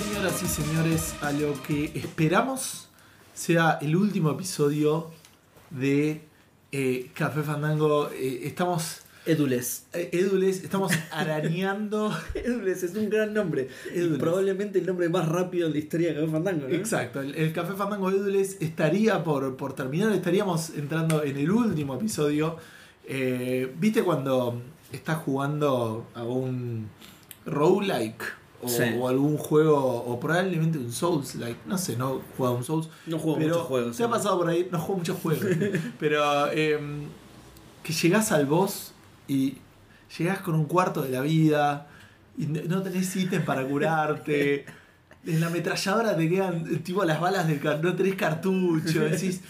señoras y señores, a lo que esperamos sea el último episodio de eh, Café Fandango. Eh, estamos. Edules. eh, Edules, estamos arañando. Edules es un gran nombre. Edules. Probablemente el nombre más rápido en la historia de Café Fandango, ¿no? Exacto, el, el Café Fandango Edules estaría por, por terminar, estaríamos entrando en el último episodio. ¿Viste cuando estás jugando a un roguelike? O, Sí. o algún juego, o probablemente un Souls, like, no sé, no juega un Souls. No juego pero muchos juegos. Se ha pasado por ahí, no juego muchos juegos, pero eh, que llegás al boss y llegás con un cuarto de la vida y no tenés ítems para curarte. En la ametralladora te quedan tipo las balas del no tenés cartucho. Decís,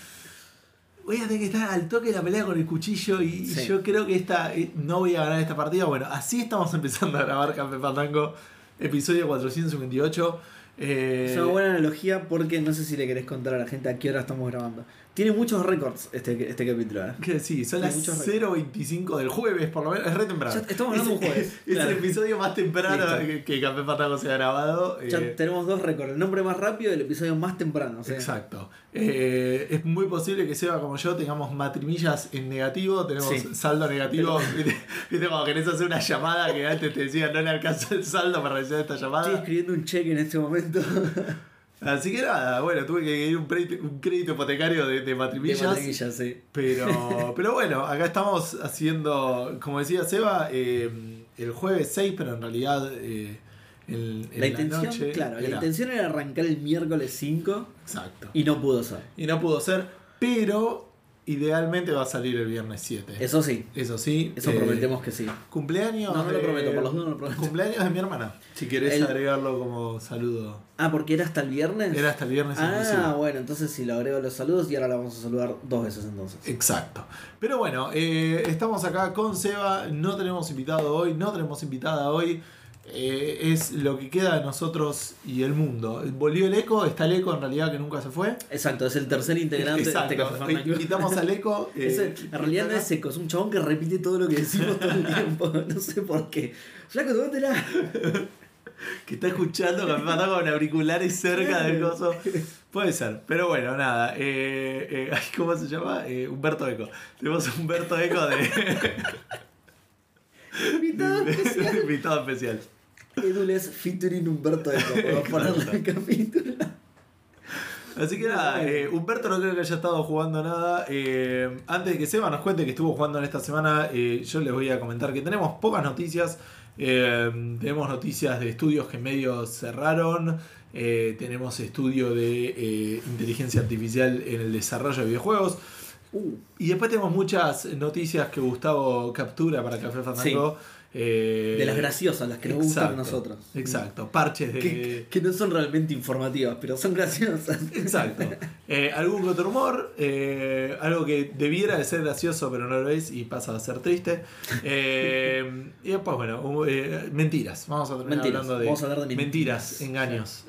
voy a tener que estar al toque de la pelea con el cuchillo y, Sí. yo creo que esta eh, no voy a ganar esta partida. Bueno, así estamos empezando a grabar Café Fandango, episodio 458. Eh, Es una buena analogía porque no sé si le querés contar a la gente a qué hora estamos grabando. Tiene muchos récords este, este capítulo. ¿eh? que sí, son las muchos 0.25 del jueves, por lo menos, es re temprano. Ya estamos hablando Es- un jueves, Es claro. el episodio más temprano Listo. que, Café Fandango se ha grabado. Ya eh, tenemos dos récords. El nombre más rápido y el episodio más temprano. o sea, Exacto. Eh, es muy posible que Seba como yo tengamos matrimillas en negativo, tenemos Sí. saldo negativo. ¿Viste? Cuando querés hacer una llamada que antes te decían no le alcanza el saldo para realizar esta Estoy llamada. escribiendo un cheque en este momento. Así que nada, bueno, tuve que ir un crédito, un crédito hipotecario de, de De matrimillas. matrimillas, sí. Pero, pero bueno, acá estamos haciendo, como decía Seba, eh, el jueves 6, pero en realidad eh, en, en La intención, noche. claro, la intención era arrancar el miércoles 5 Exacto. y no pudo ser. Y no pudo ser, pero idealmente va a salir el viernes 7. Eso sí, Eso sí. eso eh, prometemos que sí. Cumpleaños. No, no lo prometo, por las dudas no lo prometo. Cumpleaños de mi hermana. Si querés El- agregarlo como saludo. Ah, porque era hasta el viernes. Era hasta el viernes Ah, inclusive. bueno, entonces si lo agrego los saludos y ahora la vamos a saludar dos veces entonces. Exacto. Pero bueno, eh, estamos acá con Seba. No tenemos invitado hoy, no tenemos invitada hoy. Eh, es lo que queda de nosotros y el mundo. Volvió el eco, está el eco en realidad que nunca se fue. Exacto, es el tercer integrante Exacto. de este Café. Invitamos al eco. eh, Es el- en realidad no es seco, es un chabón que repite todo lo que decimos todo el tiempo. No sé por qué. Flaco, tómatela. que está escuchando Café Fandango con auriculares cerca del coso. Puede ser, pero bueno, nada. Eh, eh, ¿Cómo se llama? Eh, Humberto Eco. Tenemos a Humberto Eco de, Invitado especial. invitado especial. Edules featuring Humberto Eco. Podemos ponerle el capítulo. Así que nada, eh, Humberto no creo que haya estado jugando nada. Eh, antes de que Seba nos cuente que estuvo jugando en esta semana, eh, yo les voy a comentar que tenemos pocas noticias. Eh, tenemos noticias de estudios que medio cerraron. Eh, tenemos estudio de eh, inteligencia artificial en el desarrollo de videojuegos. Uh, Y después tenemos muchas noticias que Gustavo captura para Café Fandango. Eh, de las graciosas, las que nos gustan a nosotros. Exacto, parches de... Que, que no son realmente informativas, pero son graciosas. Exacto. Eh, algún otro humor, eh, algo que debiera de ser gracioso pero no lo es y pasa a ser triste. Y después, bueno, mentiras. Vamos a terminar Mentiras. hablando de, Vamos a hablar de mentiras. engaños,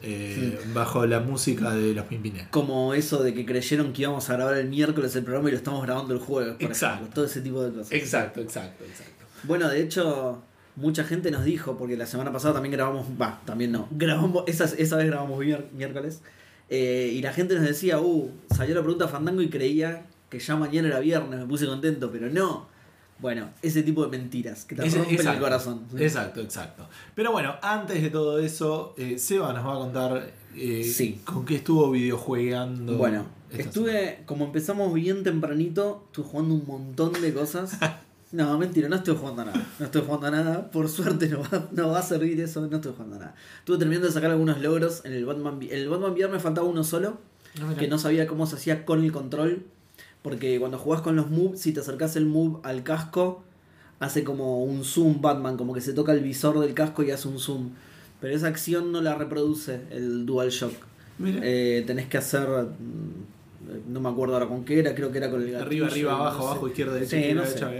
bajo la música de los Pimpinés. Como eso de que creyeron que íbamos a grabar el miércoles el programa y lo estamos grabando el jueves, por Exacto. ejemplo. Todo ese tipo de cosas. Exacto, exacto, exacto. Bueno, de hecho, mucha gente nos dijo, porque la semana pasada también grabamos, va, también no, grabamos, esa, esa vez grabamos miércoles, eh, y la gente nos decía, uh, salió la pregunta Fandango y creía que ya mañana era viernes, me puse contento, pero no. Bueno, ese tipo de mentiras que te Ese- rompen el exacto, corazón. Exacto, exacto. Pero bueno, antes de todo eso, eh, Seba nos va a contar eh, Sí. con qué estuvo videojuegando. Bueno, estuve, como empezamos bien tempranito, estuve jugando un montón de cosas. No, mentira, no estoy jugando a nada. No estoy jugando a nada. Por suerte no va, no va a servir eso, no estoy jugando a nada. Estuve terminando de sacar algunos logros en el Batman. Vi- El Batman VR me faltaba uno solo, No, que no sabía cómo se hacía con el control. Porque cuando jugás con los moves, si te acercás el move al casco, hace como un zoom Batman, como que se toca el visor del casco y hace un zoom. Pero esa acción no la reproduce el DualShock. Mira. Eh, tenés que hacer. mm, No me acuerdo ahora con qué era, creo que era con el gatillo, arriba, arriba, no abajo, sé. abajo, izquierda, derecha, Sí, izquierda, no derecha, sé.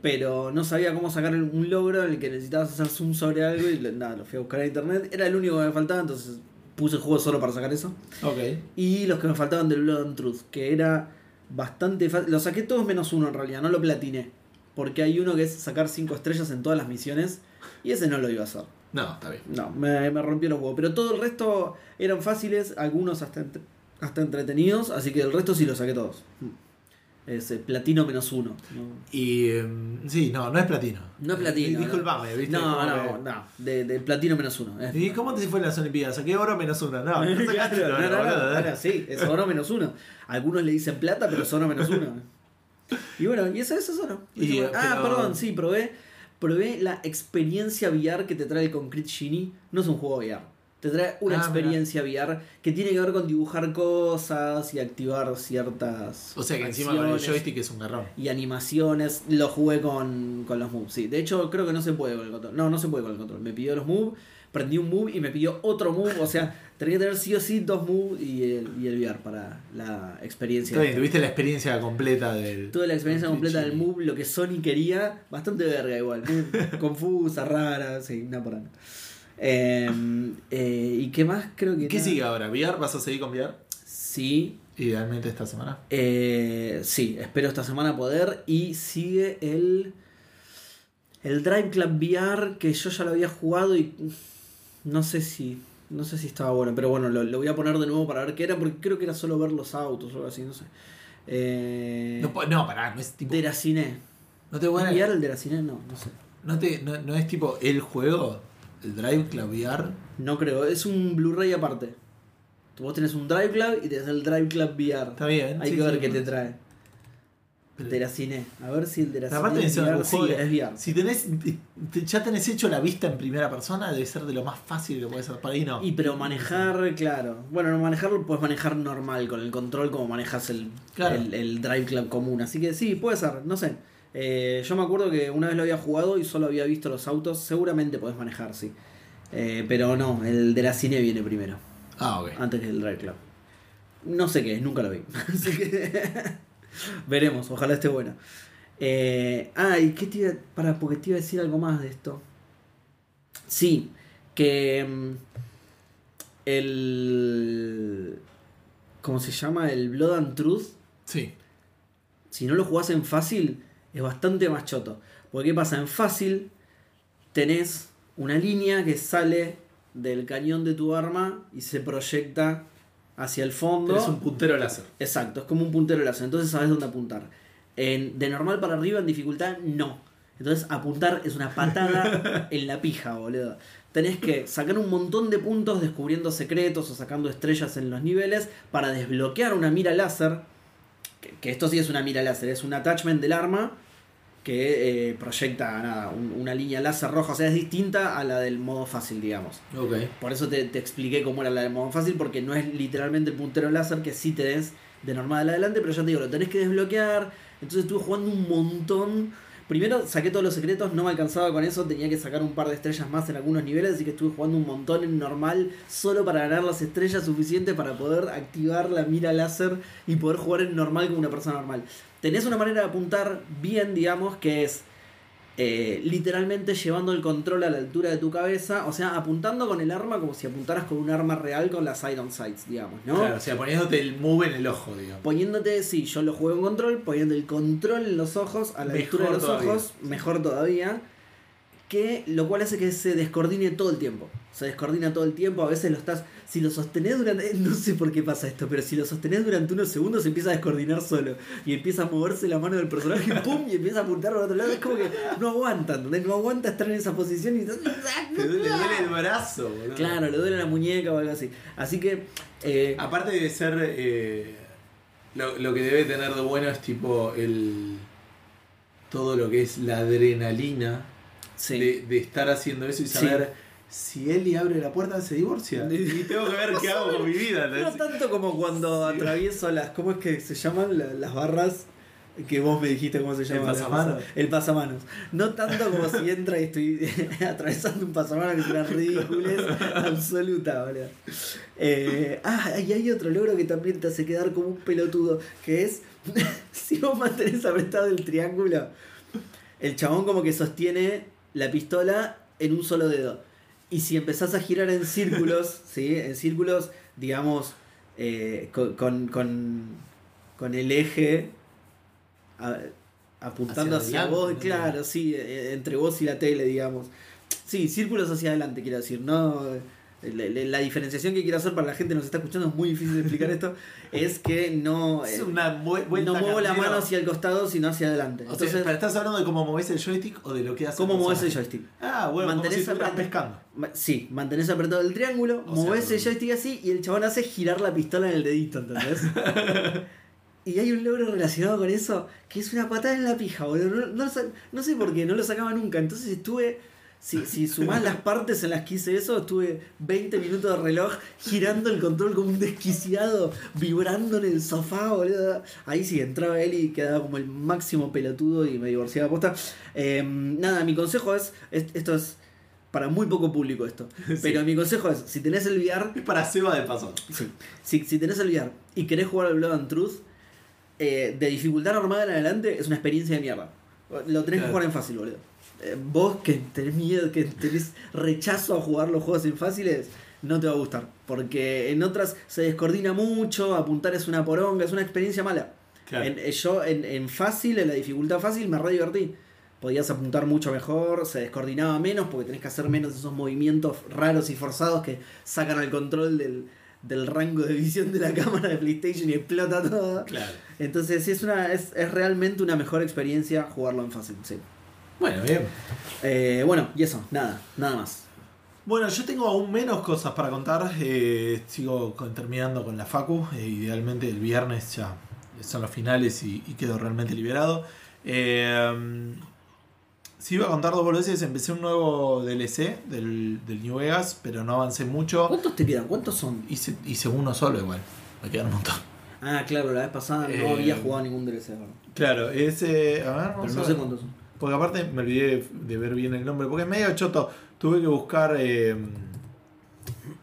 Pero no sabía cómo sacar un logro en el que necesitabas hacer zoom sobre algo y nada, lo fui a buscar a internet. Era el único que me faltaba, entonces puse el juego solo para sacar eso. Ok. Y los que me faltaban del Blood and Truth, que era bastante fácil. Lo saqué todos menos uno en realidad, no lo platiné. Porque hay uno que es sacar 5 estrellas en todas las misiones. Y ese no lo iba a hacer. No, está bien. No, me, me rompió los huevos. Pero todo el resto eran fáciles, algunos hasta, entre- hasta entretenidos, así que el resto sí lo saqué todos. Es eh, platino menos uno. No, Y em, sí, no, no es platino. No es platino, Eh, Disculpame, ¿viste? no, Como no, que- no, de, de platino menos uno. es- ¿Y cómo te fue en las Olimpiadas? Saqué oro menos uno. No, no sacaste oro, no, no, no, boludo, ¿eh? ahora sí, es oro menos uno. Algunos le dicen plata, pero es oro menos uno. Y bueno, y eso, eso es oro. Y, Eso- ah, pero- perdón, sí, probé, probé la experiencia VR que te trae el Concrete Genie. No es un juego VR. Te trae una Ah, experiencia VR que tiene que ver con dibujar cosas y activar ciertas. O sea que encima con el joystick es un garrón. Y animaciones. Lo jugué con, con los moves. Sí, de hecho, creo que no se puede con el control. No, no se puede con el control. Me pidió los moves, prendí un move y me pidió otro move. O sea, tenía que tener sí o sí dos moves y el, y el VR para la experiencia. Está bien, tuviste la experiencia completa del. Tuve la experiencia del completa del move, lo que Sony quería, bastante verga igual, confusa, rara, sí, una por una. Eh, eh, ¿Y qué más? Creo que. ¿Qué sigue ahora? ¿VR? ¿Vas a seguir con VR? Sí, Idealmente esta semana. eh, sí, espero esta semana poder. Y sigue el. El Drive Club VR, que yo ya lo había jugado y. No sé si. No sé si estaba bueno, pero bueno, lo, lo voy a poner de nuevo para ver qué era, porque creo que era solo ver los autos o algo así, no sé. Eh, No, no, pará, no es tipo. Deracine. No te ¿VR bueno, el Deracine? No, no sé. no, te, no, no es tipo el juego, el Drive Club VR. No creo, es un Blu-ray aparte. Vos tenés un Drive Club y tenés el Drive Club VR. Está bien. Hay sí, que ver sí, qué no. te trae. Pero- Deracine. A ver si el Deracine Aparte de es VR. Sí, de- es VR. Si tenés, te- ya tenés hecho la vista en primera persona, debe ser de lo más fácil que puede ser. Para ahí no. Y pero manejar, claro. Bueno, no manejarlo puedes manejar normal, con el control como manejas el, Claro. el, el Drive Club común. Así que sí, puede ser, no sé. Eh, yo me acuerdo que una vez lo había jugado y solo había visto los autos. Seguramente podés manejar, sí. Eh, pero no, el Deracine viene primero. Ah, ok. antes que el Drive Club. No sé qué es, nunca lo vi. Así que veremos, ojalá esté bueno. Eh, ah, y qué te iba, para, porque te iba a decir algo más de esto. Sí, que mm, el ¿cómo se llama? El Blood and Truth, Sí. si no lo jugás en fácil, es bastante más choto. Porque ¿qué pasa? En fácil tenés una línea que sale del cañón de tu arma y se proyecta hacia el fondo. Tenés un puntero láser. Exacto, es como un puntero láser, entonces sabes dónde apuntar. En, de normal para arriba en dificultad, no. Entonces apuntar es una patada en la pija, boludo. Tenés que sacar un montón de puntos descubriendo secretos o sacando estrellas en los niveles para desbloquear una mira láser. Que, que esto sí es una mira láser, es un attachment del arma que eh, proyecta nada, un- una línea láser roja. O sea, es distinta a la del modo fácil, digamos. Por eso te, te expliqué cómo era la de modo fácil, porque no es literalmente el puntero láser que sí tenés de normal adelante, pero ya te digo, lo tenés que desbloquear. Entonces estuve jugando un montón. Primero saqué todos los secretos, no me alcanzaba con eso, tenía que sacar un par de estrellas más en algunos niveles, así que estuve jugando un montón en normal, solo para ganar las estrellas suficientes para poder activar la mira láser y poder jugar en normal como una persona normal. Tenés una manera de apuntar bien, digamos, que es eh, literalmente llevando el control a la altura de tu cabeza, o sea, apuntando con el arma como si apuntaras con un arma real con las side on sights, digamos, ¿no? Claro, o sea, poniéndote el move en el ojo, digamos. Poniéndote, sí, yo lo juego en control, poniendo el control en los ojos, a la Mejor altura de los todavía. ojos, mejor todavía. Que lo cual hace que se descoordine todo el tiempo. Se descoordina todo el tiempo, a veces lo estás. Si lo sostenés durante. No sé por qué pasa esto, pero si lo sostenés durante unos segundos se empieza a descoordinar solo. Y empieza a moverse la mano del personaje, ¡pum! Y empieza a apuntar al otro lado. Es como que no aguanta, ¿entendés? No aguanta estar en esa posición y. Duele, le duele el brazo, boludo. Claro, le duele la muñeca o algo así. Así que. eh, Aparte de ser. eh, lo, lo que debe tener de bueno es tipo el. Todo lo que es la adrenalina sí. de, de estar haciendo eso y Sí. Si Eli abre la puerta se divorcia. Y tengo que ver qué hago con mi vida. No tanto como cuando atravieso las. ¿Cómo es que se llaman La- las barras? Que vos me dijiste cómo se llama. pasamanos. El pasamanos. No tanto como si entra y estoy atravesando un pasamanos que es una ridiculez absoluta, boludo. Eh, ah, y hay otro logro que también te hace quedar como un pelotudo. Que es. si vos mantenés apretado el triángulo, el chabón como que sostiene la pistola en un solo dedo. Y si empezás a girar en círculos, ¿sí? En círculos, digamos, eh, con, con, con, con el eje a- apuntando Hacia hacia, adelante, vos, claro, sí, eh, entre vos y la tele, digamos. Sí, círculos hacia adelante, quiero decir. No, la, la- la diferenciación que quiero hacer para la gente que nos está escuchando es muy difícil de explicar esto. es que no, Es eh, una no muevo la mano hacia el costado, sino hacia adelante. O sea, Entonces, ¿pero estás hablando de cómo moves el joystick o de lo que hace ¿cómo mueves el joystick? Ah, bueno, como Mantenés si pescando. Sí, mantenés apretado el triángulo, O sea, movés el no- joystick así y el chabón hace girar la pistola en el dedito, ¿entendés? y hay un logro relacionado con eso que es una patada en la pija, boludo. No, no, no sé por qué, no lo sacaba nunca. Entonces estuve, si, si sumás las partes en las que hice eso, estuve 20 minutos de reloj girando el control como un desquiciado, vibrando en el sofá, boludo. Ahí sí, entraba él y quedaba como el máximo pelotudo y me divorciaba posta. Eh, nada, mi consejo es, es- esto es para muy poco público esto, pero mi consejo es, si tenés el VR, Es para Seba de paso. Sí. Si, si tenés el VR y querés jugar al Blood and Truth, eh, de dificultad normal en adelante es una experiencia de mierda. Lo tenés que jugar en fácil, boludo. Eh, vos que tenés miedo, que tenés rechazo a jugar los juegos en fáciles, no te va a gustar. Porque en otras se descoordina mucho, apuntar es una poronga, es una experiencia mala. Claro. En- eh, yo en, en fácil, en la dificultad fácil, me re divertí. Podías apuntar mucho mejor, se descoordinaba menos porque tenés que hacer menos esos movimientos raros y forzados que sacan al control del, del rango de visión de la cámara de PlayStation y explota todo. Claro. Entonces sí es una es, es realmente una mejor experiencia jugarlo en fácil, sí. Bueno, bien. Eh, bueno, y eso, nada, nada más. Bueno, yo tengo aún menos cosas para contar. eh, sigo con- terminando con la Facu. eh, idealmente el viernes ya son los finales y, y quedo realmente liberado. Eh, sí iba a contar dos boludeces. Empecé un nuevo DLC del, del New Vegas, pero no avancé mucho. ¿Cuántos te quedan? ¿Cuántos son? Hice, hice uno solo igual. Me quedan un montón. Ah, claro, la vez pasada no Eh, había jugado ningún DLC, ¿verdad? Claro, ese... A ver, vamos pero a no ver. sé cuántos son. Porque aparte me olvidé de ver bien el nombre, porque es medio choto. Tuve que buscar. eh,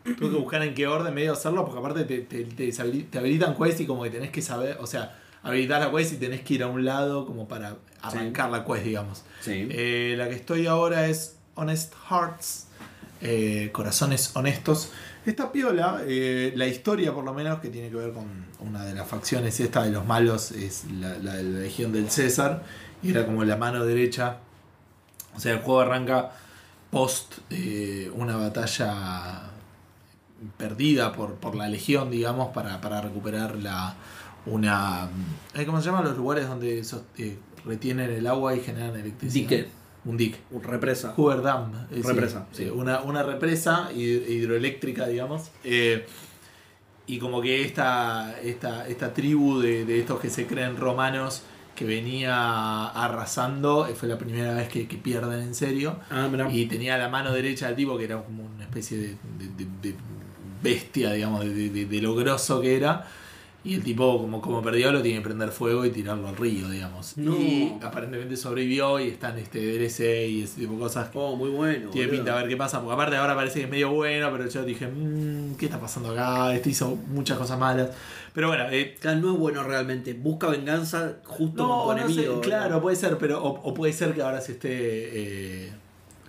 tuve que buscar en qué orden medio hacerlo, porque aparte te, te, te te habilitan quest y como que tenés que saber. O sea, habilitar la quest y tenés que ir a un lado como para arrancar la quest, digamos. Sí. Eh, la que estoy ahora es Honest Hearts, eh, Corazones Honestos. Esta piola, eh, la historia por lo menos, que tiene que ver con una de las facciones, esta de los malos, es la, la de la Legión del César, y era como la mano derecha. O sea, el juego arranca post eh, una batalla perdida por, por la Legión, digamos, para, para recuperar la una... eh, ¿Cómo se llaman los lugares donde eh, retienen el agua y generan electricidad? Dique. Un dique. Represa. Hoover Dam. eh, sí, Represa, sí, sí. una, una represa hid- hidroeléctrica, digamos. eh, y como que esta, esta, esta tribu de, de estos que se creen romanos que venía arrasando, eh, fue la primera vez que, que pierden en serio. Ah. Y tenía la mano derecha del tipo que era como una especie de, de- de- de bestia, digamos, de lo grosso que era. Y el tipo, como, como perdió, lo tiene que prender fuego y tirarlo al río, digamos. No. Y aparentemente sobrevivió y está en este DLC y ese tipo de cosas que Oh, muy bueno. tiene boludo. pinta a ver qué pasa. Porque aparte ahora parece que es medio bueno, pero yo dije, "Mm, ¿qué está pasando acá? Este hizo muchas cosas malas. Pero bueno, eh, Claro, no es bueno realmente. Busca venganza justo no, con no sé, claro, puede ser, pero o, o puede ser que ahora se esté eh,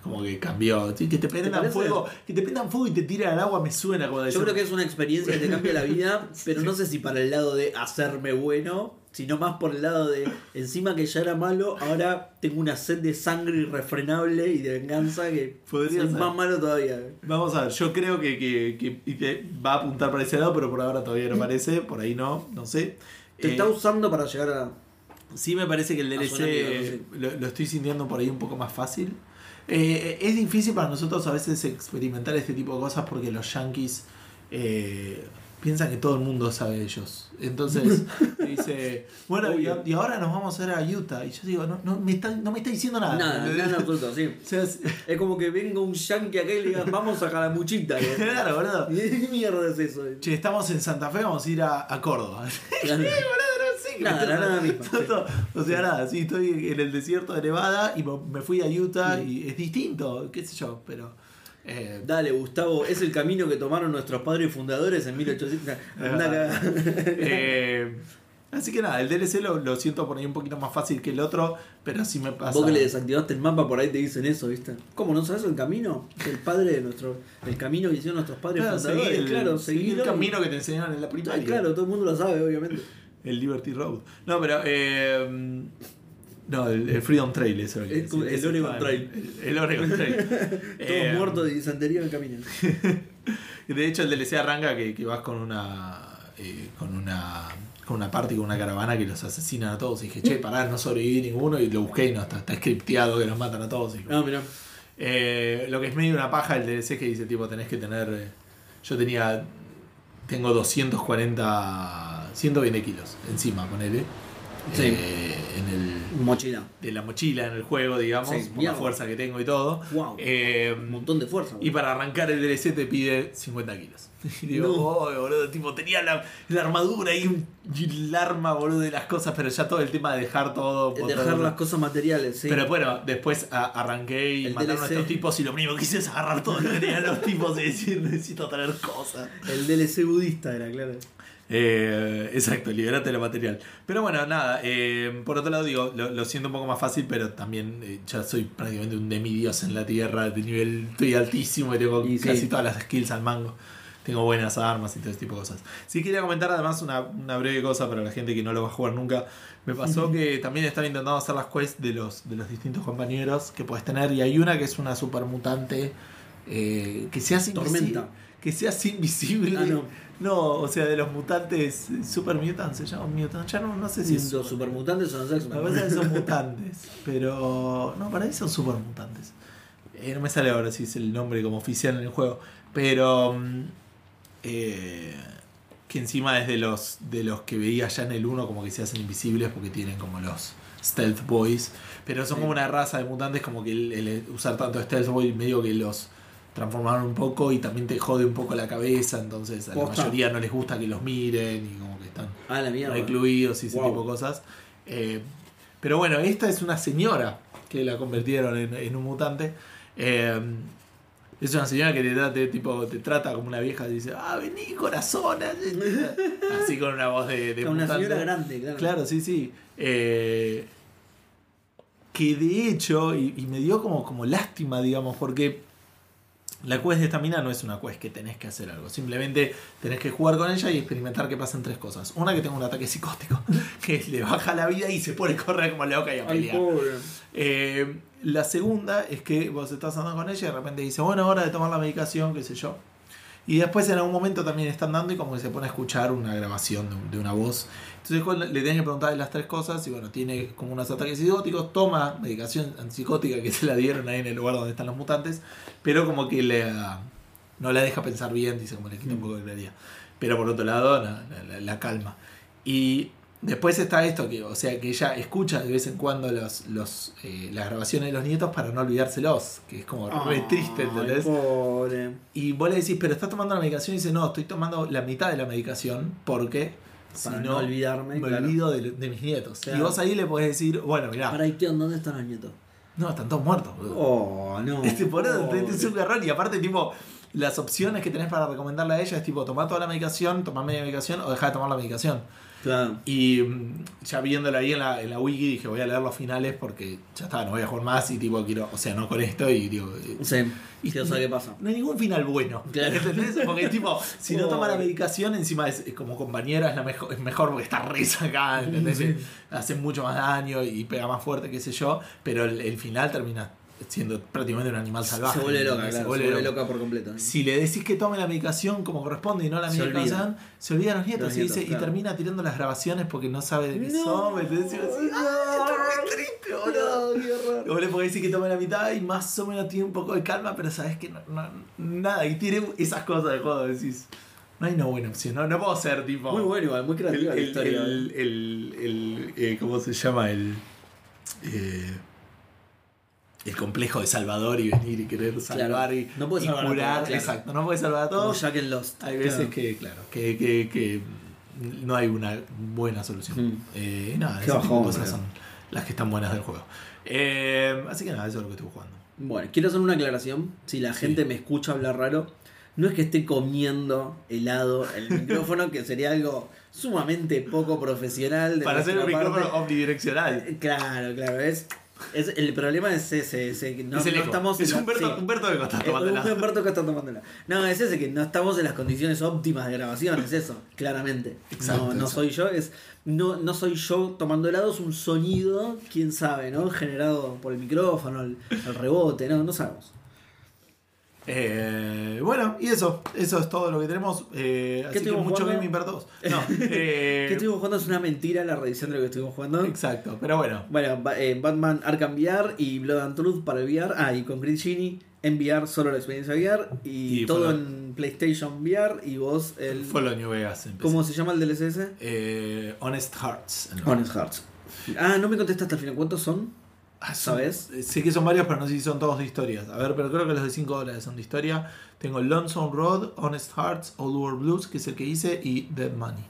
como que cambió, Sí, que te prendan parece? fuego, que te prendan fuego y te tiran al agua me suena como Yo creo que es una experiencia que te cambia la vida, pero no sé si para el lado de hacerme bueno, sino más por el lado de encima que ya era malo, ahora tengo una sed de sangre irrefrenable y de venganza que Podría soy ser. más malo todavía. Vamos a ver, yo creo que, que- que- y que va a apuntar para ese lado, pero por ahora todavía no parece, por ahí no, no sé. Te Eh, está usando para llegar a. Sí me parece que el A su DLC enemigo, lo, lo estoy sintiendo por ahí un poco más fácil. Eh, es difícil para nosotros a veces experimentar este tipo de cosas porque los yankees eh, piensan que todo el mundo sabe de ellos. Entonces dice, bueno, y, ahora nos vamos a ver a Utah. Y yo digo, no, no, me, está, no me está diciendo nada. Nada, nada absoluto, sí. O sea, es- Es como que venga un yankee acá y le digan, vamos a Jalamuchita. ¿eh? claro, boludo. ¿Qué mierda es eso? Che, estamos en Santa Fe, vamos a ir a, a Córdoba. Claro. Sí, boludo, no que Nada, mismo. O sea, nada, sí, estoy en el desierto de Nevada y me- fui a Utah y es distinto, qué sé yo, pero... eh, Dale, Gustavo, es el camino que tomaron nuestros padres fundadores en 1800. Anda acá. eh, así que nada, el DLC lo, lo siento por ahí un poquito más fácil que el otro, pero sí me pasa... Vos que le desactivaste el mapa, por ahí te dicen eso, ¿viste? ¿Cómo no sabes el camino? El padre de nuestro. El camino que hicieron nuestros padres Claro, seguí fundadores. el, claro, seguí el y- camino que te enseñaron en la Ah, primaria. claro, todo el mundo lo sabe, obviamente. El Liberty Road. No, pero... eh, No, el, el Freedom Trail, eso. El- es, el Oregon Trail. El, Oregon Trail. Todos Eh, muertos de disentería en el camino. De hecho, el DLC arranca que, que vas con una. eh, con una. con una party, con una caravana que los asesinan a todos. Y dije, che, pará, no sobreviví ninguno. Y lo busqué y no, está, está scripteado que los matan a todos. Y Ah, mirá. Eh, lo que es medio una paja el DLC que dice, tipo, tenés que tener. eh, yo tenía. Tengo 240. 120 kilos encima, ponele. Sí. Eh, en el. Mochila. De la mochila en el juego, digamos, Sí, por la fuerza que tengo y todo. Wow. Eh, Un montón de fuerza. y para arrancar el DLC te pide 50 kilos. Y digo, No. "Oh, boludo, tipo, tenía la, la armadura y, un, y el arma, boludo, de las cosas, pero ya todo el tema de dejar todo. El Dejar todo- las cosas materiales, sí. pero bueno, después a- arranqué y El mataron a DLC. estos tipos y lo primero que hice es agarrar todo lo que tenían los tipos y decir necesito traer cosas. El DLC budista era, claro. Eh, exacto, liberate lo material. Pero bueno, nada, eh, por otro lado digo, lo, lo siento un poco más fácil, pero también eh, ya soy prácticamente un demidios en la tierra, de nivel, estoy altísimo y tengo Y sí. casi todas las skills al mango. Tengo buenas armas y todo ese tipo de cosas. Sí quería comentar además una, una breve cosa para la gente que no lo va a jugar nunca. Me pasó que también estaba intentando hacer las quests de los, de los distintos compañeros que puedes tener y hay una que es una super mutante que se hace invisible. Tormenta. Que se hace invisible. Ah, no. No, o sea, de los mutantes Super Mutants, se llaman Mutants. Ya no, no sé si. Los son los Me X-Men. parece que son mutantes. Pero. No, para mí son super mutantes. Eh, no me sale ahora si es el nombre como oficial en el juego. Pero. mm, eh, que encima es de los, de los que veía ya en el 1 como que se hacen invisibles porque tienen como los Stealth Boys. Pero son Sí. como una raza de mutantes como que el, el usar tanto Stealth Boy medio que los transformaron un poco y también te jode un poco la cabeza. Entonces a la mayoría no les gusta que los miren y como que están Ah, recluidos y ese Wow. tipo de cosas. Eh, pero bueno, esta es una señora que la convirtieron en, en un mutante. Eh, es una señora que te, da- te- tipo, te trata como una vieja y dice, ah, vení corazón. Así con una voz de, de Una señora grande, claro. Claro, sí, sí. Eh, que de hecho, y, y me dio como, como lástima, digamos, porque la quest de esta mina no es una quest que tenés que hacer algo. Simplemente tenés que jugar con ella y experimentar que pasan tres cosas. Una, que tenga un ataque psicótico, que le baja la vida y se pone a correr como loca y a Ay, pelear. pobre. Eh, la segunda es que vos estás andando con ella y de repente dice, bueno, hora de tomar la medicación, qué sé yo. Y después en algún momento también está andando y como que se pone a escuchar una grabación de, un- de una voz. Entonces le tenés que preguntar las tres cosas y bueno, tiene como unos ataques psicóticos, toma medicación antipsicótica que se la dieron ahí en el lugar donde están los mutantes, pero como que le, no la deja pensar bien, dice como le quita un poco de claridad. Pero por otro lado, la, la- la calma. Y después está esto, que, o sea, que ella escucha de vez en cuando los, los, eh, las grabaciones de los nietos para no olvidárselos, que es como re triste, ¿entendés? pobre. Y vos le decís, pero estás tomando la medicación y dice, no, estoy tomando la mitad de la medicación porque si no, no olvidarme, me claro. olvido de, de mis nietos. Claro. Y vos ahí le podés decir, bueno, mirá, Para Itión, ¿dónde están los nietos? no, están todos muertos. boludo. Oh, no. Este, por eso Pobre. te- es un garrón. Y aparte, tipo, las opciones que tenés para recomendarle a ella es tipo, tomar toda la medicación, tomar media medicación o dejar de tomar la medicación. Claro. Y mm, ya viéndolo ahí en la, en la wiki dije, voy a leer los finales porque ya está, no voy a jugar más y tipo, quiero, o sea, no con esto y digo... eh, Sí. y saber qué pasa. No hay ningún final bueno. Claro. ¿Entendés? Porque tipo, si no toma la medicación, encima es, es como compañera, es, la mejor, es mejor porque está re sacada, ¿entendés? Sí. Hace mucho más daño y pega más fuerte, qué sé yo, pero el, el final termina siendo prácticamente un animal salvaje. Se vuelve loca, claro. Se vuelve loca por completo. Si le decís que tome la medicación como corresponde y no la medicación, se olvida a los nietos, Los y, nietos, y termina tirando las grabaciones porque no sabe de qué No, son. Y vos decís, "Ah, muy triste, boludo". No, qué horror. Luego le podés decir que tome la mitad y más o menos tiene un poco de calma, pero sabes que no, no- nada, y tiene esas cosas de juego, decís, no hay una buena opción, no, no puedo ser tipo... Muy bueno, igual, muy el, creativa la el, historia. el, el- el- eh, ¿cómo se llama? El, eh, el complejo de Salvador y venir y querer salvar y, no puedes a curar, claro. exacto, no puedes salvar a Como todos. Jack en Lost. Hay veces Claro. que, claro, que, que, que no hay una buena solución. Mm. Eh, y nada, Qué bajón, cosas son las que están buenas del juego. Eh, así que nada, eso es lo que estuve jugando. Bueno, quiero hacer una aclaración. Si la gente me escucha hablar raro, no es que esté comiendo helado el micrófono, que sería algo sumamente poco profesional. de Para hacer un micrófono omnidireccional. Eh, Claro, claro, es Es, el problema es ese, ese que no, es el no estamos es la- Humberto, sí. Humberto Costa Eh, tomándola. Humberto que está tomándola. No, es ese que no estamos en las condiciones óptimas de grabación, es eso, claramente. Exacto, no, no soy yo, es no, no soy yo tomando helado, es un sonido, quién sabe, ¿no? Generado por el micrófono, el, el rebote, no, no sabemos. Eh, bueno, y eso, eso es todo lo que tenemos. Eh, así que mucho jugando? Gaming para todos. No, eh, ¿Qué estuvimos jugando? Es una mentira la revisión de lo que estuvimos jugando. Exacto, pero bueno. Bueno, eh, Batman Arkham VR y Blood and Truth para el VR. Ah, y con Grid Genie en VR, solo la experiencia VR. Y, Y todo en PlayStation VR. Y vos, el. Fue lo New Vegas. ¿Cómo se llama el DLC ese? Eh, Honest Hearts. Honest Hearts. Ah, no me contestaste al final. ¿Cuántos son? Ah, ¿Sabes? eh, Sé que son varios, pero no sé si son todos de historias. A ver, pero creo que los de 5 dólares son de historia. Tengo Lonesome Road, Honest Hearts, Old World Blues, que es el que hice, y Dead Money.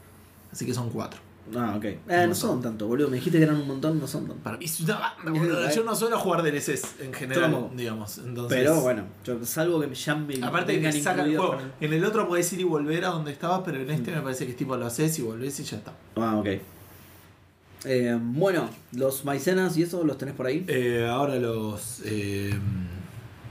Así que son 4. Ah, ok. Eh, no son tanto, boludo. Me dijiste que eran un montón, no son tanto. Para mí es una banda, boludo. Yo no suelo jugar DLCs en general, tampoco. digamos. Entonces, Pero bueno, yo, salvo que me llame. Aparte que saca el juego. En el otro podés ir y volver a donde estabas, pero en este me parece que es tipo lo haces y volvés y ya está. Ah, ok. Eh, bueno, los maicenas y eso los tenés por ahí. Eh, ahora los. eh,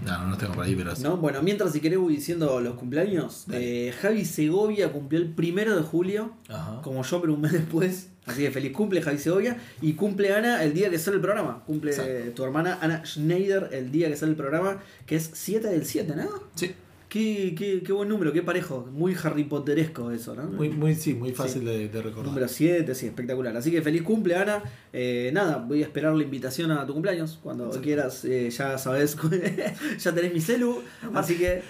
no, no los tengo por ahí, pero. ¿No? Bueno, mientras si querés voy diciendo los cumpleaños. Eh, Javi Segovia cumplió el primero de julio, Ajá. como yo, pero un mes después. Así que feliz cumple Javi Segovia. Y cumple Ana el día que sale el programa. Cumple Exacto. tu hermana Ana Schneider el día que sale el programa, que es 7 del 7, ¿no? Sí, Qué, qué, qué buen número, qué parejo. Muy Harry Potteresco eso, ¿no? muy, muy, sí, muy fácil de, de recordar. Número 7, sí, espectacular. Así que feliz cumple, Ana. Eh, nada, voy a esperar la invitación a tu cumpleaños. Cuando Sí. quieras, eh, ya sabes, ya tenés mi celu. Así que,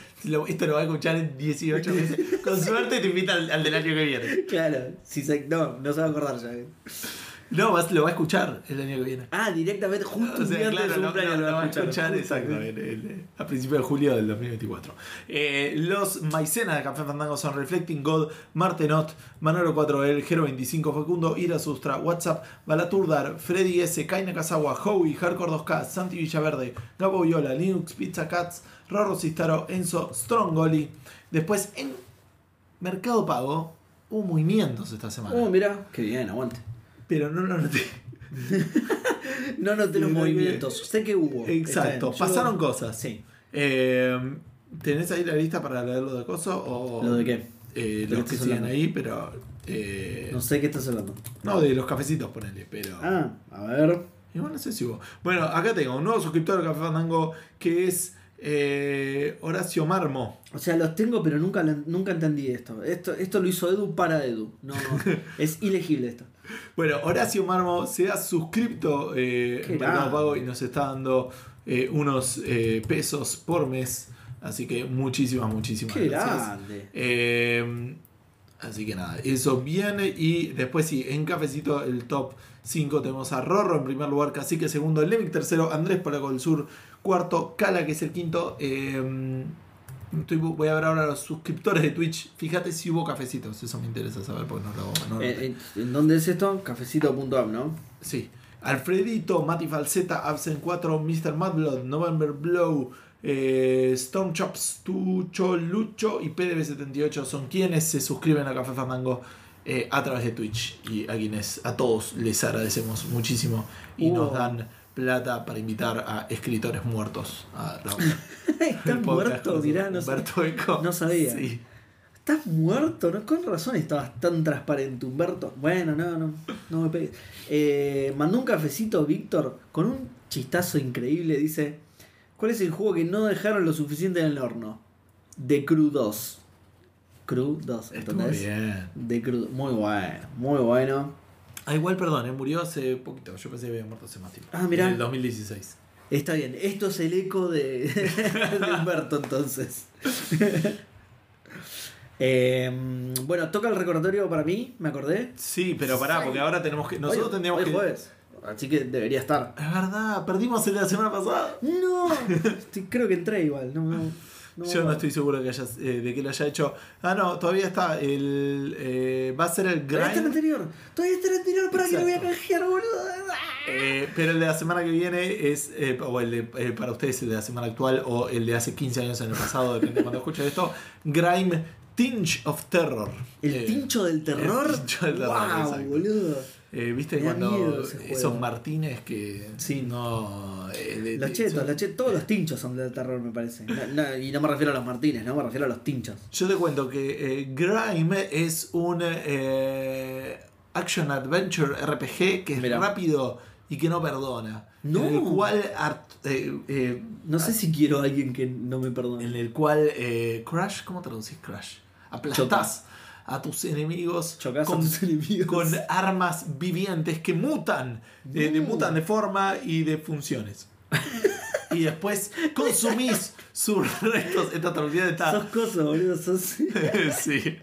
esto lo va a escuchar en 18 meses. Con suerte te invita al, al del año que viene. claro, si se, no, no se va a acordar ya. Eh. No, vas- lo va a escuchar el año que viene. Ah, directamente, justo O sea, claro, de su cumpleaños lo- va a escuchar. exacto, en- a principios de julio del 2024. Eh, los maicenas de Café Fandango son Reflecting God, Martenot, Manolo 4L, Gero 25 Facundo, Ira Sustra, WhatsApp, Balaturdar, Freddy S, Kaina Kazawa, Howie, Hardcore 2K, Santi Villaverde, Gabo Viola, Linux Pizza Cats, Rorro Cistaro, Enzo Strongoli. Después en Mercado Pago hubo movimientos esta semana. Oh, mira, qué bien, aguante. Pero no lo noté. No noté los movimientos, sé que hubo. Exacto. Yo- pasaron cosas. Sí. Eh, ¿Tenés ahí la lista para leer lo de coso? O, ¿Lo de qué? Eh, ¿De los que siguen hablando? ahí, pero. eh, No sé qué estás hablando. no, de los cafecitos, ponele, pero. Ah, a ver. Igual no sé si hubo. Bueno, acá tengo un nuevo suscriptor de Café Fandango que es eh, Horacio Marmo. O sea, los tengo, pero nunca, nunca entendí esto. esto. Esto lo hizo Edu para Edu. No, es ilegible esto. Bueno, Horacio Marmo se ha suscripto eh, en Mercado. Pago y nos está dando eh, unos eh, pesos por mes. Así que muchísimas, muchísimas Qué gracias. grande. Eh, así que nada, eso viene. Y después sí, en cafecito el top 5 tenemos a Rorro en primer lugar, Cacique segundo, Lemic tercero, Andrés Polaco del Sur cuarto, Cala que es el quinto. Estoy- voy a ver ahora los suscriptores de Twitch. Fíjate si hubo cafecitos, eso me interesa saber porque no lo... no lo Eh, eh, ¿En dónde es esto? Cafecito.app, ¿no? Sí. Alfredito, Mati Falseta, Absent 4, Mr. Madblood, November Blow, eh, Chops, Tucho, Lucho y PDB78 son quienes se suscriben a Café Fandango eh, a través de Twitch. Y a quienes, a todos les agradecemos muchísimo y Uh. nos dan plata para invitar a escritores muertos a grabar Estás muerto, mirá, no, no sabía. Sí. Estás muerto, ¿no? Con razón estabas tan transparente, Humberto. Bueno, no, no, no me pegues. Eh, mandó un cafecito Víctor con un chistazo increíble. Dice: ¿Cuál es el juego que no dejaron lo suficiente en el horno? The Crew 2. Crew 2, Estuvo ¿entendés? bien. The Crew, muy bueno, muy bueno. Ah, igual, perdón, eh, murió hace poquito. Yo pensé que había muerto hace más tiempo. Ah, mirá. En el 2016. Está bien, esto es el eco de, de Humberto entonces. Eh, bueno, toca el recordatorio para mí, me acordé. Sí, pero pará, porque ahora tenemos que. Nosotros tendríamos que. jueves, así que debería estar. Es verdad, perdimos el de la semana pasada. No, creo que entré igual. No, no, no. Yo no estoy seguro que hayas, eh, de que lo haya hecho. Ah, no, todavía está. El, eh, va a ser el Todavía está el grind. anterior. Todavía está el anterior para que lo voy a canjear, boludo. eh, pero el de la semana que viene es. eh, o el de, eh, para ustedes, el de la semana actual. O el de hace 15 años en el pasado, depende de cuando escuchen esto. Grime Tinge of Terror. El tincho del terror. el tincho del terror, wow, boludo. Eh, ¿Viste cuando esos Martínez que Sí. no. eh, Los chetos, son- los chetos, todos los tinchos son de terror, me parece. No- no, y no me refiero a los Martínez, no me refiero a los tinchos. Yo te cuento que eh, Grime es un eh, action adventure RPG que es Mira. rápido y que no perdona. No. En el cual eh, eh, No sé si quiero a alguien que no me perdone. en el cual eh, Crash, ¿cómo traducís Crash? Aplastás a tus enemigos Chocás a con, tus enemigos. con armas vivientes que mutan, eh, de, No. mutan de forma y de funciones. y después consumís sus restos. Esta traducción está. Sos cosas, boludo, sos... sí.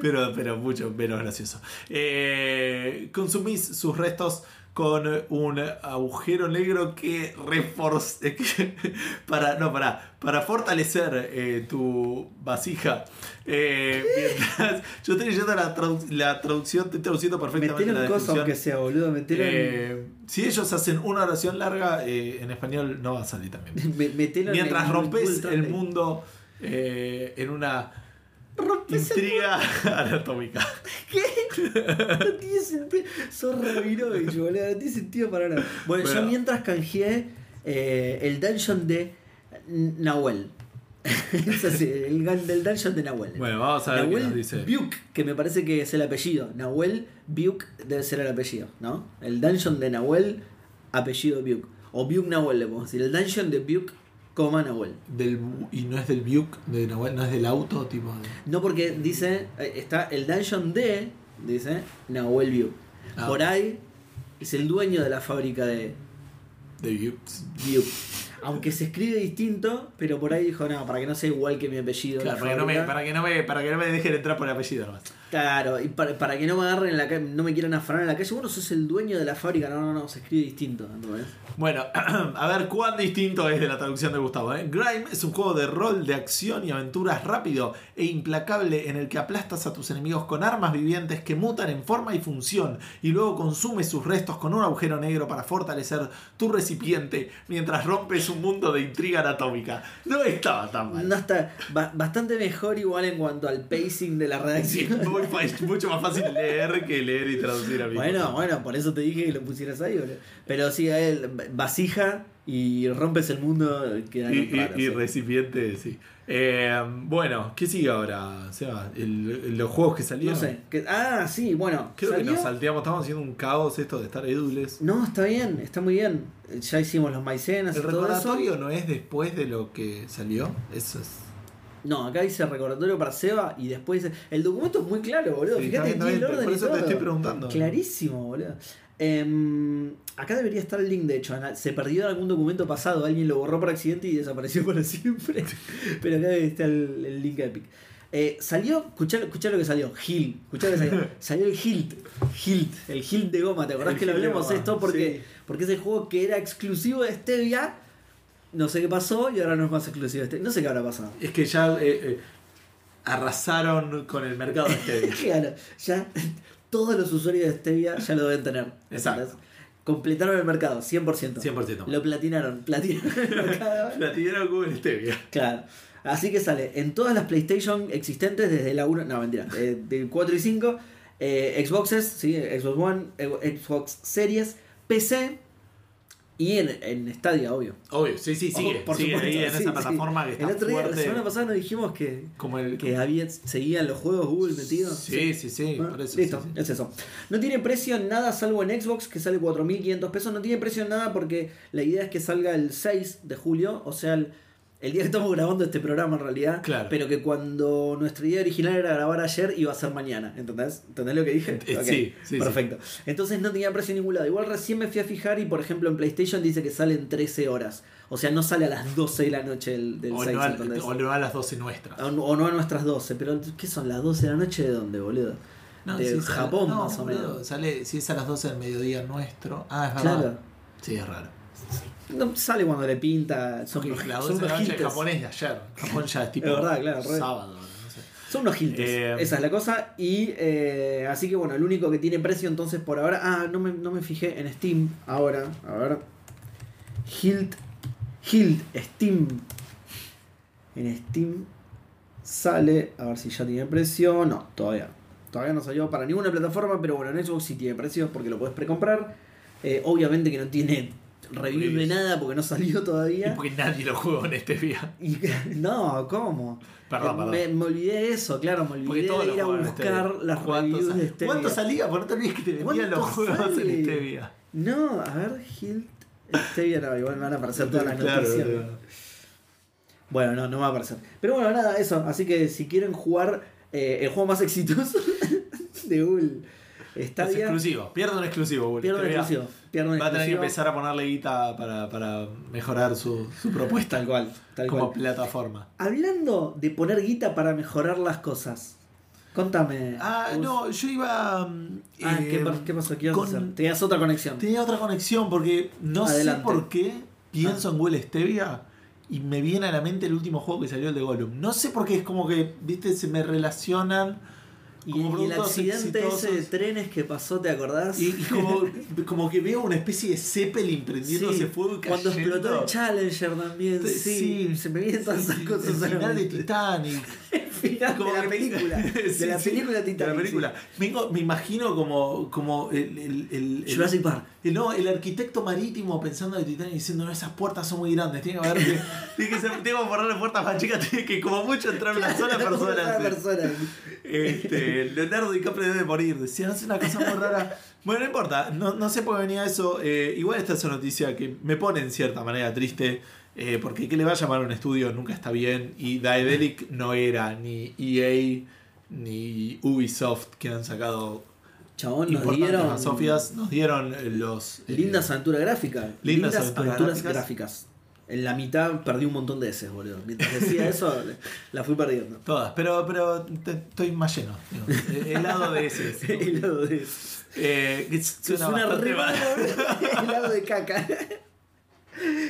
Pero, pero mucho menos gracioso. Eh, consumís sus restos con un agujero negro que reforza para no para para fortalecer eh, tu vasija. Eh, mientras yo estoy leyendo la, tradu- la traducción estoy traduciendo perfectamente en cosas descripción. aunque sea, boludo, metelo en... Eh, si ellos hacen una oración larga eh, en español no va a salir también. Me- Mientras rompes el mundo eh, en una Rompes el intriga anatómica. No tiene sentido. Sos Rabinovich, boludo. No tiene sentido para nada. Bueno, Bueno. yo mientras canjeé eh, el dungeon de Nahuel. es así, el del dungeon de Nahuel. Bueno, vamos a ver qué nos Nahuel dice. Biuk, que me parece que es el apellido. Nahuel Biuk debe ser el apellido, ¿no? El dungeon de Nahuel, apellido Biuk. O Biuk Nahuel le podemos decir. El dungeon de Biuk, coma Nahuel. Del, y no es del Buick de Nahuel, no es del auto, tipo de. No porque dice, eh, está el dungeon de, dice, Nahuel Biuk. Ah. Por ahí es el dueño de la fábrica de de Buick. Aunque se escribe distinto, pero por ahí dijo, no, para que no sea igual que mi apellido. Claro, la para que, no me, fábrica". para, que no me, para que no me dejen entrar por el apellido nomás. Claro, y para, para que no me agarren en la calle, no me quieran afanar en la calle, bueno, sos el dueño de la fábrica, no, no, no, se escribe distinto. Bueno, a ver cuán distinto es de la traducción de Gustavo. ¿eh? Grime es un juego de rol de acción y aventuras rápido e implacable en el que aplastas a tus enemigos con armas vivientes que mutan en forma y función y luego consumes sus restos con un agujero negro para fortalecer tu recipiente mientras rompes un mundo de intriga anatómica. No estaba tan mal. No está ba- bastante mejor igual en cuanto al pacing de la redacción. muy es mucho más fácil leer que leer y traducir a mí. Bueno, bueno, por eso te dije que lo pusieras ahí, boludo. Pero sí, a él, vasija y rompes el mundo, queda Y, y- recipiente, sí. Eh, bueno, ¿qué sigue ahora, Seba? El- los juegos que salieron. No sé. que- ah, sí, bueno. Creo que nos salteamos, estamos haciendo un caos esto de estar édules. No, está bien, está muy bien. Ya hicimos los maicenas El y todo eso. recordatorio no es después de lo que salió. Eso es. No, acá dice recordatorio para Seba y después dice. El documento es muy claro, boludo. Sí, Fíjate tiene el orden por y eso te todo. estoy preguntando. Clarísimo, boludo. Em, acá debería estar el link, de hecho. Se perdió en algún documento pasado, alguien lo borró por accidente y desapareció para siempre. Pero acá está el, el link Epic. Eh, salió, escuchá, escuchá lo que salió, Hilt. Escuchá lo que salió. salió el Hilt. Hilt, el Hilt de goma. ¿Te acordás El que lo hablamos esto? Porque, sí. porque es el juego que era exclusivo de Stevia. No sé qué pasó y ahora no es más exclusivo de Stevia. No sé qué habrá pasado. Es que ya eh, eh, arrasaron con el mercado de Stevia. Claro, ya todos los usuarios de Stevia ya lo deben tener. Exacto. ¿entendés? Completaron el mercado, 100%. 100%. Lo platinaron, platinaron el mercado. La tiraron con Stevia. Claro. Así que sale en todas las PlayStation existentes desde la 1, no mentira, eh, del 4 y 5, eh, Xboxes, ¿sí? Xbox One, Xbox Series, PC y en, en Stadia, obvio. Obvio, sí, sí, sigue. Por sigue supuesto, ahí en sí, esa sí. plataforma que está El otro día, la fuerte. semana pasada nos dijimos que, como el, que había, seguían los juegos Google metidos. Sí, sí, sí. Bueno, por eso, listo, es eso. No tiene precio en nada salvo en Xbox, que sale 4.500 pesos. No tiene precio en nada porque la idea es que salga el 6 de julio, o sea, el, el día que estamos grabando este programa en realidad. Claro. Pero que cuando nuestra idea original era grabar ayer, iba a ser mañana. ¿Entendés? ¿Entendés lo que dije? Eh, sí, sí, Perfecto. Entonces no tenía precio en ningún lado. Igual recién me fui a fijar y, por ejemplo, en PlayStation dice que sale en 13 horas. O sea, no sale a las 12 de la noche del, del O 6, no, a, ¿entendés? o no a las 12 nuestras. O no- o no a nuestras 12, pero ¿qué son las 12 de la noche de dónde, boludo? No, de sale- Japón, no, más o boludo, menos. Sale, si es a las 12 del mediodía nuestro. Ah, es verdad. Claro. Sí, es raro. No, sale cuando le pinta. Son, Porque las son 12 de la unos japonés de ayer. Japón ya es tipo Es verdad, claro, sábado. No sé. Son unos hiltes. Eh, Esa es la cosa. Y eh, así que bueno, el único que tiene precio entonces por ahora. Ah, no me, no me fijé en Steam ahora. A ver. Hilt. Hilt Steam. En Steam sale. A ver si ya tiene precio. No, todavía. todavía no salió para ninguna plataforma, pero bueno, en Xbox sí tiene precios porque lo puedes precomprar. Eh, obviamente que no tiene review de nada porque no salió Y todavía. porque nadie lo jugó en este día. Y- no, ¿cómo? Perdón, Eh, perdón. Me, me olvidé de eso, claro, me olvidé de ir a en buscar las ¿Cuánto reviews de Stevia. ¿Cuánto salía? Porque no te olvides que te vendían los ¿Cuánto juegos sale? en Stevia. No, a ver, Hilt. Stevia no, igual me van a aparecer todas las Claro, noticias. claro. Bueno, no, no va a aparecer. Pero bueno, nada, eso. Así que si quieren jugar eh, el juego más exitoso de Google Es Stadia, exclusivo. Pierde un exclusivo, boludo. pierden Stevia. exclusivo. Pierden Va a tener que empezar a ponerle guita para, para mejorar su, su propuesta Tal cual, tal como cual. plataforma. Hablando de poner guita para mejorar las cosas. Contame. Ah, no, yo iba. mm, Ah, eh, ¿qué, pa- qué pasó? ¿Qué con- hacer? Tenías otra conexión. Tenía otra conexión porque no Adelante. sé por qué pienso en Google Stevia y me viene a la mente el último juego que salió, el de Gollum. No sé por qué, es como que, viste, se me relacionan. Y, y el accidente ese de trenes que pasó, ¿te acordás? Y, y como, como que veo una especie de Zeppelin prendiéndose Sí, fuego y Cuando explotó el Challenger también, sí, Sí, se me vienen todas esas cosas. El final de. Titanic. El final Como de la que- película. De la película de Titanic. la película. Me imagino como, como el, el, el- Jurassic Park. El- no, el arquitecto marítimo pensando en Titanic diciendo, no, esas puertas son muy grandes, tiene que haber que, tiene que ser- tengo que ponerle puertas más chicas, tiene que como mucho entrar una sola Una persona. persona. Este, Leonardo DiCaprio debe morir. Decían, hace una cosa muy rara. Bueno, no importa, no, no sé por qué venía eso. Eh, igual esta es una noticia que me pone en cierta manera triste. eh, porque que le va a llamar a un estudio nunca está bien. Y Daedalic no era ni EA ni Ubisoft que han sacado Chabón, nos dieron Sofias. Nos dieron eh, los. eh, lindas aventuras gráficas. lindas Lindas, aventuras aventuras, gráficas. gráficas. En la mitad perdí un montón de S, boludo. Mientras decía eso, la fui perdiendo. Todas, pero, pero te- estoy más lleno. digo. Eh, helado de ese. El lado de Eh, que suena Suena bastante re helado de caca.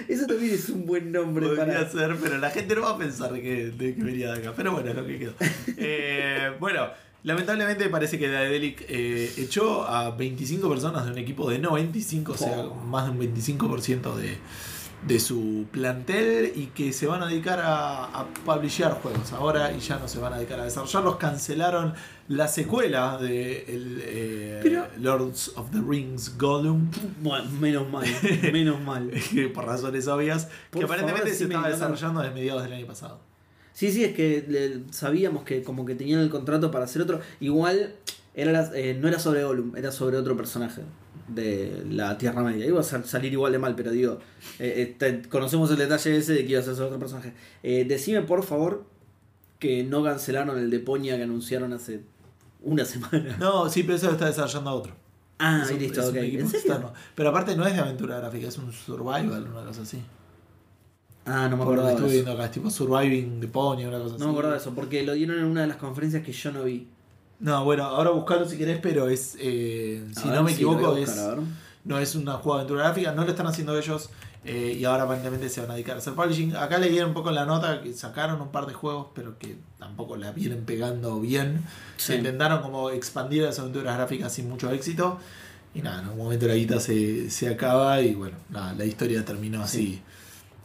Eso también es un buen nombre Podría para. ser, pero la gente no va a pensar que, que venía de acá. Pero bueno, es lo que quedó. Eh, bueno, lamentablemente parece que Daedalic eh, echó a 25 personas de un equipo de 95, o sea, más de un 25% de, de su plantel y que se van a dedicar a, a publishear juegos ahora y ya no se van a dedicar a desarrollarlos. Cancelaron la secuela de el, eh, Pero- Lords of the Rings Gollum. Bueno, menos mal, menos mal. por razones obvias, Por que aparentemente favor, se estaba desarrollando desde mediados del año pasado. Sí, sí, es que le- sabíamos que como que tenían el contrato para hacer otro. Igual era eh, no era sobre Gollum, era sobre otro personaje de la Tierra Media. Iba a sal- salir igual de mal, pero digo, eh, eh, te- conocemos el detalle ese de que iba a ser sobre otro personaje. Eh, decime por favor que no cancelaron el de Poña que anunciaron hace una semana. No, sí, pero eso lo está desarrollando otro. Ah, Es un- listo, es ok. Pero aparte no es de aventura gráfica, es un survival, una cosa así. Ah, no me lo que de estuve viendo acá, es tipo surviving de pony, una cosa así. No me acordaba de eso, porque lo dieron en una de las conferencias que yo no vi. No, bueno, ahora buscarlo si querés, pero es. eh, si ver, no me sí, equivoco, buscar, es. No es una juego de aventura gráfica, no lo están haciendo ellos eh, y ahora aparentemente se van a dedicar a hacer publishing. Acá leyeron un poco en la nota que sacaron un par de juegos, pero que tampoco la vienen pegando bien. Sí. Se intentaron como expandir las aventuras gráficas sin mucho éxito. Y nada, en un momento la guita se, se acaba y bueno, nada, la historia terminó así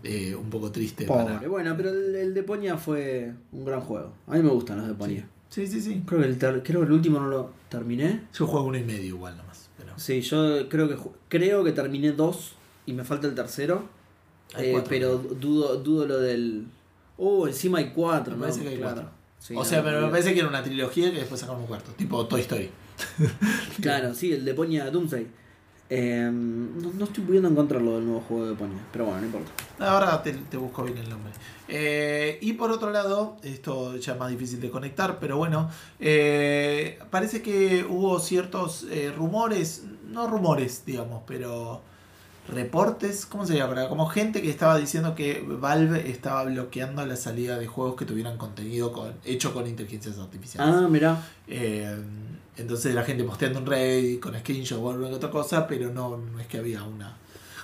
eh, un poco triste Pobre. para. Bueno, pero el, el de Poña fue un gran juego. A mí me gustan los de Poña. Sí, sí, sí. Creo, que el ter- creo que el último no lo terminé. Yo juego uno y medio igual nomás. Pero Sí, yo creo que creo que terminé dos y me falta el tercero. Eh, cuatro, pero dudo, dudo lo del. Oh, encima hay cuatro, Me ¿no? parece que hay claro. cuatro. Sí, o sea, no, pero me parece que era una trilogía que después sacaron un cuarto, tipo Toy Story. Claro, sí, el de Poña Doomsday. Eh, no, no estoy pudiendo encontrarlo del nuevo juego de Poña, pero bueno, no importa. Ahora te, te busco bien el nombre. Eh, y por otro lado, esto ya es más difícil de conectar, pero bueno, eh, parece que hubo ciertos eh, rumores, no rumores, digamos, pero reportes, ¿cómo se llama? Como gente que estaba diciendo que Valve estaba bloqueando la salida de juegos que tuvieran contenido con, hecho con inteligencias artificiales. Ah, mirá. Eh, entonces la gente posteando en Reddit con screenshot o alguna que otra cosa, pero no, no es que había una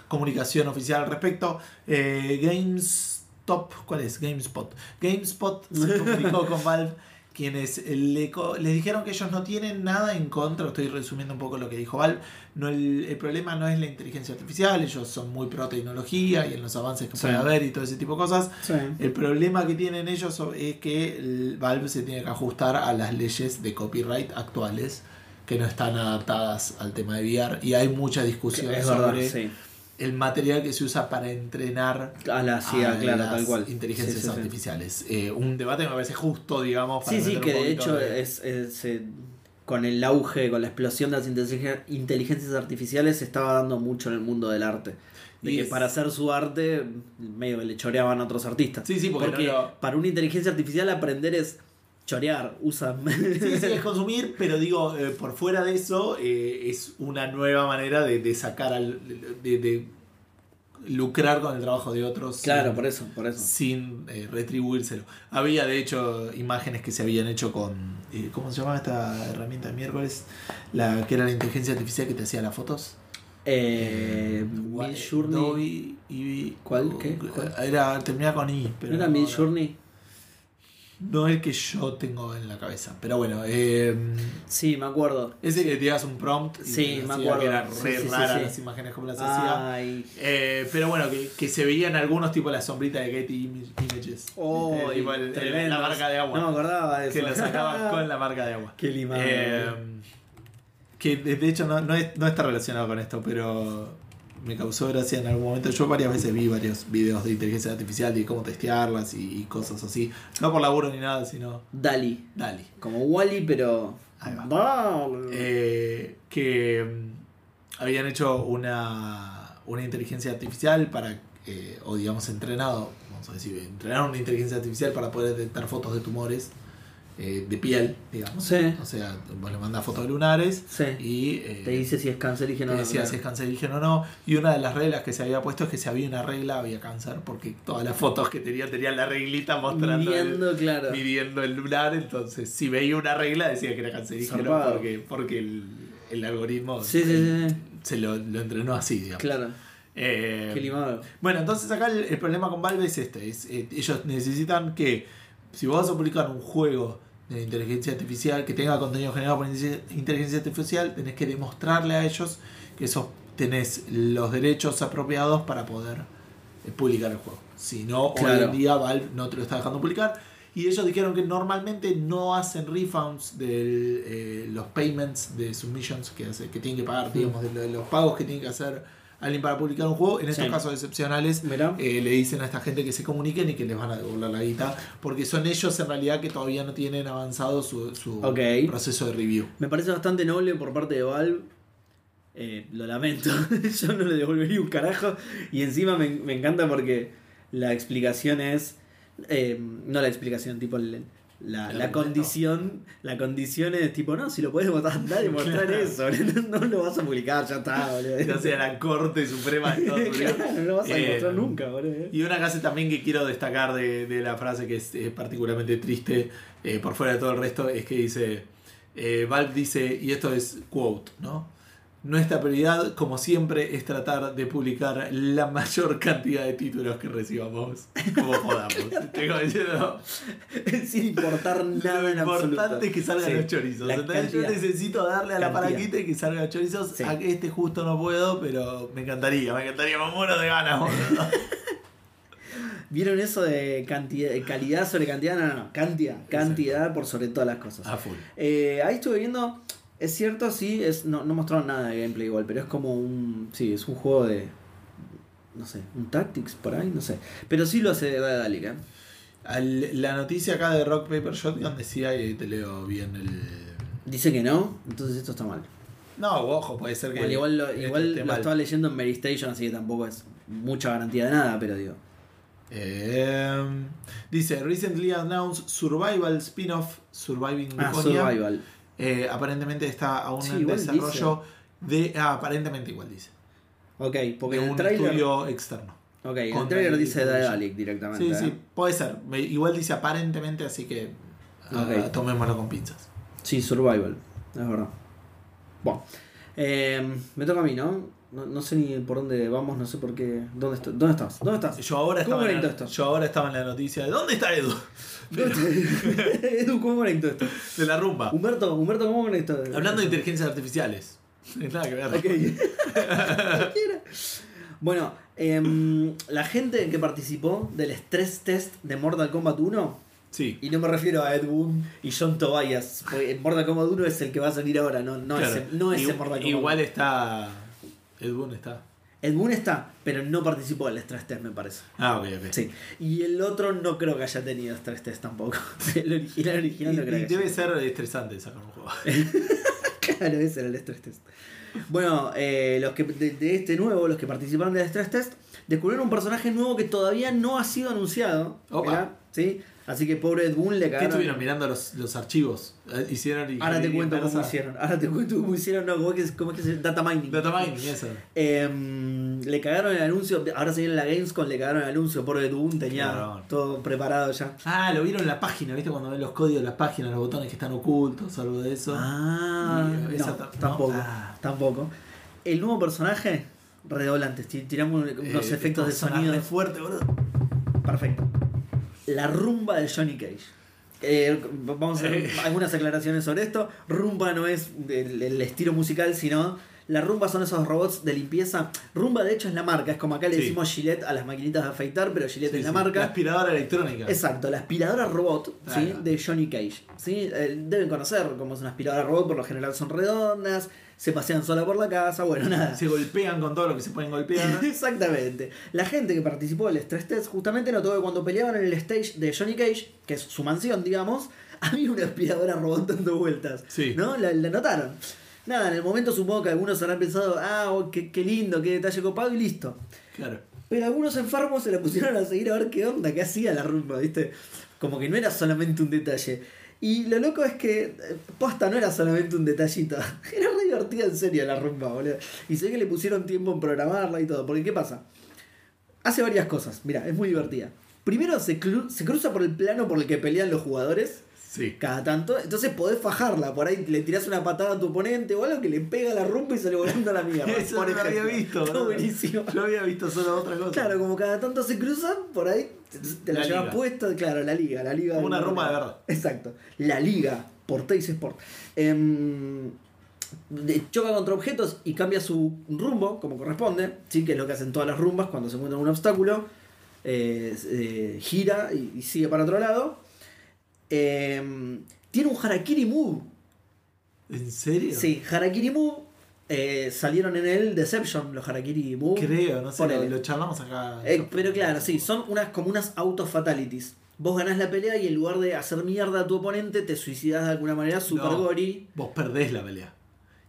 comunicación oficial al respecto. Eh, GameStop, ¿cuál es? GameSpot. GameSpot se comunicó con Valve quienes le co- les dijeron que ellos no tienen nada en contra, estoy resumiendo un poco lo que dijo Val, no, el, el problema no es la inteligencia artificial, ellos son muy pro tecnología y en los avances que Sí. puede haber y todo ese tipo de cosas. Sí. El problema que tienen ellos es que el Valve se tiene que ajustar a las leyes de copyright actuales que no están adaptadas al tema de VR y hay mucha discusión Es verdad, sobre sí. El material que se usa para entrenar A la sí, a claro, las tal cual. inteligencias Sí, sí, sí. artificiales. Eh, un debate que me parece justo, digamos. para Sí, sí, que de hecho es, es, eh, con el auge, con la explosión de las inteligen- inteligencias artificiales se estaba dando mucho en el mundo del arte. De Y que es- para hacer su arte medio le choreaban a otros artistas. Sí, sí, porque, no lo- para una inteligencia artificial aprender es chorear, usan... Sí, sí, es consumir, pero digo, eh, por fuera de eso, eh, es una nueva manera de, de sacar al. De, de lucrar con el trabajo de otros. claro, sin- por eso, por eso. sin eh, retribuírselo. Había de hecho imágenes que se habían hecho con, eh, ¿cómo se llamaba esta herramienta de miércoles? La que era la inteligencia artificial que te hacía las fotos. Eh, Midjourney. Adobe y- ¿Cuál? ¿Qué? ¿Cuál? Era, terminaba con I, pero ¿No era no, Midjourney? No el que yo tengo en la cabeza. Pero bueno, eh, Sí, me acuerdo. ese que te das un prompt y Sí, me acuerdo. que era Sí, re sí, sí, rara sí. las imágenes como las hacía. Ay. Eh, pero bueno, que, que se veían algunos tipo la sombrita de Getty Im- Images. Oh, ¿Viste? Tipo el- el- tremendo. la marca de agua. No me acordaba de eso. que lo sacabas con la marca de agua. Qué limado. Eh, que de de hecho no, no, es- no está relacionado con esto, pero me causó gracia en algún momento. Yo varias veces vi varios videos de inteligencia artificial y cómo testearlas y, y cosas así. No por laburo ni nada, sino Dali. dale. Como Wally, pero. Ahí va. Dali. Eh, que mm, habían hecho una, una inteligencia artificial para, eh, o digamos entrenado, vamos a decir, entrenaron una inteligencia artificial para poder detectar fotos de tumores eh, de piel, digamos. Sí. O sea, vos le mandás fotos lunares Sí. y eh, Te dice si es cancerígeno te o no. decía si es cancerígeno o no. Y una de las reglas que se había puesto es que si había una regla había cáncer, porque todas las fotos que tenía tenían la reglita mostrando el- Midiendo, claro. midiendo el lunar, entonces si veía una regla decía que era cancerígeno Zarpado. porque, porque el, el algoritmo Sí, se lo, lo entrenó así, digamos. Claro. Eh, Qué limado. bueno, entonces acá el, el problema con Valve es este, es, eh, ellos necesitan que si vos vas a publicar un juego de inteligencia artificial que tenga contenido generado por inteligencia- artificial, tenés que demostrarle a ellos que esos tenés los derechos apropiados para poder eh, publicar el juego. Si no, hoy en día Valve no te lo está dejando publicar. Y ellos dijeron que normalmente no hacen refunds de eh, los payments de submissions que, hace, que tienen que pagar, digamos, de, lo- de los pagos que tiene que hacer alguien para publicar un juego. En estos Sí. casos excepcionales, eh, le dicen a esta gente que se comuniquen y que les van a devolver la guita, porque son ellos en realidad que todavía no tienen avanzado su, proceso de review. Me parece bastante noble por parte de Valve. Eh, lo lamento. Yo no le devolvería un carajo. Y encima me, me encanta porque la explicación es. eh, no la explicación, tipo el- la, ¿El la condición. La condición es tipo, no, si lo puedes mandar y mostrar Claro. eso. No, lo vas a publicar, ya está, boludo. O sea, la Corte Suprema de Estados Unidos. Claro, no lo vas a Eh, mostrar nunca, boludo. Y una frase también que quiero destacar de, de la frase que es, particularmente triste, eh, por fuera de todo el resto, es que dice, eh, Valve dice, y esto es quote, ¿no? Nuestra prioridad, como siempre, es tratar de publicar la mayor cantidad de títulos que recibamos, como podamos. Tengo diciendo, Sin importar nada lo en absoluto. importante es que salgan Sí, los chorizos. Entonces yo necesito darle a la Cantidad. palanquita y que salgan los chorizos. Sí. A este justo no puedo, pero me encantaría, me encantaría, me muero de ganas, boludo. ¿Vieron eso de cantidad, de calidad sobre cantidad? No, no, no. Cantidad. Cantidad por sobre todas las cosas. A full. Eh, ahí estuve viendo. Es cierto, sí, es, no, no mostraron nada de gameplay igual, pero es como un. Sí, es un juego de. No sé, un Tactics por ahí, no sé. Pero sí lo hace de Dalek, ¿eh? Al- la noticia acá de Rock Paper Shotgun decía, y te leo bien el. Dice que no, entonces esto está mal. No, ojo, puede ser que. Bueno, igual lo, este igual esté lo mal. estaba leyendo en Mary Station, así que tampoco es mucha garantía de nada, pero digo. Eh, dice: Recently announced Survival spin-off Surviving Ah. Survival. Eh, aparentemente está aún Sí, en desarrollo de. Ah, aparentemente igual dice. Ok, porque de el un trailer. estudio externo. Ok, el trailer Dalek dice. Dalek directamente. Sí, ¿eh? sí, puede ser. Igual dice aparentemente, así que. ah, Ok. tomémoslo con pinzas. Sí, Survival, es verdad. Bueno, eh, me toca a mí, ¿no? No, no sé ni por dónde vamos, no sé por qué. ¿Dónde, estoy? ¿Dónde estás? ¿Dónde estás? Yo ahora, ¿Cómo estaba en la, esto? yo ahora estaba en la noticia de ¿dónde está Edu? Edu, ¿cómo conecto esto? De la rumba. Humberto, Humberto, ¿cómo conecto? Hablando de inteligencias artificiales. Nada que ver. Ok. Cualquiera. bueno, em, la gente que participó del stress test de Mortal Kombat 1, Sí. y no me refiero a Ed Boon y John Tobias, porque Mortal Kombat 1 es el que va a salir ahora, no, no claro. ese, no ese Igual- Mortal Kombat. Igual está. Ed Boon está. Ed Boon está, pero no participó del stress test, me parece. Ah, ok, ok. Sí. Y el otro no creo que haya tenido stress test tampoco. El original, el original Y, no creo y que debe ser estresante sacar un juego. Claro, ese era el stress test. Bueno, eh, los que de, de este nuevo, los que participaron del stress test, descubrieron un personaje nuevo que todavía no ha sido anunciado. Opa. ¿sí? Así que pobre Ed Boon le ¿Qué cagaron. estuvieron mirando los, los archivos? Eh, Hicieron Ahora te cuento cómo hicieron. Ahora te cuento cómo hicieron. No, ¿cómo es que, cómo es que se Data mining. Data mining, eso. Em, le cagaron el anuncio. Ahora se viene la Gamescom, le cagaron el anuncio. Pobre Ed Boon tenía Claro. todo preparado ya. Ah, lo vieron en la página, ¿viste? Cuando ven los códigos de las páginas, los botones que están ocultos, algo de eso. Ah, Y esa no, ta- no. tampoco. Ah. Tampoco. El nuevo personaje, redoblantes. ti- Tiramos unos Eh, efectos de sonido. fuerte, boludo. Perfecto. La rumba de Johnny Cage. Eh, vamos a hacer Eh. algunas aclaraciones sobre esto. Rumba no es el estilo musical, sino la rumba son esos robots de limpieza. Rumba de hecho es la marca, es como acá le Sí. decimos Gillette a las maquinitas de afeitar, pero Gillette Sí, es la sí, marca. La aspiradora electrónica. Exacto, la aspiradora robot va. de Johnny Cage. ¿sí? Eh, deben conocer cómo es una aspiradora robot, por lo general son redondas, se pasean sola por la casa, bueno, nada. Se golpean con todo lo que se pueden golpear. Exactamente. La gente que participó del stress test justamente notó que cuando peleaban en el stage de Johnny Cage, que es su mansión, digamos, había una aspiradora robot dando vueltas. Sí. ¿No? La, la notaron. Nada, en el momento supongo que algunos habrán pensado, ah, oh, qué, qué lindo, qué detalle copado y listo. Claro. Pero algunos enfermos se la pusieron a seguir a ver qué onda, qué hacía la rumba, ¿viste? Como que no era solamente un detalle. Y lo loco es que, eh, posta, no era solamente un detallito. Era re divertida en serio la rumba, boludo. Y sé que le pusieron tiempo en programarla y todo. Porque, ¿qué pasa? Hace varias cosas. Mira, es muy divertida. Primero, se, cru- se cruza por el plano por el que pelean los jugadores. Sí. Cada tanto, entonces podés fajarla. Por ahí le tirás una patada a tu oponente o algo que le pega la rumba y sale volando a la mierda. Eso por no lo había visto. Está buenísimo. Yo había visto solo otra cosa. Claro, como cada tanto se cruzan, por ahí te, la, La llevas puesta, claro, la liga, la liga. Como una rumba de verdad. Exacto, la liga, por Teis Sport. Em, choca contra objetos y cambia su rumbo, como corresponde, ¿sí? que es lo que hacen todas las rumbas cuando se encuentran un obstáculo. Eh, eh, gira y, y sigue para otro lado. Em, tiene un Harakiri Move. ¿En serio? Sí, Harakiri Move. eh, salieron en el Deception, los Harakiri Move. Creo, no sé, lo, charlamos acá. Eh, pero claro, sí, son unas como unas auto fatalities. Vos ganás la pelea y en lugar de hacer mierda a tu oponente, te suicidas de alguna manera super No. gori. Vos perdés la pelea.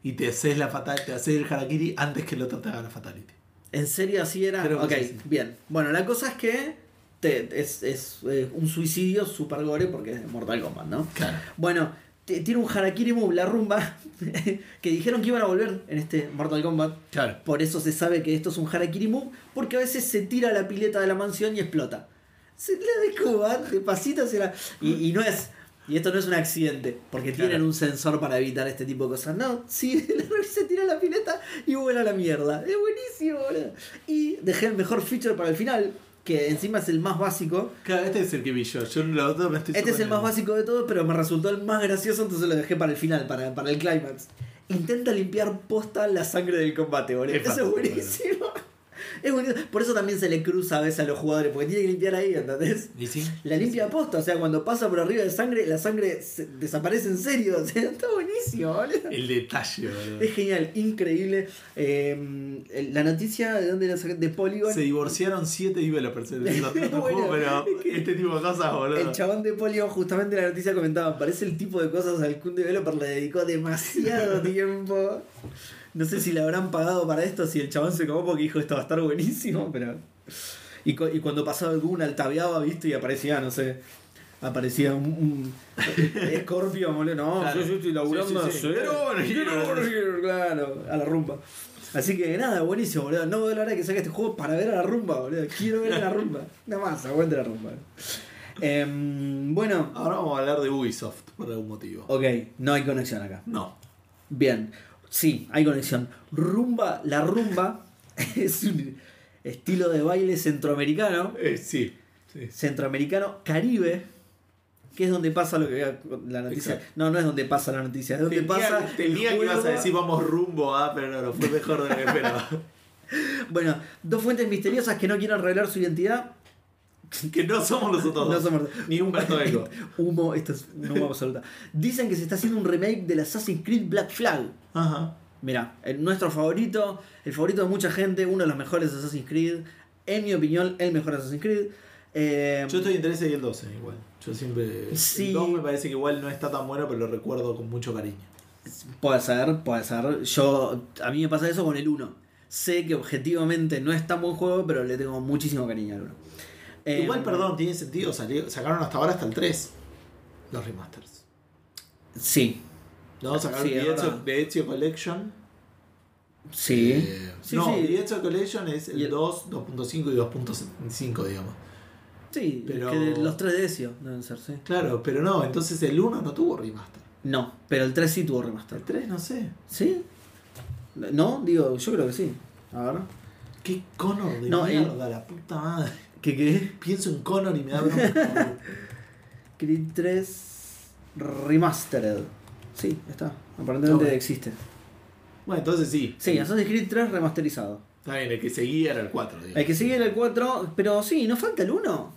Y te haces la fatal, te haces el harakiri antes que el otro te haga la fatality. ¿En serio así era? Creo ok, sí. bien. Bueno, la cosa es que te- es, es, eh, un suicidio super gore porque es de Mortal Kombat, ¿no? Claro. Bueno, tiene un Harakiri Move, la rumba, que dijeron que iban a volver en este Mortal Kombat. Claro. Por eso se sabe que esto es un Harakiri Move, porque a veces se tira la pileta de la mansión y explota. Se le descuba de pasito hacia la... Y, y no es... Y esto no es un accidente, porque Claro. tienen un sensor para evitar este tipo de cosas. No, sí, se tira la pileta y vuela a la mierda. Es buenísimo, boludo. Y dejé el mejor feature para el final, que encima es el más básico. Claro, este es el que vi yo. Yo lo otro me estoy Este es el más básico de todos, pero me resultó el más gracioso, entonces lo dejé para el final, para, para el clímax. Intenta limpiar posta la sangre del combate, boludo. Es Eso es buenísimo. Es buenísimo. Por eso también se le cruza a veces a los jugadores, porque tiene que limpiar ahí, ¿entendés? ¿Y sí? La limpia a posta, o sea, cuando pasa por arriba de sangre, la sangre se- desaparece en serio. O sea, está buenísimo, boludo. El detalle, boludo. Es genial, increíble. Eh, el- la noticia de dónde la saqué? de Polygon. Se divorciaron siete developers en el otro Bueno, pero este tipo de cosas, boludo. El chabón de Polygon, justamente en la noticia comentaba, parece el tipo de cosas al que un developer le dedicó demasiado tiempo. No sé si le habrán pagado para esto, si el chabón se comó porque dijo esto va a estar buenísimo, pero. Y, cu- y cuando pasaba el Dune, altaveaba, viste, y aparecía, no sé. Aparecía un, un Scorpio, boludo. No, Claro. yo, yo estoy laburando Sí, sí, claro, a la rumba. Así que nada, buenísimo, boludo. No veo la hora que saque este juego para ver a la rumba, boludo. Quiero ver a la rumba. Nada más, aguante la rumba. Em, bueno, Ahora vamos a hablar de Ubisoft por algún motivo. ok, no hay conexión acá. No. Bien. Sí, hay conexión. Rumba, la rumba es un estilo de baile centroamericano, Eh, sí. sí. centroamericano caribe, que es donde pasa lo que la noticia. Exacto. No, no es donde pasa la noticia, es donde Tenía, pasa. el tenía que ibas a decir vamos rumbo a, pero no, no, fue mejor de lo que esperaba. Bueno, dos fuentes misteriosas que no quieren revelar su identidad. que no somos nosotros No dos. somos- Ni Humberto Eco. Humo, esto es un humo absoluta. Dicen que se está haciendo un remake del Assassin's Creed Black Flag. Ajá. Mira, el- nuestro favorito, el favorito de mucha gente, uno de los mejores Assassin's Creed. En mi opinión, el mejor Assassin's Creed. Eh, Yo estoy en 13 y el 12 igual. Yo siempre... Sí. El 2 me parece que igual no está tan bueno, pero lo recuerdo con mucho cariño. Puede ser, puede ser. Yo, a mí me pasa eso con el 1. Sé que objetivamente no es tan buen juego, pero le tengo muchísimo cariño al 1. Eh, igual, perdón, tiene sentido. salió- sacaron hasta ahora hasta el 3. Los remasters. Sí, No, sacaron Sí, The, Ezio, Collection. sí. Eh, Sí, no, sí. The Ezio Collection es el Y el- 2, 2.5 y 2.5, digamos. Sí, pero- que los 3 de Ezio deben ser, sí. Claro, pero no, entonces el 1 no tuvo remaster. No, pero el 3 sí tuvo remaster. El 3 no sé. ¿Sí? ¿No? Digo, yo creo que sí. A ver. ¿Qué Connor de No, el- mierda, la puta madre? ¿Qué qué? Pienso en Connor y me da bronca. Creed 3 Remastered. Sí, está. Aparentemente existe. bueno, entonces sí. Sí, Assassin's Creed 3 remasterizado. Está bien, el que seguía era el 4. digamos. El que sigue era el 4, pero sí, ¿no falta el 1?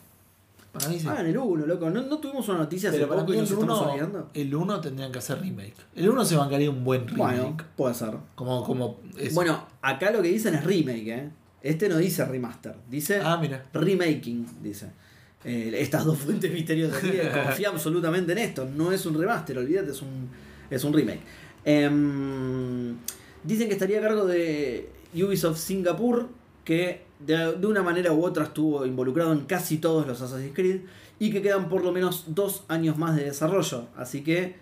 Para mí sí. Hagan el 1, loco. ¿No, no tuvimos una noticia hace pero poco y el nos estamos 1, olvidando? el 1 tendrían que hacer remake. El 1 se bancaría un buen remake. Bueno, puede ser. Como, como Bueno, acá lo que dicen es remake, ¿eh? Este no dice remaster, dice Ah, mira. remaking, dice. Eh, estas dos fuentes misteriosas. aquí, Confía absolutamente en esto. No es un remaster, olvídate, es un, es un remake. Em, dicen que estaría a cargo de Ubisoft Singapur, que de, de una manera u otra estuvo involucrado en casi todos los Assassin's Creed y que quedan por lo menos dos años más de desarrollo. Así que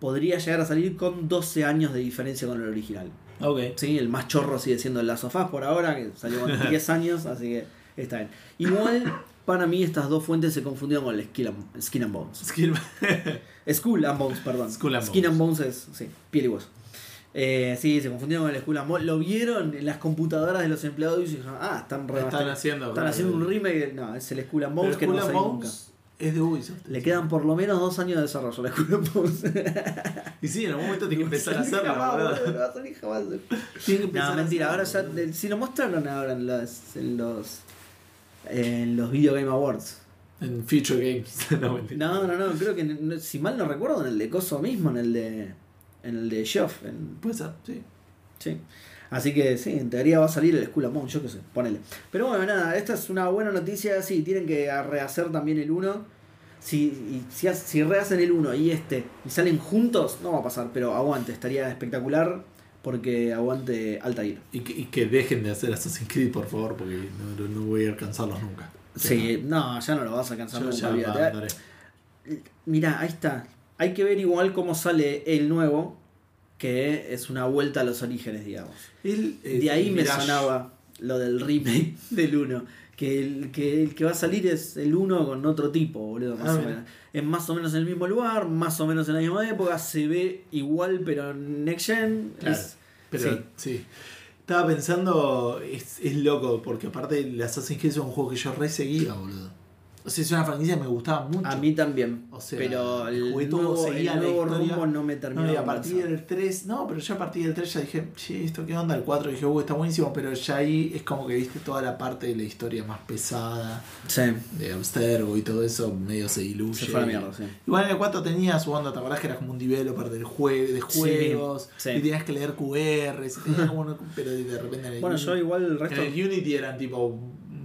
podría llegar a salir con 12 años de diferencia con el original. Ok. Sí, el más chorro sigue siendo el Last of Us por ahora, que salió con 10 años, así que está bien. Igual, para mí, estas dos fuentes se confundieron con el Skin and, Skin and Bones. Skill- Skull and Bones, perdón. Skull and Skin Bones. and Bones es, sí, piel y hueso. Eh, sí, se confundieron con el Skull and Bones. Lo vieron en las computadoras de los empleados y dijeron, ah, están, Están haciendo. están haciendo un remake. No, es el Skull and Bones Pero que Skull and Bones nunca. Es de Ubisoft. Le quedan por lo menos dos años de desarrollo a la and Bones. Y sí, en algún momento tiene que empezar a hacerlo, no va a salir jamás. Tiene que empezar No, a mentira, ahora ya. si lo mostraron ahora en los. en los. en los Video Game Awards. En Future Games. no, mentira. No, no, no, creo que si mal no recuerdo, en el de Coso mismo, en el de. en el de Geoff. en- Puede ser, sí. sí. Así que sí, en teoría va a salir el Skull Among, yo qué sé, ponele. Pero bueno, nada, esta es una buena noticia. Sí, tienen que rehacer también el 1. Si, y si, ha- si rehacen el 1 y este y salen juntos, no va a pasar, pero aguante, estaría espectacular porque aguante Altair. Y que, y que dejen de hacer Assassin's Creed, por favor, porque no, no- voy a alcanzarlos nunca. Sí, no, ya no lo vas a alcanzar nunca. Mira, ahí está. Hay que ver igual cómo sale el nuevo, que es una vuelta a los orígenes, digamos. Eh, De ahí me sonaba lo del remake del 1. Que el, que el que va a salir es el 1 con otro tipo, boludo. Más Ah, o menos. Es más o menos en el mismo lugar, más o menos en la misma época, se ve igual, pero Next Gen. Claro. es- Pero sí. sí. Estaba pensando, es, es loco, porque aparte el Assassin's Creed es un juego que yo re seguía, boludo. O sea, es una franquicia que me gustaba mucho. A mí también. O sea, pero el jugué todo, nuevo, seguía el la nuevo historia. rumbo no me terminó. No, y a partir del 3, no, pero ya a partir del 3 ya dije, che, ¿esto qué onda? El 4 dije, uh, está buenísimo, pero ya ahí es como que viste toda la parte de la historia más pesada, Sí, de Abstergo y todo eso, medio se diluye. se fue a mierda, sí. Igual en el 4 tenías su onda, ¿te acordás que era como un developer del jue de juegos? sí. Y tenías que leer QRs, y tenías como una- pero de repente en el, Bueno, yo igual el en resto. el Unity eran tipo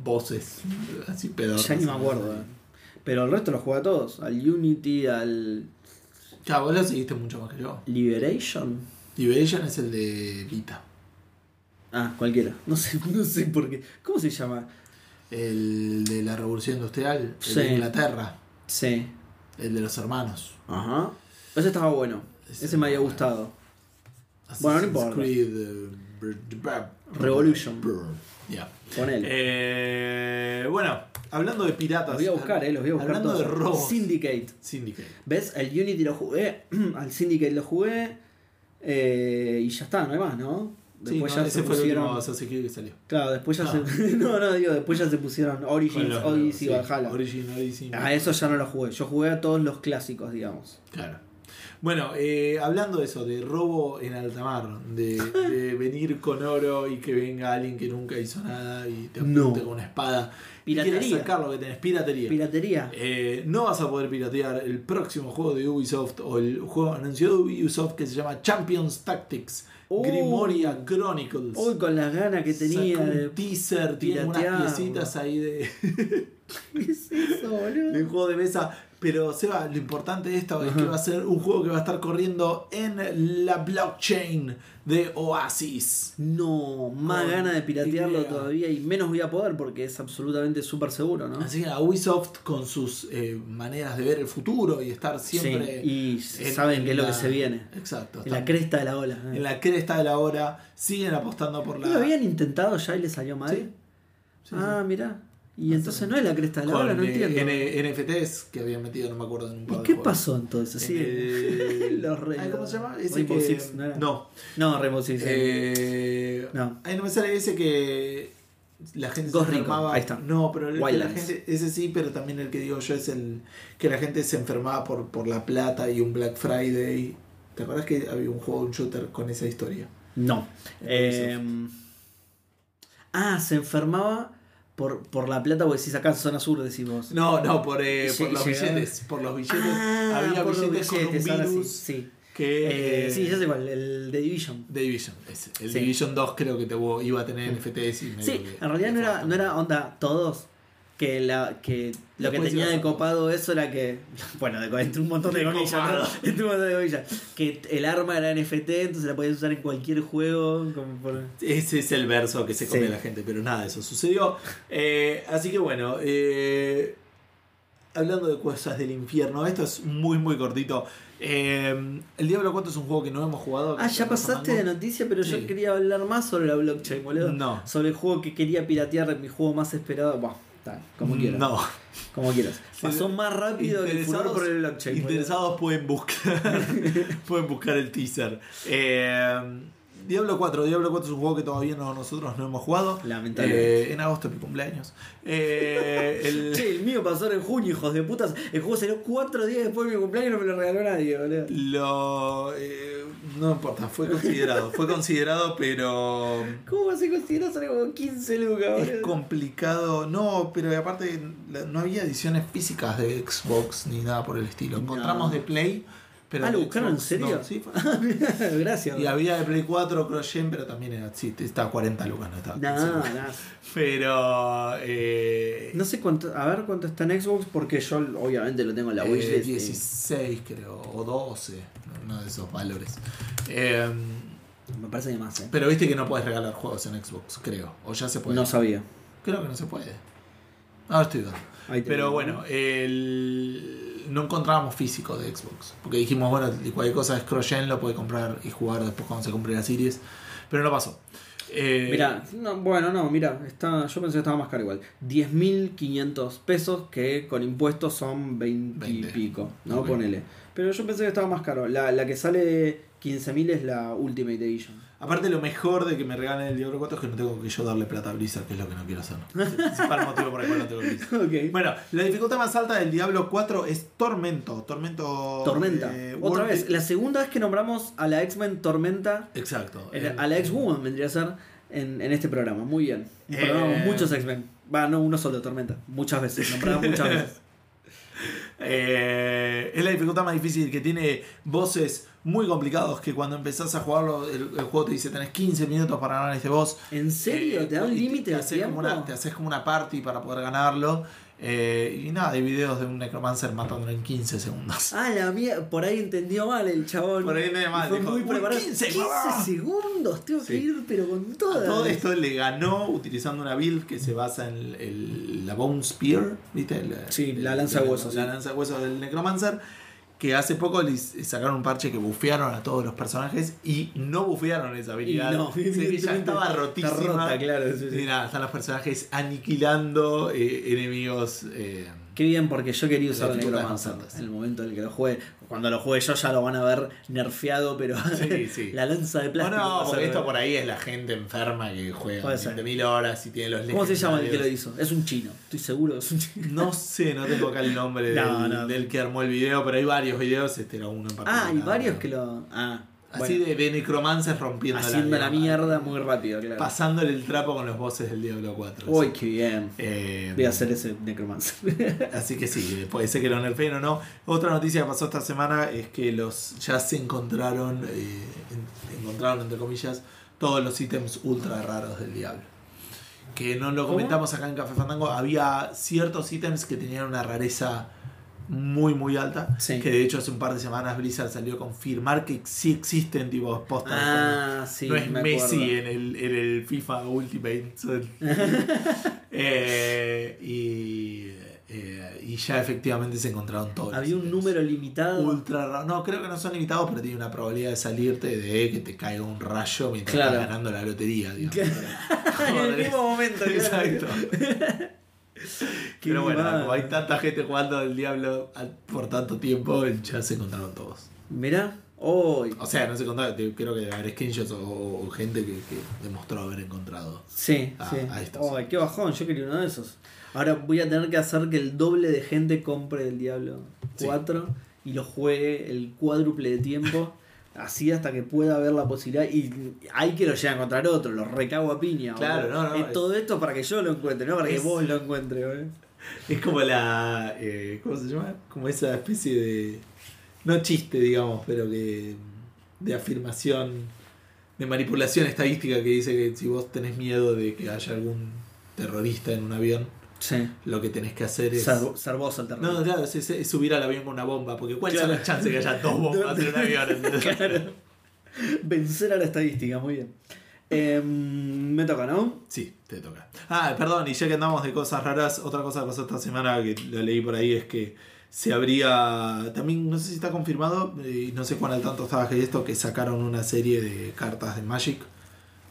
voces, así pedorras. Ya ni me acuerdo. eh. Pero el resto los juega a todos. Al Unity, al Ya, vos lo seguiste mucho más que yo. Liberation. Liberation es el de Vita. Ah, cualquiera. No sé, no sé por qué. ¿Cómo se llama? El de la Revolución Industrial, el Sí. de Inglaterra, Sí. el de los hermanos. Ajá. Ese estaba bueno. Ese Ese me había gustado. Assassin's Bueno, no importa. Creed, br- Revolution. Ya. Ponele. Eh, bueno, hablando de piratas. los voy a buscar, eh. Los voy a buscar Hablando todos. de robos. Syndicate. Syndicate. ¿Ves? Al Unity lo jugué. al Syndicate lo jugué. Eh, y ya está, no hay más, ¿no? Sí, Después no, ya ese se fue el pusieron. último Assassin's Creed que salió. Claro, después ya Ah. se. no, no, digo, después ya se pusieron Con Origins, Odyssey y Valhalla. Origin, Odyssey. A eso ya no lo jugué. Yo jugué a todos los clásicos, digamos. Claro. Bueno, eh, hablando de eso, de robo en alta mar, de, de venir con oro y que venga alguien que nunca hizo nada y te apunte No. con una espada y Piratería. quieras sacar lo que tenés, piratería. Piratería. Eh, no vas a poder piratear el próximo juego de Ubisoft o el juego anunciado de Ubisoft que se llama Champions Tactics Uh. Grimoria Chronicles. Uy, con las ganas que tenía Sacó un teaser, tiene unas piecitas ahí de, ¿Qué es eso, boludo? de juego de mesa. Pero Seba, lo importante de esto es que va a ser un juego que va a estar corriendo en la blockchain de Oasis. No, más Con ganas de piratearlo idea. todavía y menos voy a poder porque es absolutamente súper seguro, ¿no? Así que a Ubisoft con sus eh, maneras de ver el futuro y estar siempre... Sí, y en- saben en qué es lo la- que se viene. Exacto. En la cresta de la ola. ¿eh? en la cresta de la hora, siguen apostando por la... ¿Lo habían intentado ya y le salió mal? Sí. Sí, ah, mirá. Y entonces no es la cresta de la ola, no entiendo. N- NFTs que habían metido, no me acuerdo en un par ¿Y qué juegos. pasó entonces? Sí. Eh, Los re- ¿Cómo se llama? Ese Rainbow que- Six, ¿no era? No. No, Rainbow Six. Eh, No. Ay, no me sale ese que la gente Ghost se enfermaba. ahí está. No, pero el que la gente, ese sí, pero también el que digo yo es el que la gente se enfermaba por, por la plata y un Black Friday. ¿Te acuerdas que había un juego, un shooter con esa historia? No. Eh, ah, se enfermaba por, por la plata, porque si sacás zona sur, decís vos. No, no, por, eh, por los billetes. Por los billetes. Ah, había por los billetes, con un billetes, ahora sí, virus sí. que. Eh, eh, sí, ya sé cuál, el de Division. The Division, ese. El Sí. Division 2 creo que te, iba a tener NFTs y medio Sí, en realidad no era, no era onda todos. Que, la, que lo que tenía de copado eso era que. Bueno, de, entre un montón de comillas, ¿no? Entre un montón de comillas. Que el arma era NFT, entonces la podías usar en cualquier juego. Como por... Ese es el verso que se come Sí. la gente, pero nada de eso sucedió. Eh, así que bueno, eh, hablando de cosas del infierno, esto es muy muy cortito. Eh, el Diablo 4 es un juego que no hemos jugado. Ah, ya pasaste de noticia, pero yo quería hablar más sobre la blockchain, boludo. No. Sobre el juego que quería piratear, mi juego más esperado. Bueno, está, como quieras. No. Como quieras. Pasó más rápido que el furor por el blockchain. interesados pueden buscar pueden buscar el teaser. Eh, Diablo 4, Diablo 4 es un juego que todavía no, nosotros no hemos jugado. Lamentablemente. Eh, en agosto es mi cumpleaños. Eh, el- Che, el mío pasó en junio, hijos de putas. El juego salió cuatro días después de mi cumpleaños y no me lo regaló nadie, boludo. Lo. eh, no importa, fue considerado. fue considerado, pero. ¿Cómo vas a considerar sale como 15 lucas, Es boludo? complicado. No, pero aparte no había ediciones físicas de Xbox ni nada por el estilo. Encontramos No. de Play. Pero Ah, ¿lo buscaron en serio? no. Sí, fue- Gracias. Y había de Play 4 CrossGen, pero también era. Sí, estaba a 40 lucas, no estaba. a 15 No, lucas. no. Pero. Eh, No sé cuánto, a ver cuánto está en Xbox porque yo obviamente lo tengo en la eh, wishlist. y- 16, creo, o 12. Uno de esos valores. Eh, Me parece que más, eh. Pero viste que no puedes regalar juegos en Xbox, creo. O ya se puede. No sabía. Creo que no se puede. Ahora estoy dando. Pero bueno, el... no encontrábamos físico de Xbox. Porque dijimos, bueno, cualquier cosa es cross-gen, lo puede comprar y jugar después cuando se compre la series. Pero no pasó. Eh, Mira, no, bueno, no, mira, está, yo pensé que estaba más caro igual. 10.500 pesos que con impuestos son 20, y 20. pico, ¿no? Ok. Ponele. Pero yo pensé que estaba más caro. La, la que sale 15.000 es la Ultimate Edition. Aparte, lo mejor de que me regalen el Diablo 4 es que no tengo que yo darle plata a Blizzard, que es lo que no quiero hacer. es el motivo por el cual no tengo Blizzard. ok. Bueno, la dificultad más alta del Diablo 4 es Tormento. Tormento. Tormenta. eh, Otra World- vez, la segunda vez que nombramos a la X-Men Tormenta, Exacto. era- El- a la X-Woman vendría a ser en, en este programa. Muy bien. Eh, muchos X-Men. Va, no uno solo, Tormenta. Muchas veces, nombramos muchas veces. Eh, es la dificultad más difícil que tiene voces muy complicados que cuando empezás a jugarlo el, el juego te dice tenés 15 minutos para ganar este boss. ¿En serio? Eh, ¿Te da un y límite te de haces como una, Te haces como una party para poder ganarlo. Eh, y nada, hay videos de un necromancer matándolo en 15 segundos. Ah, la mía, por ahí entendió mal el chabón. Por ahí entendió mal, Fue dijo, muy "Uy, preparado. 15, 15 mamá". segundos, tengo que Sí. ir, pero con A todas. todo esto le ganó utilizando una build que se basa en el- la Bone Spear, ¿viste? Sí, la lanza huesos, La sí. lanza huesos del Necromancer. Que hace poco les sacaron un parche que bufearon a todos los personajes y no bufearon esa habilidad. No, ya estaba está rotísima. rota, claro, sí, sí. Y nada, están los personajes aniquilando eh, enemigos eh, Qué bien, porque yo quería usar el Necromancer en el momento en el que lo juegue. Cuando lo juegue yo ya lo van a ver nerfeado, pero Sí, sí. la lanza de No, plástico. no, a porque ser- esto por ahí es la gente enferma que juega ser. 20.000 horas y tiene los ¿Cómo se llama el que lo hizo? Es un chino, estoy seguro que es un chino. No sé, no tengo acá el nombre No, del, no. del que armó el video, pero hay varios videos, este era uno en particular. Ah, hay varios que lo. Ah, Así bueno, de, necromances rompiendo haciendo la mierda. mierda muy rápido, claro. Pasándole el trapo con los bosses del Diablo 4. Uy, qué bien. Eh, Voy a hacer ese Necromancer. Así que sí, puede ser que lo nerfeen o no. Otra noticia que pasó esta semana es que los ya se encontraron, eh, en- encontraron entre comillas, todos los ítems ultra raros del diablo. Que no lo ¿Cómo? comentamos acá en Café Fandango, había ciertos ítems que tenían una rareza muy muy alta. Sí. Que de hecho hace un par de semanas Blizzard salió a confirmar que sí existen tipo postas. ah, sí. no es me Messi en el, en el FIFA Ultimate. Eh, y, eh, y ya efectivamente se encontraron todos. Había un número limitado. ultra. No, creo que no son limitados, pero tiene una probabilidad de salirte de que te caiga un rayo mientras Claro. estás ganando la lotería. digamos. en el mismo momento. Exacto. Pero bueno, como hay tanta gente jugando al diablo por tanto tiempo, ya se encontraron todos. Mirá, hoy. O sea, no se encontraron, creo que haber screenshots o, o gente que, que demostró haber encontrado. Sí, Ah, sí. ahí está. Ay, qué bajón, yo quería uno de esos. Ahora voy a tener que hacer que el doble de gente compre el Diablo Sí. 4 y lo juegue el cuádruple de tiempo. Así hasta que pueda haber la posibilidad. Y hay que lo llegue a encontrar otro, lo recago a piña. Claro, no, no, Es es- todo esto para que yo lo encuentre, no para que Es- vos lo encuentres. Es como la. eh, ¿Cómo se llama? Como esa especie de. No chiste, digamos, pero que. de afirmación. de manipulación estadística que dice que si vos tenés miedo de que haya algún terrorista en un avión, Sí. lo que tenés que hacer es. Ser, ser vos el. No, claro, es, es- es subir al avión con una bomba, porque ¿cuál Claro. es la chance que haya dos bombas en un avión? Vencer a la estadística, muy bien. Em, me toca, ¿no? Sí, te toca. Ah, perdón, y ya que andamos de cosas raras, otra cosa que pasó esta semana que lo leí por ahí es que se habría. También, no sé si está confirmado, y no sé cuán al tanto estaba que esto, que sacaron una serie de cartas de Magic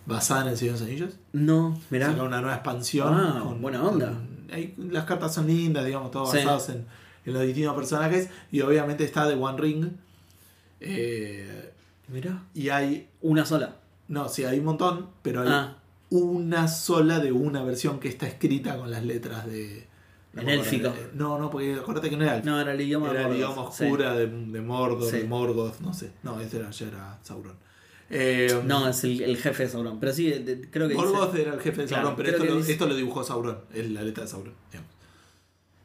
basada en el Señor de los Anillos. No, mirá. Sacaron una nueva expansión. Ah, buena onda. con- hay- las cartas son lindas, digamos, todas Sí. basadas en, en los distintos personajes. Y obviamente está The One Ring. eh, Mirá. y hay. Una sola. No, sí, hay un montón, pero hay Ah, una sola de una versión que está escrita con las letras de. no En élfico. eh, No, no, porque acuérdate que no era élfico. no, era el idioma era de el sí. de, de Mordor, Sí. de Morgoth, no sé. No, ese era, ya era Sauron. Eh, No, es el, el jefe de Sauron. Pero sí, de- creo que Morgoth era el jefe de Claro, Sauron, pero esto que lo, dice- esto lo dibujó Sauron, es la letra de Sauron. digamos.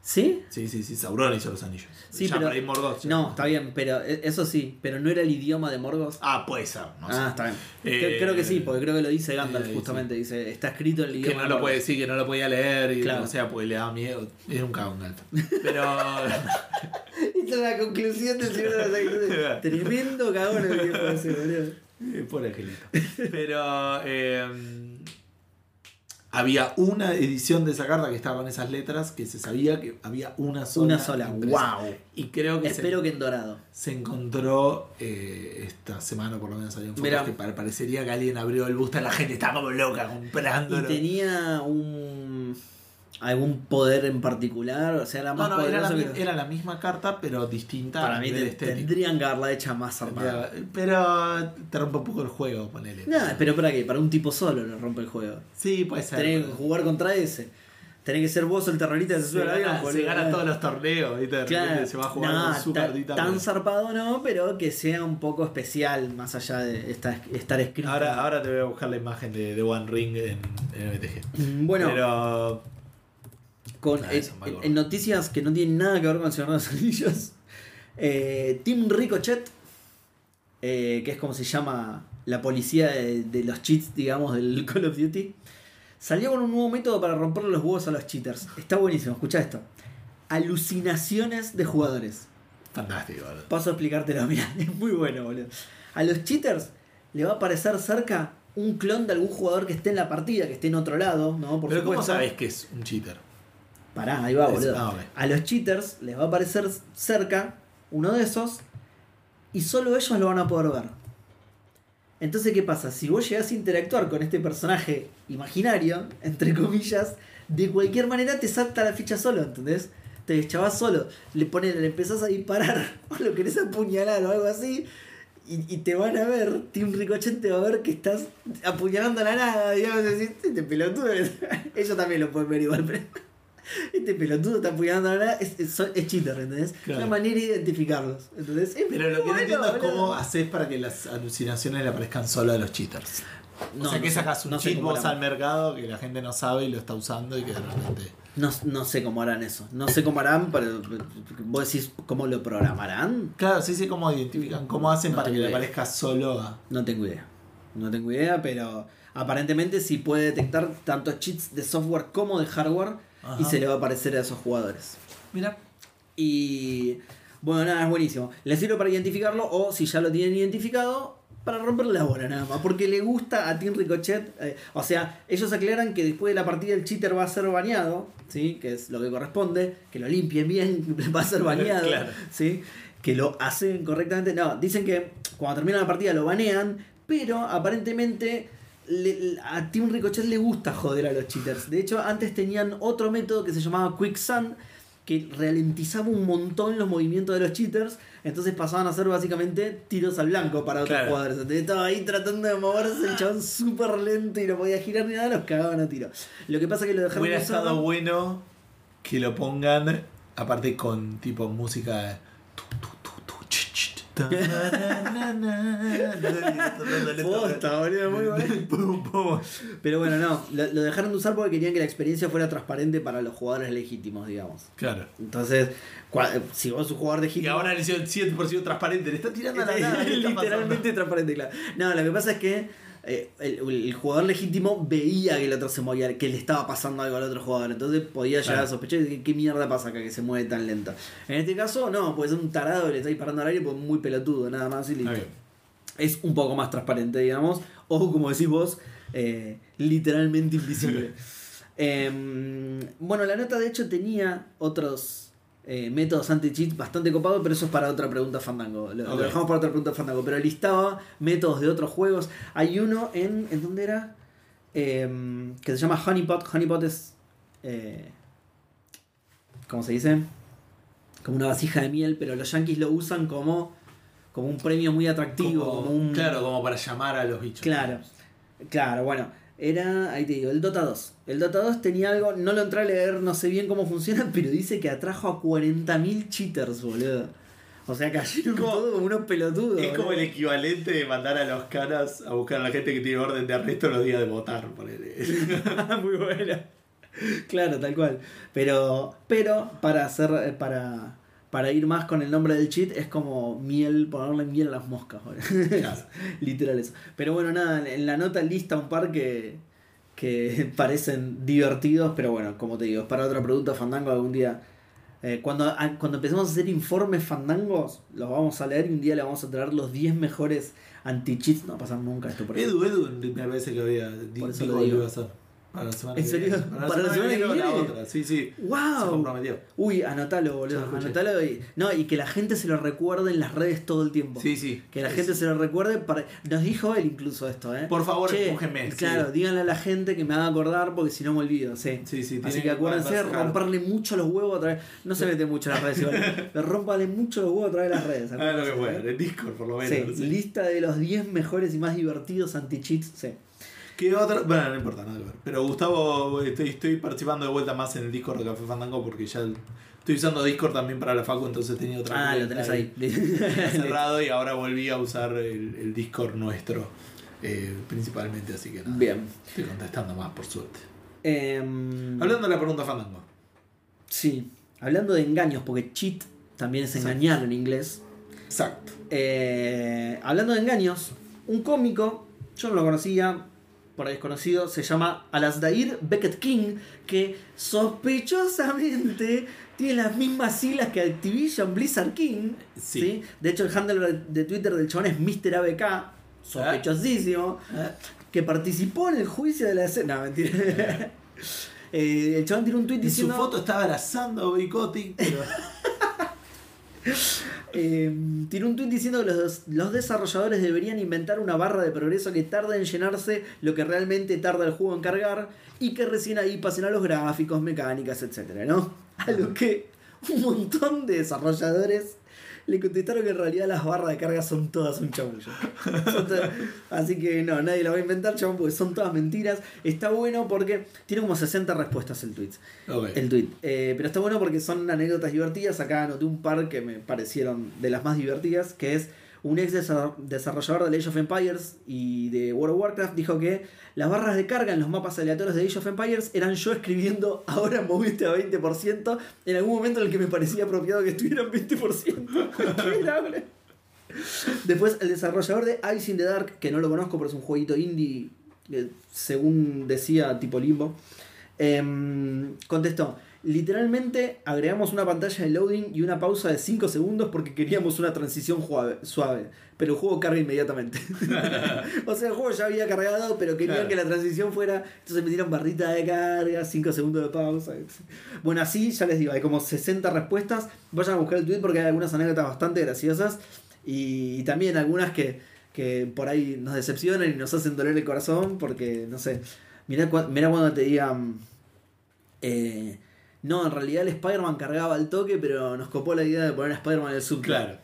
¿Sí? Sí, sí, sí, Sauron hizo los anillos. Sí, ya pero- para Morgoth. ya. No, está bien, pero e- eso sí. Pero no era el idioma de Morgoth. Ah, puede ser, no sé. ah, está bien. Eh, Cre- creo que sí, porque creo que lo dice Gandalf eh, justamente. Dice, está escrito en el que idioma no de lo puede decir, que no lo podía leer, y, Claro. o sea, porque le daba miedo. Es un cagón. Pero. Esta es la conclusión del Señor de Anillos. Tremendo cagón el viejo ese, boludo. Eh, Pobre angelito. Pero eh, había una edición de esa carta que estaba con esas letras que se sabía que había una sola. Una sola. impresa. ¡Wow! Y creo que Espero se, que en dorado. se encontró eh, esta semana, por lo menos salió en fotos, que pare- parecería que alguien abrió el busto y la gente estaba como loca ¿Y comprándolo. tenía un algún poder en particular? O sea, era No, más no, era la, que- era la misma carta, pero distinta Para mí te- tendrían que haberla hecha más zarpada. Pero te rompe un poco el juego, ponele. Nah, pero para qué, para un tipo solo lo rompe el juego. Sí, puede ser. Tenés que jugar contra ese. Tenés que ser vos el terrorista que se Se sube al avión. gana, se boludo. gana todos los torneos, ¿viste? Claro, se va a jugar nah, con su cartita. tan zarpado no, pero que sea un poco especial más allá de estar, estar escrito. Ahora, ahora te voy a buscar la imagen de, de One Ring en, en MTG. Bueno, Pero. Con, Ah, en, noticias que no tienen nada que ver con el Señor de los Anillos, eh, Team Ricochet, eh, que es como se llama la policía de, de los cheats, digamos, del Call of Duty, salió con un nuevo método para romperle los huevos a los cheaters. Está buenísimo, escucha esto. Alucinaciones de jugadores. Fantástico, boludo. Paso a explicártelo, mira, es muy bueno, boludo. A los cheaters le va a aparecer cerca un clon de algún jugador que esté en la partida, que esté en otro lado, ¿no? Por Pero ¿cómo sabes que es un cheater? Pará, ahí va, boludo. ah. A los cheaters les va a aparecer cerca uno de esos y solo ellos lo van a poder ver. Entonces, ¿qué pasa? Si vos llegás a interactuar con este personaje imaginario, entre comillas, de cualquier manera te salta la ficha solo, ¿entendés? te deschavas solo, le pones, le empezás a disparar o lo querés apuñalar o algo así. Y, y te van a ver, Team Ricochet te va a ver que estás apuñalando a la nada, digamos, decís, este pelotudo, ellos también lo pueden ver igual, pero este pelotudo está apuñalando a la nada, es, es, es cheater, ¿entendés? Es Claro. una manera de identificarlos, ¿entendés? Es Pero lo que no bueno, entiendo es cómo haces para que las alucinaciones le aparezcan solo a los cheaters. No, o sea, no que sacas un no cheat al mercado que la gente no sabe y lo está usando y que de repente. No, no sé cómo harán eso. No sé cómo harán, pero vos decís cómo lo programarán. Claro, sí sé cómo identifican, cómo hacen No para que tengo le idea. aparezca solo a. No tengo idea. No tengo idea, pero aparentemente sí puede detectar tanto cheats de software como de hardware Ajá. y se le va a aparecer a esos jugadores. Mira. Y bueno, nada, es buenísimo. Le sirve para identificarlo o si ya lo tienen identificado, para romperle la bola nada más. Porque le gusta a Team Ricochet. eh, o sea, ellos aclaran que después de la partida el cheater va a ser bañado, ¿sí? que es lo que corresponde, que lo limpien bien, va a ser bañado. Claro. ¿sí? Que lo hacen correctamente. No, dicen que cuando termina la partida lo banean, pero aparentemente le- a Team Ricochet le gusta joder a los cheaters. De hecho, antes tenían otro método que se llamaba Quicksand, que ralentizaba un montón los movimientos de los cheaters. Entonces pasaban a ser básicamente tiros al blanco para otros Claro. jugadores. Entonces estaba ahí tratando de moverse, el chabón súper lento y no podía girar ni nada, los cagaban a tiro. Lo que pasa es que lo dejaron Hubiera estado bueno que lo pongan, aparte con tipo música. de tu, tu, Pero bueno, no, lo, lo dejaron de usar porque querían que la experiencia fuera transparente para los jugadores legítimos, digamos. Claro. Entonces, si vos sos un jugador Y legítimo. ahora le hicieron 100% transparente, le está tirando a la nada. ¿qué está Literalmente transparente, claro. No, lo que pasa es que eh, el, el jugador legítimo veía que el otro se movía, que le estaba pasando algo al otro jugador. Entonces podía llegar Claro. a sospechar que, qué mierda pasa acá que se mueve tan lento. En este caso, no, puede ser un tarado que le está disparando al aire, pues muy pelotudo, nada más y listo. Es un poco más transparente, digamos. O como decís vos, eh, literalmente invisible. Em, bueno, la nota de hecho tenía otros eh, métodos anti-cheat bastante copados, pero eso es para otra pregunta Fandango. Lo, dejamos para otra pregunta Fandango. Pero listaba métodos de otros juegos. Hay uno en. ¿En dónde era? Em, que se llama Honeypot. Honeypot es. Eh, ¿Cómo se dice? Como una vasija de miel, pero los yankees lo usan como, como un premio muy atractivo. Como- como un, Claro, como para llamar a los bichos. Claro, claro, bueno. Era, ahí te digo, el Dota 2. El Dota 2 tenía algo, no lo entré a leer, no sé bien cómo funciona, pero dice que atrajo a 40.000 cheaters, boludo. O sea, cayeron Como- todos como unos pelotudos. Es como el equivalente de mandar a los caras a buscar a la gente que tiene orden de arresto los días de votar. ponele. Muy buena. Claro, tal cual. Pero, pero para hacer, para, para ir más con el nombre del cheat es como miel, ponerle miel a las moscas. Claro. Literal eso. Pero bueno, nada, en la nota lista un par que, que parecen divertidos, pero bueno, como te digo, es para otra pregunta Fandango algún día. eh, cuando, a- cuando empecemos a hacer informes fandangos, los vamos a leer y un día le vamos a traer los 10 mejores anti-cheats. No va a pasar nunca esto por Edu, Edu, me parece que había. Por eso dijo lo que digo. iba a hacer. Para la semana ¿En que serio? viene. ¿Para la semana que o la viene? otra. Sí, sí. Se ¡Wow! comprometió. Uy, anotalo, boludo. Anotalo y, no, y que la gente se lo recuerde en las redes todo el tiempo. Sí, sí. Que la Sí, gente sí. se lo recuerde. Para... Nos dijo él incluso esto, ¿eh? Por favor, empújenme, sí. Claro, díganle a la gente que me haga acordar porque si no me olvido, sí. Sí, sí, Así que acuérdense de romperle mucho los huevos a través. No se mete mucho en las redes, igual. pero rómpale mucho los huevos a través de las redes. Ah, lo que ¿eh? en Discord por lo menos. Sí, lista de los 10 mejores y más divertidos anti-cheats. Sí. ¿Qué otra? Bueno, no importa, nada que ver. Pero Gustavo, estoy, estoy participando de vuelta más en el Discord de Café Fandango porque ya estoy usando Discord también para la Facu, entonces tenía otra Ah, lo tenés ahí. cerrado y ahora volví a usar el, el Discord nuestro eh, principalmente, así que nada. Bien. Estoy contestando más, por suerte. Em, Hablando de la pregunta Fandango. Sí, hablando de engaños, porque cheat también es engañar en inglés. Exacto. Eh, hablando de engaños, un cómico, yo no lo conocía, por ahí desconocido, se llama Alasdair Beckett King, que sospechosamente tiene las mismas siglas que Activision Blizzard King. Sí. ¿sí? De hecho, el handle de Twitter del chabón es Mr. ABK, sospechosísimo, que participó en el juicio de la escena. No, mentira. Eh, el chabón tiene un tweet En su diciendo. foto estaba abrazando a Boycotting, pero. Eh, tiene un tweet diciendo que los, los desarrolladores deberían inventar una barra de progreso que tarde en llenarse lo que realmente tarda el juego en cargar y que recién ahí pasen a los gráficos, mecánicas, etcétera, ¿no? A lo que un montón de desarrolladores le contestaron que en realidad las barras de carga son todas un todas- Así que no, nadie la va a inventar, chabón, porque son todas mentiras. Está bueno porque tiene como 60 respuestas el tweet. El tweet. Eh, pero está bueno porque son anécdotas divertidas. Acá anoté un par que me parecieron de las más divertidas, que es un ex desa- desarrollador de Age of Empires y de World of Warcraft dijo que las barras de carga en los mapas aleatorios de Age of Empires eran yo escribiendo ahora moviste a 20% en algún momento en el que me parecía apropiado que estuvieran 20%. Cualquiera, boludo. Después el desarrollador de Ice in the Dark, que no lo conozco, pero es un jueguito indie, eh, según decía tipo limbo, em, contestó, literalmente agregamos una pantalla de loading y una pausa de 5 segundos porque queríamos una transición suave, pero el juego carga inmediatamente. o sea, el juego ya había cargado, pero querían Claro. que la transición fuera, entonces metieron barrita de carga, 5 segundos de pausa. Bueno, así ya les digo, hay como 60 respuestas, vayan a buscar el tweet porque hay algunas anécdotas bastante graciosas y, y también algunas que, que por ahí nos decepcionan y nos hacen doler el corazón porque, no sé, mirá cuando te digan, eh, no, en realidad el Spider-Man cargaba al toque, pero nos copó la idea de poner a Spider-Man en el sub. Claro.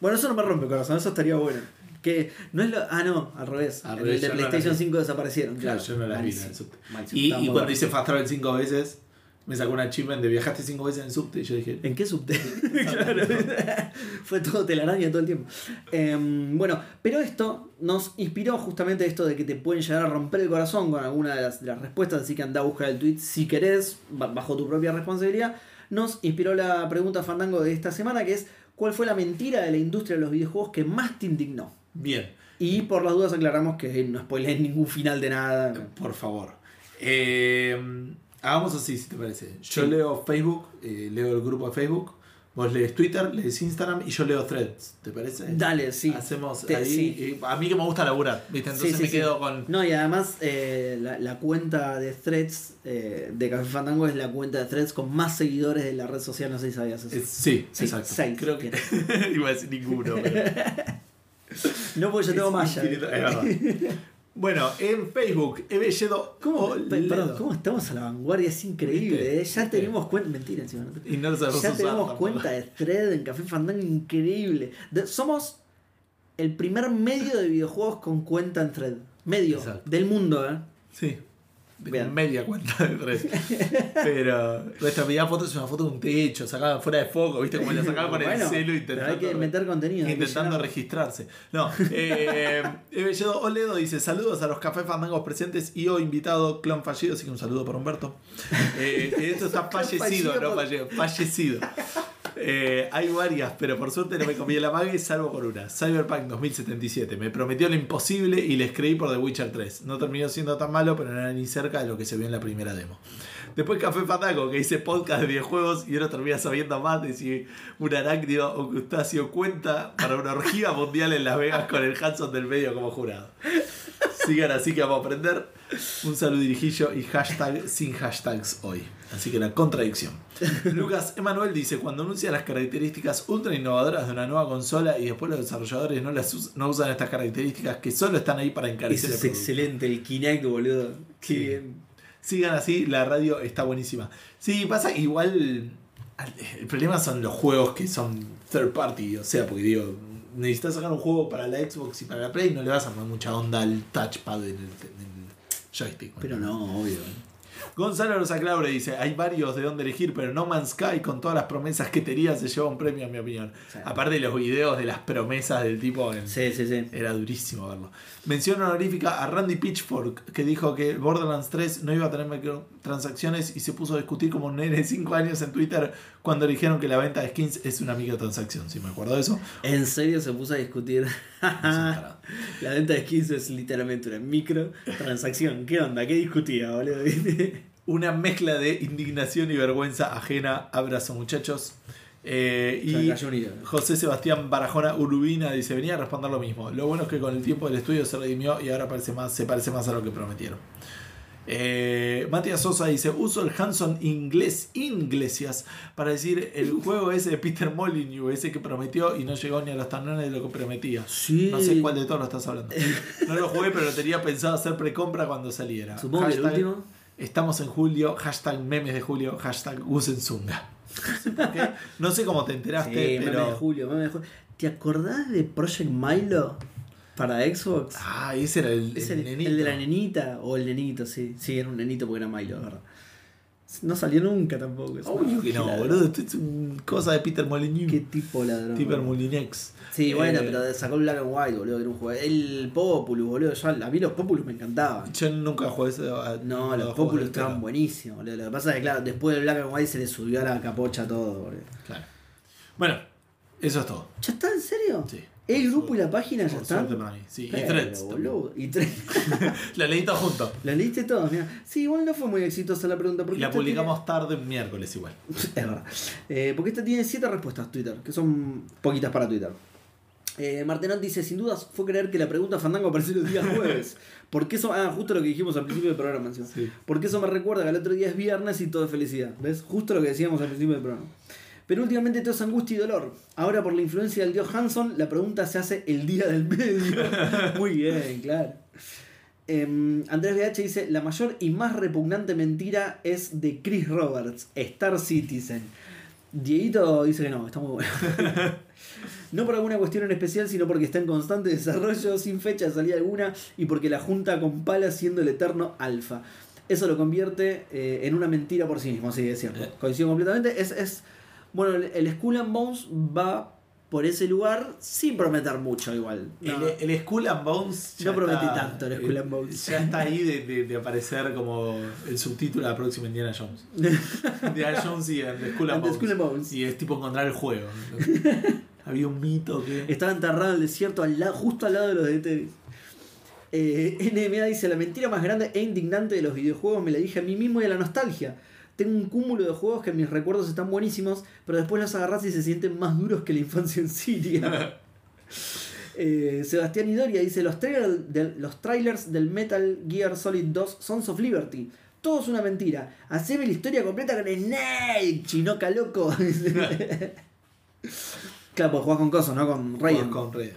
Bueno, eso no me rompe el corazón, eso estaría bueno. Que no es lo. Ah, no, al revés. Al revés, el de no PlayStation vi. 5 desaparecieron. Claro, Claro, yo no las vi en el subte. Y, cuando hice Fast Travel cinco veces, me sacó una achievement de viajaste cinco veces en el subte y yo dije, ¿En qué subte? claro. Fue todo telaraña todo el tiempo. Em, bueno, pero esto nos inspiró justamente esto de que te pueden llegar a romper el corazón con alguna de las, de las respuestas, así que anda a buscar el tweet si querés, ba- bajo tu propia responsabilidad. Nos inspiró la pregunta fandango de esta semana, que es ¿cuál fue la mentira de la industria de los videojuegos que más te indignó? bien, Y por las dudas aclaramos que no spoileé ningún final de nada. por favor. Eh, hagamos así, si te parece. Yo Sí. leo Facebook, eh, leo el grupo de Facebook, vos lees Twitter, lees Instagram y yo leo Threads, ¿te parece? Dale, sí. Hacemos Te- ahí. sí. A mí que me gusta laburar, ¿viste? Entonces Sí, sí, me quedo con. No, y además eh, la, la cuenta de threads eh, de Café Fandango es la cuenta de threads con más seguidores de la red social, no sé si sabías eso. Eh, sí, Sí, exacto. seis Creo que. Iba a decir ninguno, pero. No, porque yo tengo Es infinito, es verdad. Bueno, en Facebook veído. ¿Cómo, perdón, ¿Cómo estamos a la vanguardia? Es increíble. Eh. Ya tenemos cuenta. Mentira, encima. no te- Y no Ya usar tenemos cuenta de thread en Café Fandango increíble. De- somos el primer medio de videojuegos con cuenta en thread. Medio Exacto. del mundo, ¿eh? Sí. Bien. media cuenta de tres. Pero nuestra primera foto es una foto de un techo, sacada fuera de foco, ¿viste? Como la sacaba con el celo pero intentando. hay que meter contenido. Intentando registrarse. No, eh, Ebelledo Oledo dice: Saludos a los café fandangos presentes y hoy invitado, clon fallido. Así que un saludo para Humberto. Eh, esto está fallecido, fallido no fallido, fallecido. Eh, hay varias, pero por suerte no me comí la mague, salvo por una. Cyberpunk 2077. Me prometió lo imposible y les creí por The Witcher 3. No terminó siendo tan malo, pero no era ni cerca de lo que se vio en la primera demo. Después Café Fandango, que hice podcast de videojuegos y uno termina sabiendo más de si un arácnido o crustáceo cuenta para una orgía mundial en Las Vegas con el Hanson del medio como jurado. Sigan así que vamos a aprender. Un saludo dirijillo y hashtag sin hashtags hoy. Así que la contradicción. Lucas Emanuel dice, cuando anuncia las características ultra innovadoras de una nueva consola y después los desarrolladores no, las us- no usan estas características que solo están ahí para Eso encarecer el es excelente, el Kinect, boludo. Qué Sí. bien. Sigan así, la radio está buenísima. Sí, pasa que igual. El problema son los juegos que son third party. O sea, porque digo, necesitas sacar un juego para la Xbox y para la Play, no le vas a poner mucha onda al touchpad en el, en el joystick. Pero no, obvio. Gonzalo Rosa Claure dice: Hay varios de dónde elegir, pero No Man's Sky, con todas las promesas que tenía, se lleva un premio, en mi opinión. Sí. Aparte de los videos de las promesas del tipo en, Sí, sí, sí. era durísimo verlo. Mención honorífica a Randy Pitchfork, que dijo que Borderlands 3 no iba a tener microtransacciones y se puso a discutir como un nene de 5 años en Twitter cuando dijeron que la venta de skins es una microtransacción. Si me acuerdo de eso. En serio se puso a discutir. la venta de skins es literalmente una micro transacción. ¿Qué onda? ¿Qué discutía, boludo? Una mezcla de indignación y vergüenza ajena. Abrazo, muchachos. Eh, y. José Sebastián Barajona Urubina dice: Venía a responder lo mismo. Lo bueno es que con el tiempo del estudio se redimió y ahora parece más, se parece más a lo que prometieron. Eh, Matías Sosa dice: Uso el Hanson inglés Inglesias para decir el juego ese de Peter Molyneux, ese que prometió y no llegó ni a los talones de lo que prometía. Sí. No sé cuál de todos lo estás hablando. No lo jugué, pero lo tenía pensado hacer precompra cuando saliera. Supongo que el último. Estamos en julio, hashtag memes de julio, hashtag Usensunga. No sé cómo te enteraste, Sí, meme de pero. julio, meme de julio. ¿Te acordás de Project Milo para Xbox? Ah, ese era el, el el, nenito. el de la nenita, o el nenito, sí. Sí, era un nenito porque era Milo, ¿verdad? No salió nunca tampoco. Obvio que no, boludo. Esto es cosa de Peter Molyneux. Qué tipo ladrón. Peter. Molinex. Sí, bueno, Eh, pero sacó el Black and White, boludo, que era un juego. El Populus, boludo. Yo, a mí los Populus me encantaban. Yo nunca jugué ese. a- No, los juegos Populus estaban buenísimos, boludo. Lo que pasa es que, claro, después del Black and White se le subió a la capocha todo, boludo. Claro. Bueno, eso es todo. ¿Ya está? ¿En serio? Sí. ¿El grupo y la página ya están? Sí, y threads. boludo. Y tres. La leí todo junto. ¿La leíste todas? Mira. Sí, igual no fue muy exitosa la pregunta. Y Porque la publicamos tarde miércoles igual. Es verdad. Eh, porque esta tiene siete respuestas Twitter, que son poquitas para Twitter. Eh, Martenot dice, sin dudas fue creer que la pregunta Fandango apareció los días jueves. Porque eso, ah, justo lo que dijimos al principio del programa. encima. Sí. Porque eso me recuerda que el otro día es viernes y todo es felicidad. ¿Ves? Justo lo que decíamos al principio del programa. Pero últimamente todo es angustia y dolor. Ahora por la influencia del dios Hanson, la pregunta se hace el día del medio. Muy bien, claro. Em, Andrés BH dice, la mayor y más repugnante mentira es de Chris Roberts, Star Citizen. Dieguito dice que no, está muy bueno. no por alguna cuestión en especial, sino porque está en constante desarrollo, sin fecha de salida alguna, y porque la junta con pala siendo el eterno alfa. Eso lo convierte eh, en una mentira por sí mismo, sí, es cierto. Eh. Coincido completamente. Es, es bueno, el, Skull and Bones va por ese lugar sin prometer mucho igual. No. El, el Skull and Bones. No prometí está- tanto el Skull and Bones. Ya está ahí de, de- de aparecer como el subtítulo de la próxima Indiana Jones. Indiana Jones y el Skull and And Bones. Skull and Bones. Y es tipo encontrar el juego. Había un mito que. Estaba enterrado en el desierto, al lado, justo al lado de los DTV. Eh, NMA dice: La mentira más grande e indignante de los videojuegos me la dije a mí mismo y a la nostalgia. Tengo un cúmulo de juegos que en mis recuerdos están buenísimos, pero después los agarrás y se sienten más duros que la infancia en Siria. Eh, Sebastián Idoria dice: los, trailer del- los trailers del Metal Gear Solid 2 Sons of Liberty. Todo es una mentira. Haceme la historia completa con Snake, chinoca loco. claro, pues jugás con cosas, ¿no? Con Raiden. Con Raiden.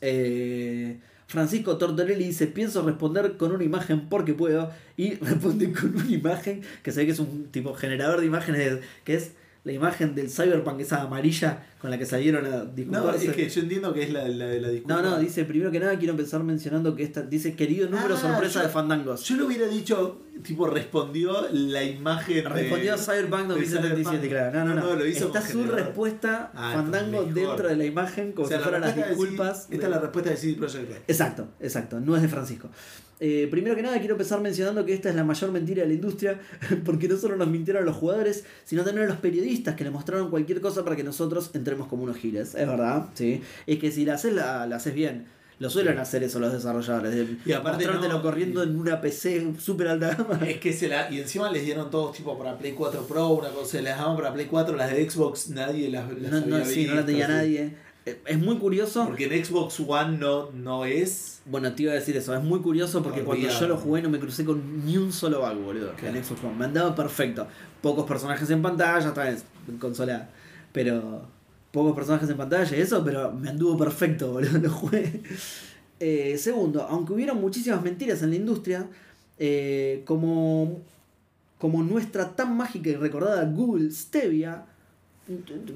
Eh, Francisco Tortorelli dice, pienso responder con una imagen porque puedo. Y responde con una imagen que se ve que es un tipo generador de imágenes, que es la imagen del Cyberpunk, esa amarilla con la que salieron a No, disculparse. es que yo entiendo que es la, la de la disculpa. no, no, dice, primero que nada quiero empezar mencionando que esta, dice, querido número Ah, sorpresa yo- de Fandangos. Yo lo hubiera dicho, tipo, respondió la imagen. de- Respondió a Cyberpunk 2077, Cyberpunk. claro. No, no, no. lo hizo Está su generador. respuesta Ah, Fandango dentro de la imagen como O sea, si la fueran las de disculpas. Esta es la respuesta de CD Projekt. Exacto, exacto, no es de Francisco. Eh, primero que nada quiero empezar mencionando que esta es la mayor mentira de la industria, porque no solo nos mintieron los jugadores, sino también a los periodistas que le mostraron cualquier cosa para que nosotros entremos como unos giles. Es verdad, sí. Es que si la haces, la, la haces bien. Lo suelen hacer eso los desarrolladores. de Y aparte no- corriendo en una PC súper alta gama. Es que se la. Y encima les dieron todos tipo para Play 4 Pro, una cosa, se las daban para Play 4, las de Xbox nadie las, las No, no, sí, no la visto, tenía nadie. Es muy curioso. Porque en Xbox One no, no es. Bueno, te iba a decir eso, es muy curioso porque cuando yo lo jugué no me crucé con ni un solo bug, boludo. En Xbox One. Me andaba perfecto. Pocos personajes en pantalla, está bien, en consola. Pero. Pocos personajes en pantalla y eso, pero me anduvo perfecto, boludo. Lo jugué. Eh, segundo, aunque hubieron muchísimas mentiras en la industria, eh, como, como nuestra tan mágica y recordada Google Stevia.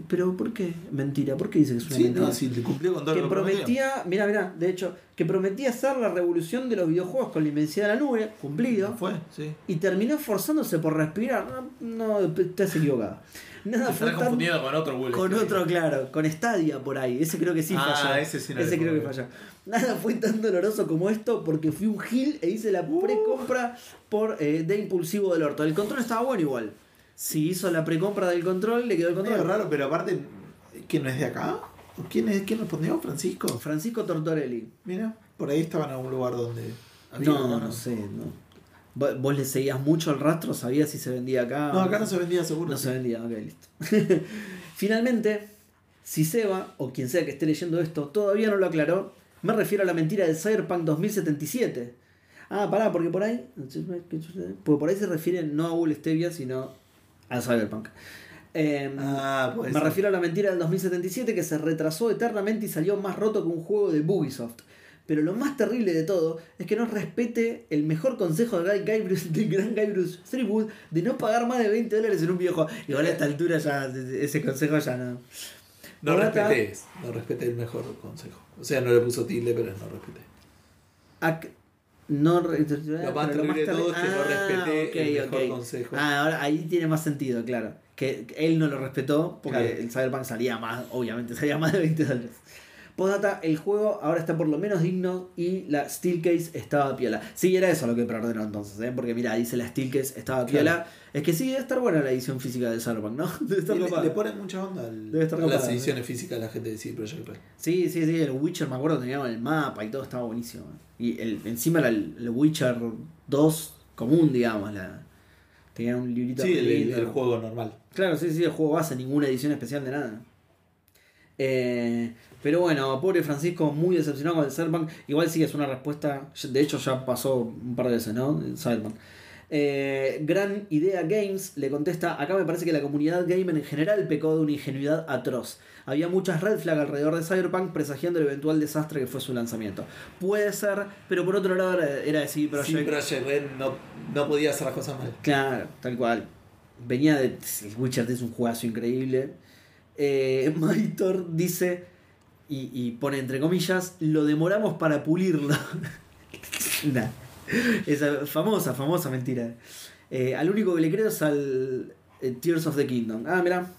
Pero ¿por qué? Mentira, ¿por qué dice que es una Sí, mentira? no, sí, te cumplió con todo que lo prometía, mira, mira, de hecho, que prometía ser la revolución de los videojuegos con la inmensidad de la nube, cumplido, No fue, sí. y terminó esforzándose por respirar. No, no estás equivocado. Nada fue tan- con otro Google. con otro, claro, con Stadia por ahí. Ese creo que sí Ah, falló. ese sí no le creo que falló. Nada fue tan doloroso como esto porque fui un gil e hice la Uh. precompra por eh, de impulsivo del orto. El control estaba bueno igual. Si hizo la precompra del control, le quedó el control. raro, pero aparte, ¿quién no es de acá? ¿Quién, es, ¿Quién respondió? ¿Francisco? Francisco Tortorelli. Mira, por ahí estaba en algún lugar donde. había- No, no sé, no. ¿Vos le seguías mucho el rastro? ¿Sabías si se vendía acá? No, acá no se vendía seguro. No se vendía, ok, listo. Finalmente, si Seba, o quien sea que esté leyendo esto, todavía no lo aclaró, me refiero a la mentira del Cyberpunk 2077. Ah, pará, porque por ahí. Porque por ahí se refiere no a Google Stevia, sino al Cyberpunk. Em, Ah, pues. me refiero a la mentira del 2077 que se retrasó eternamente y salió más roto que un juego de Ubisoft. Pero lo más terrible de todo es que no respete el mejor consejo de, Guy Bruce, del gran Threepwood de no pagar más de 20 dólares en un videojuego. Igual a esta altura ya ese consejo ya no. No respeté, no respeté el mejor consejo. O sea, no le puso tilde, pero no respeté. No, lo más terrible de todo es que no ah, respeté el mejor consejo. Ah, ahora ahí tiene más sentido, claro. Que él no lo respetó porque el Cyberpunk salía más, obviamente, salía más de 20 dólares. Postdata, el juego ahora está por lo menos digno y la Steelcase estaba piola. Sí, era eso lo que perdonaron entonces, ¿eh? porque mira, dice la Steelcase estaba piola. Es que sí, debe estar buena la edición física de Cyberpunk, ¿no? Debe estar le, le, ponen mucha onda al, debe estar a las ediciones físicas de la gente de CD Projekt Sí, sí, sí, el Witcher me acuerdo tenía el mapa y todo estaba buenísimo. Y el, encima era el, Witcher 2 común, digamos, la, tenía un librito. Sí, el, el, juego normal. Claro, sí, sí, el juego base, ninguna edición especial de nada. Eh, pero bueno, pobre Francisco, muy decepcionado con el Cyberpunk. Igual sí es una respuesta, de hecho ya pasó un par de veces, ¿no? El Cyberpunk. Eh, Gran Idea Games le contesta, acá me parece que la comunidad gamer en general pecó de una ingenuidad atroz. Había muchas red flags alrededor de Cyberpunk presagiando el eventual desastre que fue su lanzamiento. Puede ser, pero por otro lado era, decir, Project. Sí, Project Red no, no podía hacer las cosas mal. Claro, tal cual. Venía de... El Witcher es un juegazo increíble. Eh, Maitor dice y, pone entre comillas, lo demoramos para pulirlo. Esa famosa, famosa mentira. Eh, al único que le creo es al eh, Tears of the Kingdom. Ah, mira.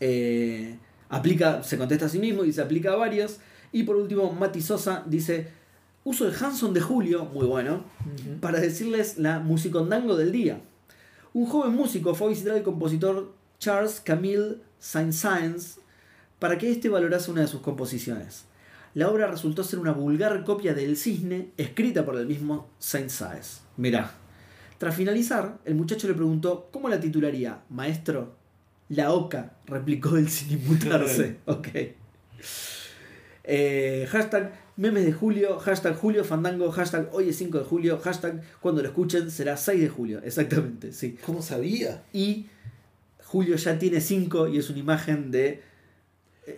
Eh, aplica, se contesta a sí mismo y se aplica a varios. Y por último, Mati Sosa dice: Uso el Hanson de Julio, muy bueno, para decirles la musicondango del día. Un joven músico fue a visitar al compositor Charles Camille Saint-Saëns para que éste valorase una de sus composiciones. La obra resultó ser una vulgar copia del Cisne, escrita por el mismo Saint-Saëns. Mirá. Tras finalizar, el muchacho le preguntó cómo la titularía. Maestro, la oca, replicó el sin inmutarse. ok. Eh, hashtag memes de julio, hashtag Julio Fandango, hashtag hoy es 5 de julio, hashtag cuando lo escuchen será 6 de julio. Exactamente, sí. ¿Cómo sabía? Y Julio ya tiene 5 y es una imagen de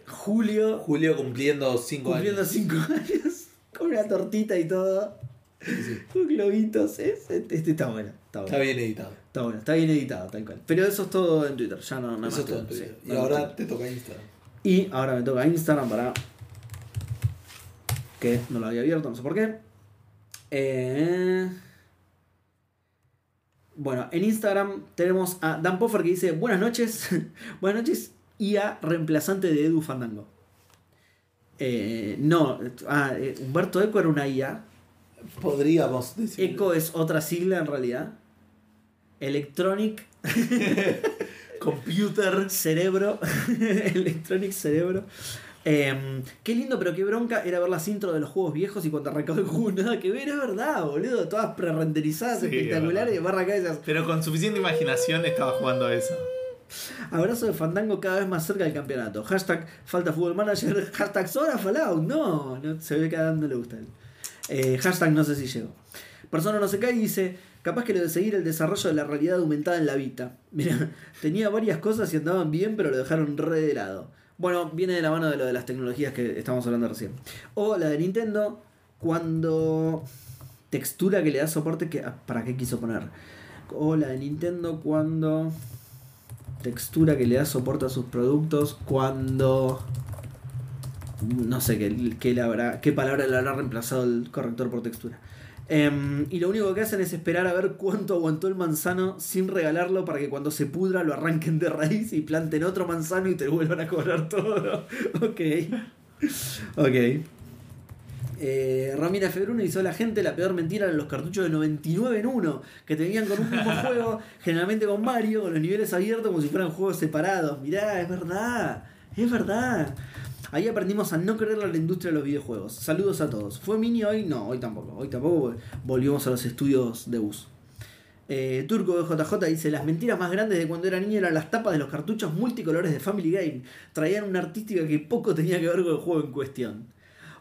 Julio. Julio cumpliendo 5 años. Cumpliendo 5 años. Con una tortita y todo. Sí, Un globitos. Este, está bueno. Está, bien editado. Está bueno, está bien editado, tal cual. Pero eso es todo en Twitter. Ya no, no eso es todo en Twitter. y ahora te toca Instagram. Y ahora me toca Instagram para. Que no lo había abierto, no sé por qué. Eh... Bueno, en Instagram tenemos a Dan Poffer que dice: Buenas noches. Buenas noches IA reemplazante de Edu Fandango. Eh, no, ah, eh, Humberto Eco era una IA. Podríamos decir. Eco es otra sigla en realidad. Electronic. Computer. Cerebro. Electronic Cerebro. Em, qué lindo, pero qué bronca era ver las intros de los juegos viejos y cuando arrancaba el juego nada que ver, es verdad, boludo. Todas pre-renderizadas, espectaculares, barra Pero con suficiente imaginación estaba jugando eso. Abrazo de Fandango cada vez más cerca del campeonato. Hashtag falta fútbol manager. Hashtag Sora Fallout. No, no se ve que a no le gusta. Eh, hashtag no sé si llegó. Persona no se cae y dice, capaz que lo de seguir el desarrollo de la realidad aumentada en la Vita. Mira, tenía varias cosas y andaban bien, pero lo dejaron re de lado. Bueno, viene de la mano de lo de las tecnologías que estamos hablando recién. O la de Nintendo, cuando textura que le da soporte que... Ah, ¿Para qué quiso poner? O la de Nintendo cuando textura que le da soporte a sus productos cuando no sé qué, qué, habrá, qué palabra le habrá reemplazado el corrector por textura. Em, y lo único que hacen es esperar a ver cuánto aguantó el manzano sin regalarlo para que cuando se pudra lo arranquen de raíz y planten otro manzano y te vuelvan a cobrar todo. ok. Ok. Eh, Romina Februno hizo a la gente la peor mentira de los cartuchos de 99 en 1, que tenían con un mismo juego, generalmente con Mario, con los niveles abiertos como si fueran juegos separados. Mirá, es verdad, es verdad. Ahí aprendimos a no creerle a la industria de los videojuegos. Saludos a todos. ¿Fue Mini hoy? No, hoy tampoco. Hoy tampoco volvimos a los estudios de bus. Eh, Turco de JJ dice: Las mentiras más grandes de cuando era niño eran las tapas de los cartuchos multicolores de Family Game. Traían una artística que poco tenía que ver con el juego en cuestión.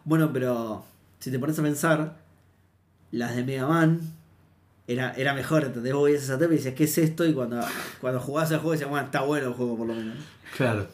Bueno, pero si te pones a pensar, las de Mega Man era, era mejor, ¿entendés? Vos veías esa tapa y decías, ¿qué es esto? Y cuando, cuando jugabas el juego decías, bueno, está bueno el juego por lo menos. Claro.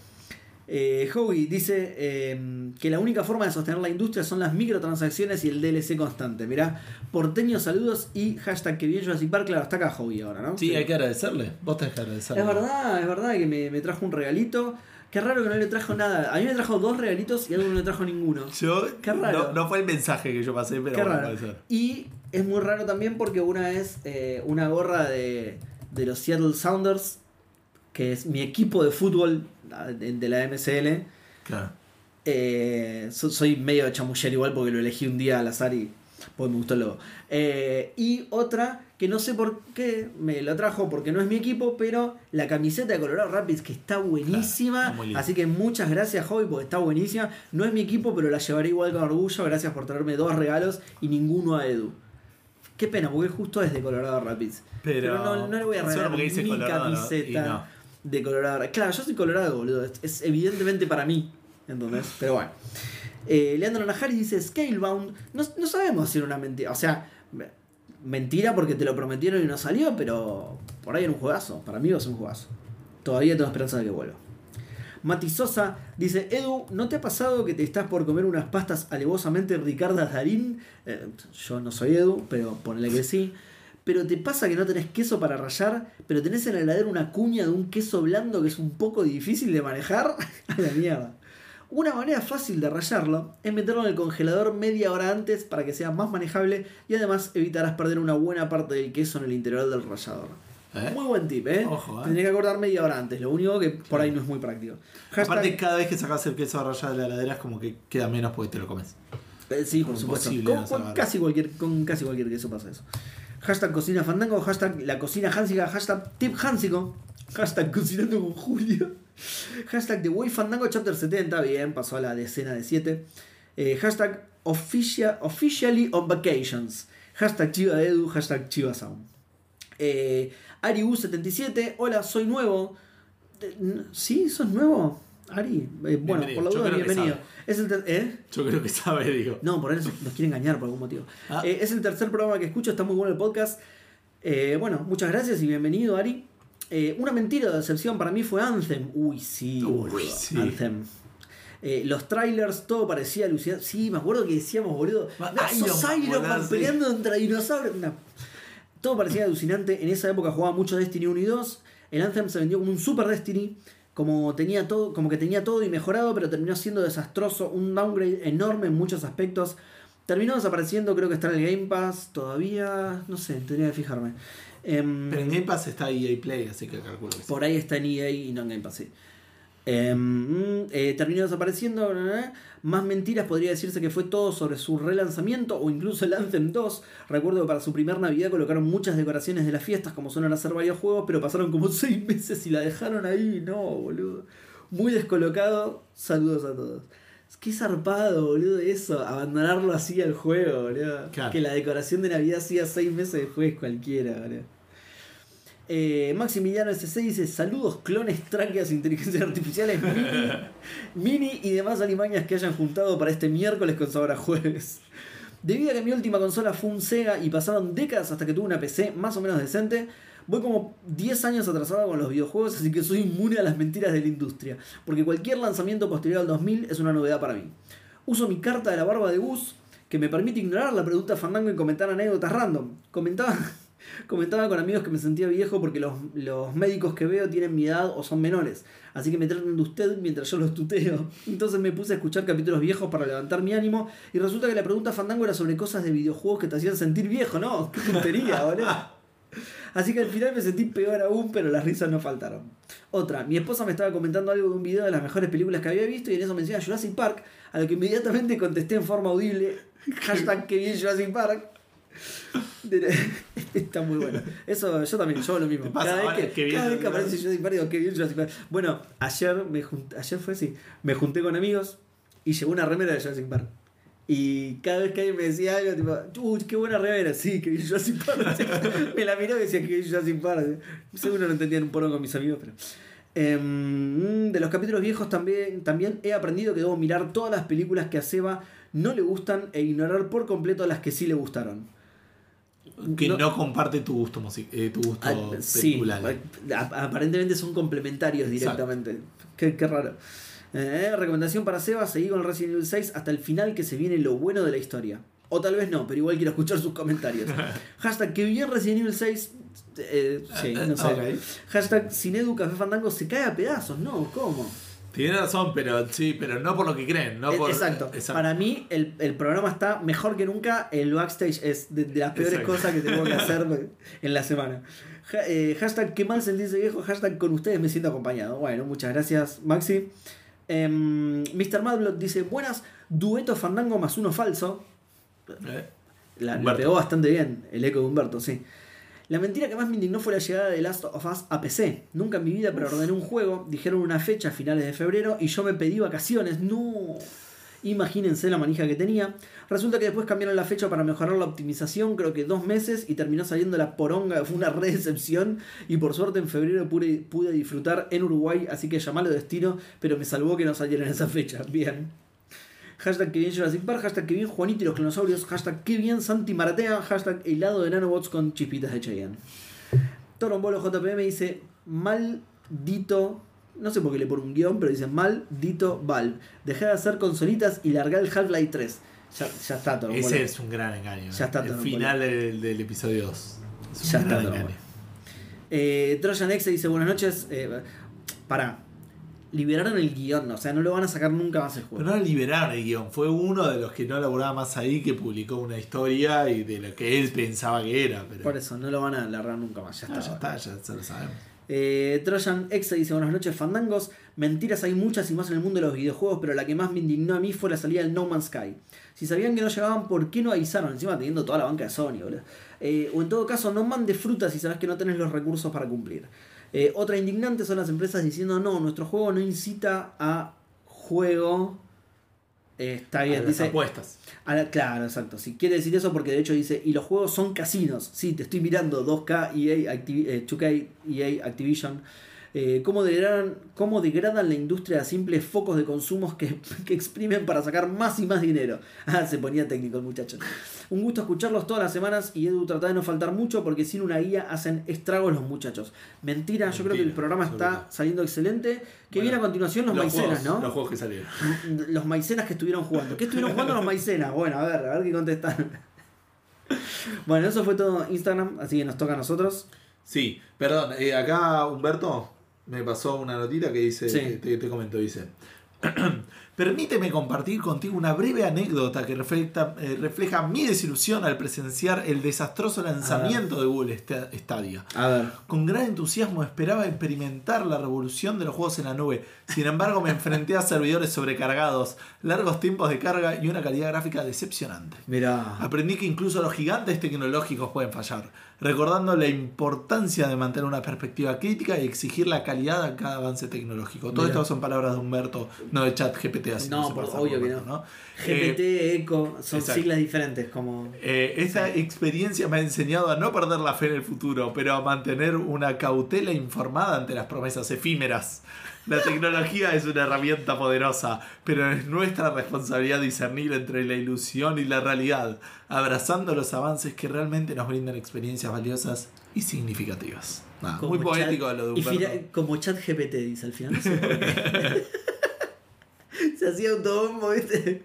Eh, Howie dice eh, que la única forma de sostener la industria son las microtransacciones y el DLC constante. Mirá, porteños saludos y hashtag que bien Jurassic Park. Claro, está acá Howie ahora, ¿no? Sí, hay que agradecerle. Vos tenés que agradecerle. Es verdad, es verdad que me, me trajo un regalito. Qué raro que no le trajo nada. A mí me trajo dos regalitos y a no le trajo ninguno. Yo, Qué raro. No, no fue el mensaje que yo pasé, pero Qué bueno, raro. puede ser. Y es muy raro también porque una es eh, una gorra de, de los Seattle Sounders, que es mi equipo de fútbol de, la MCL. Claro. Eh, so- soy medio chamuller igual porque lo elegí un día al azar y pues me gustó el logo. Eh, y otra que no sé por qué me la trajo porque no es mi equipo, pero la camiseta de Colorado Rapids que está buenísima. Claro, así que muchas gracias, Hobby, porque está buenísima. No es mi equipo, pero la llevaré igual con orgullo. Gracias por traerme dos regalos y ninguno a Edu. Qué pena, porque justo es de Colorado Rapids. Pero- no, no le voy a regalar mi camiseta no. de Colorado. Claro, yo soy Colorado, boludo. Es, evidentemente para mí. Entonces, pero bueno. Eh, Leandro Najari dice Scalebound. No, no sabemos si era una mentira. O sea, mentira porque te lo prometieron y no salió, pero por ahí era un juegazo. Para mí va a ser un juegazo. Todavía tengo esperanza de que vuelva. Mati Sosa dice, Edu, ¿no te ha pasado que te estás por comer unas pastas alevosamente Ricardas Darín? Eh, yo no soy Edu, pero ponle que sí. Pero te pasa que no tenés queso para rallar, pero tenés en la heladera una cuña de un queso blando que es un poco difícil de manejar. A la mierda. Una manera fácil de rallarlo es meterlo en el congelador media hora antes para que sea más manejable y además evitarás perder una buena parte del queso en el interior del rallador. ¿Eh? Muy buen tip, ¿eh? Ojo, ¿eh? Tendría que acordar media hora antes, lo único que por ahí no es muy práctico. Hashtag- Aparte, cada vez que sacas el queso rallado de la heladera es como que queda menos porque te lo comes. Eh, sí, por supuesto. Con, casi cualquier, con casi cualquier queso pasa eso. Hashtag cocina fandango, hashtag la cocina hansica, hashtag tip hansico, hashtag cocinando con Julio, hashtag the way fandango chapter 70, bien, pasó a la decena de 7. hashtag official, officially on vacations, hashtag chiva de edu, hashtag chiva sound. Eh, AriU77, hola, soy nuevo. Eh, ¿Sí? ¿Sos nuevo? Ari, Eh, bueno, por la duda, bienvenido. Es el ¿eh? Yo creo que sabe, digo. No, por ahí nos, quiere engañar por algún motivo. Ah. Eh, es el tercer programa que escucho, está muy bueno el podcast. Eh, bueno, muchas gracias y bienvenido, Ari. Eh, una mentira de decepción para mí fue Anthem. Uy, sí, Uy, boludo. sí. Anthem. Eh, los trailers, todo parecía alucinante. Sí, me acuerdo que decíamos, boludo. Ah, "No, sos Iron Man, peleando contra dinosaurios. No. Todo parecía alucinante. En esa época jugaba mucho Destiny 1 y 2. El Anthem se vendió como un Super Destiny. Como, tenía todo, como que tenía todo y mejorado, pero terminó siendo desastroso. Un downgrade enorme en muchos aspectos. Terminó desapareciendo, creo que está en el Game Pass todavía. No sé, tendría que fijarme. Em, Pero en Game Pass está EA Play, así que calculo que sí. por ahí está en EA y no en Game Pass, sí. Eh, terminó desapareciendo. bla, bla, bla. Más mentiras podría decirse que fue todo sobre su relanzamiento o incluso el Anthem 2. Recuerdo que para su primer Navidad colocaron muchas decoraciones de las fiestas, como suelen hacer varios juegos, pero pasaron como 6 meses y la dejaron ahí. No, boludo. Muy descolocado. Saludos a todos. Qué zarpado, boludo, eso. Abandonarlo así al juego, boludo. Claro. Que la decoración de Navidad siga 6 meses después cualquiera, boludo. Eh, Maximiliano S6 dice: Saludos, clones, tráqueas, inteligencias artificiales, mini, mini y demás alimañas que hayan juntado para este miércoles con sabor a jueves. Debido a que mi última consola fue un Sega y pasaron décadas hasta que tuve una PC más o menos decente, voy como 10 años atrasado con los videojuegos, así que soy inmune a las mentiras de la industria. Porque cualquier lanzamiento posterior al 2000 es una novedad para mí. Uso mi carta de la barba de Gus, que me permite ignorar la pregunta fandango y comentar anécdotas random. Comentaba. Comentaba con amigos que me sentía viejo porque los, los médicos que veo tienen mi edad o son menores. Así que me tratan de usted mientras yo los tuteo. Entonces me puse a escuchar capítulos viejos para levantar mi ánimo. Y resulta que la pregunta fandango era sobre cosas de videojuegos que te hacían sentir viejo, ¿no? Qué tontería, boludo. Así que al final me sentí peor aún, pero las risas no faltaron. Otra, mi esposa me estaba comentando algo de un video de las mejores películas que había visto y en eso menciona Jurassic Park, a lo que inmediatamente contesté en forma audible, hashtag que bien Jurassic Park. Está muy bueno. Eso yo también, yo lo mismo. ¿Te pasa Cada vez que, que bien cada vez que Jurassic aparece Jurassic Park digo, qué bien Jurassic Park. Bueno, ayer me junté, ayer fue así, me junté con amigos y llevé una remera de Jurassic Park. Y cada vez que alguien me decía algo, tipo, uy, qué buena remera, sí, que bien Jurassic Park. me la miró y decía que bien Jurassic Park. Seguro no entendían un poco con mis amigos, pero. Em, de los capítulos viejos también, también he aprendido que debo mirar todas las películas que a Seba no le gustan e ignorar por completo las que sí le gustaron. Que No- no, comparte tu gusto eh, tu gusto Ah, sí, película. aparentemente son complementarios directamente. Qué, qué raro. Eh, recomendación para Seba, seguí con Resident Evil 6 hasta el final que se viene lo bueno de la historia. O tal vez no, pero igual quiero escuchar sus comentarios. Hashtag que bien Resident Evil 6. eh, sí, no sé. Hashtag sin Edu Café Fandango se cae a pedazos, ¿no? ¿Cómo? Tiene razón, pero sí, pero no por lo que creen. No Eh, por, Exacto. Para mí, el, el programa está mejor que nunca. El backstage es de, de las peores Exacto. cosas que tengo que hacer en la semana. Ja- eh, hashtag qué mal sentirse viejo. Hashtag con ustedes me siento acompañado. Bueno, muchas gracias, Maxi. Em, Mr. Madblot dice: Buenas, dueto fandango más uno falso. Eh, La, pegó bastante bien, el eco de Humberto, sí. La mentira que más me indignó fue la llegada de Last of Us a PC. Nunca en mi vida preordené un juego, dijeron una fecha a finales de febrero y yo me pedí vacaciones. No. Imagínense la manija que tenía. Resulta que después cambiaron la fecha para mejorar la optimización, creo que dos meses, y terminó saliendo la poronga. Fue una re. Y por suerte en febrero pude, pude disfrutar en Uruguay, así que llamalo destino, pero me salvó que no saliera en esa fecha. Bien. Hashtag que bien Jurassic Park, hashtag que bien Juanito y los clonosaurios, hashtag que bien Santi Maratea, hashtag helado de nanobots con chispitas de Cheyenne. Torombolo JPM dice maldito, no sé por qué le pone un guion, pero dice maldito Valve. Dejá de hacer consolitas y largar el Half-Life 3. Ya, ya está Torombolo. Ese es un gran engaño. Ya está El todo, final del, del episodio 2. Es un Ya está todo. Eh, Trojan X dice buenas noches. Eh, para. Liberaron el guion, o sea, no lo van a sacar nunca más el juego. Pero no liberaron el guion. Fue uno de los que no laburaba más ahí que publicó una historia y de lo que él pensaba que era. Pero Por eso, no lo van a largar nunca más. Ya Ah, está. ya está, ya se lo sabemos. Eh, Trojan X dice buenas noches fandangos. Mentiras hay muchas y más en el mundo de los videojuegos, pero la que más me indignó a mí fue la salida del No Man's Sky. Si sabían que no llegaban, ¿por qué no avisaron? Encima teniendo toda la banca de Sony, boludo. Eh, o en todo caso, no mandes frutas si sabes que no tenés los recursos para cumplir. Eh, otra indignante son las empresas diciendo no, nuestro juego no incita a juego. Está A bien, las dice. apuestas. A la- claro, exacto. Si quiere decir eso, porque de hecho dice, y los juegos son casinos. Sí, te estoy mirando 2K, EA, Activi- eh, 2K, EA, Activision. Eh, ¿cómo, degradan, ¿Cómo degradan la industria a simples focos de consumos que, que exprimen para sacar más y más dinero? Ah, se ponía técnico el muchacho. Un gusto escucharlos todas las semanas y Edu trata de no faltar mucho porque sin una guía hacen estragos los muchachos. Mentira, yo creo que el programa está absoluta. saliendo excelente. Que Bueno, viene a continuación los, maicenas, juegos, ¿no? Los juegos que salieron. los maicenas que estuvieron jugando. ¿Qué estuvieron jugando los maicenas? Bueno, a ver, a ver qué contestan. Bueno, eso fue todo Instagram, así que nos toca a nosotros. Sí, perdón, eh, acá Humberto me pasó una notita que dice, Sí. te, te comento, dice. Permíteme compartir contigo una breve anécdota que refleja, eh, refleja mi desilusión al presenciar el desastroso lanzamiento de Google Sta- Stadia. A ver. Con gran entusiasmo esperaba experimentar la revolución de los juegos en la nube. Sin embargo, me enfrenté a servidores sobrecargados, largos tiempos de carga y una calidad gráfica decepcionante. Mira. Aprendí que incluso los gigantes tecnológicos pueden fallar, recordando la importancia de mantener una perspectiva crítica y exigir la calidad a cada avance tecnológico. Todo Mira. esto son palabras de Humberto, no de chat GPT. No, por- obvio que no. GPT, ECO, son exacto. siglas diferentes, como. Eh, esta experiencia me ha enseñado a no perder la fe en el futuro, pero a mantener una cautela informada ante las promesas efímeras. La tecnología es una herramienta poderosa, pero es nuestra responsabilidad discernir entre la ilusión y la realidad, abrazando los avances que realmente nos brindan experiencias valiosas y significativas. Muy poético chat- lo de Humberto. como chat GPT, dice al final. No sé. Se hacía autobombo, ¿viste?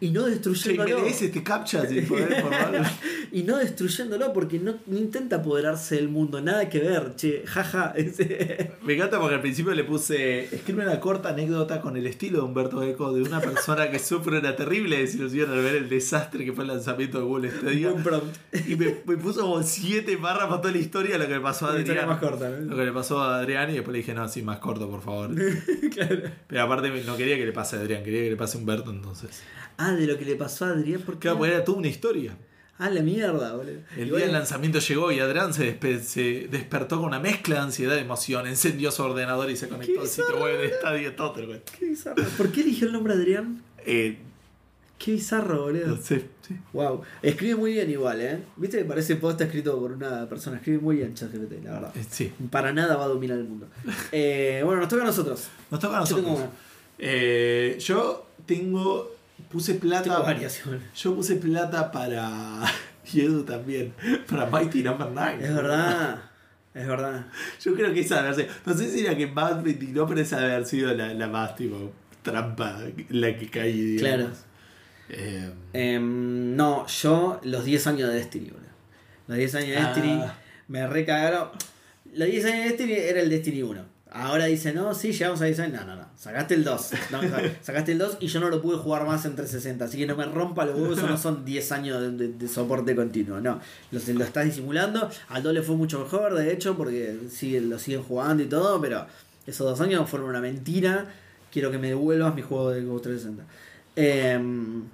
Y no Che, ¿me destruyéndolo. lees este captcha sin poder? Y no destruyéndolo porque no, no intenta apoderarse del mundo. Nada que ver, che. Jaja. Me encanta porque al principio le puse. Escribe una corta anécdota con el estilo de Humberto Eco de una persona que sufre una terrible desilusión al ver el desastre que fue el lanzamiento de Google Stadia. Y me, me puso como siete párrafos toda la historia lo que le pasó a Adrián. más corta, ¿no? Lo que le pasó a Adrián y después le dije, no, sí, más corto, por favor. claro. Pero aparte no quería que le pase a Adrián, quería que le pase a Humberto entonces. Ah, de lo que le pasó a Adrián, porque. Claro, porque era toda una historia. Ah, la mierda, boludo. El día del lanzamiento llegó y Adrián se, despe- se despertó con una mezcla de ansiedad y emoción. Encendió su ordenador y se conectó al sitio web de te lo cuento. Qué bizarro. ¿Por qué eligió el nombre Adrián? Eh, Qué bizarro, boludo. no sé, sí. Wow. Escribe muy bien igual, ¿eh? ¿Viste que parece post escrito por una persona? Escribe muy bien ChatGPT, la verdad. Eh, sí. Para nada va a dominar el mundo. Eh, bueno, nos toca a nosotros. Nos toca a nosotros. Eh, yo tengo. Puse plata. Variación. Yo puse plata para. Y Edu también. Para Mighty Number 9. Es verdad. Es verdad. Yo creo que esa versión. No sé si era que más me indignó, pero esa haber sido la, la más tipo trampa la que caí, digamos. Claro. Eh, Em, no, yo los 10 años de Destiny, boludo. Los 10 años de Destiny Ah. me recagaron. Los 10 años de Destiny era el Destiny 1. Ahora dice, no, sí, llegamos a 10 años. No, no, no. Sacaste el 2. No, sacaste el 2 y yo no lo pude jugar más en 360. Así que no me rompa los huevos, eso no son 10 años de, soporte continuo. No, lo, estás disimulando. Al 2 le fue mucho mejor, de hecho, porque sigue, lo siguen jugando y todo. Pero esos dos años fueron una mentira. Quiero que me devuelvas mi juego de Xbox 360. Em,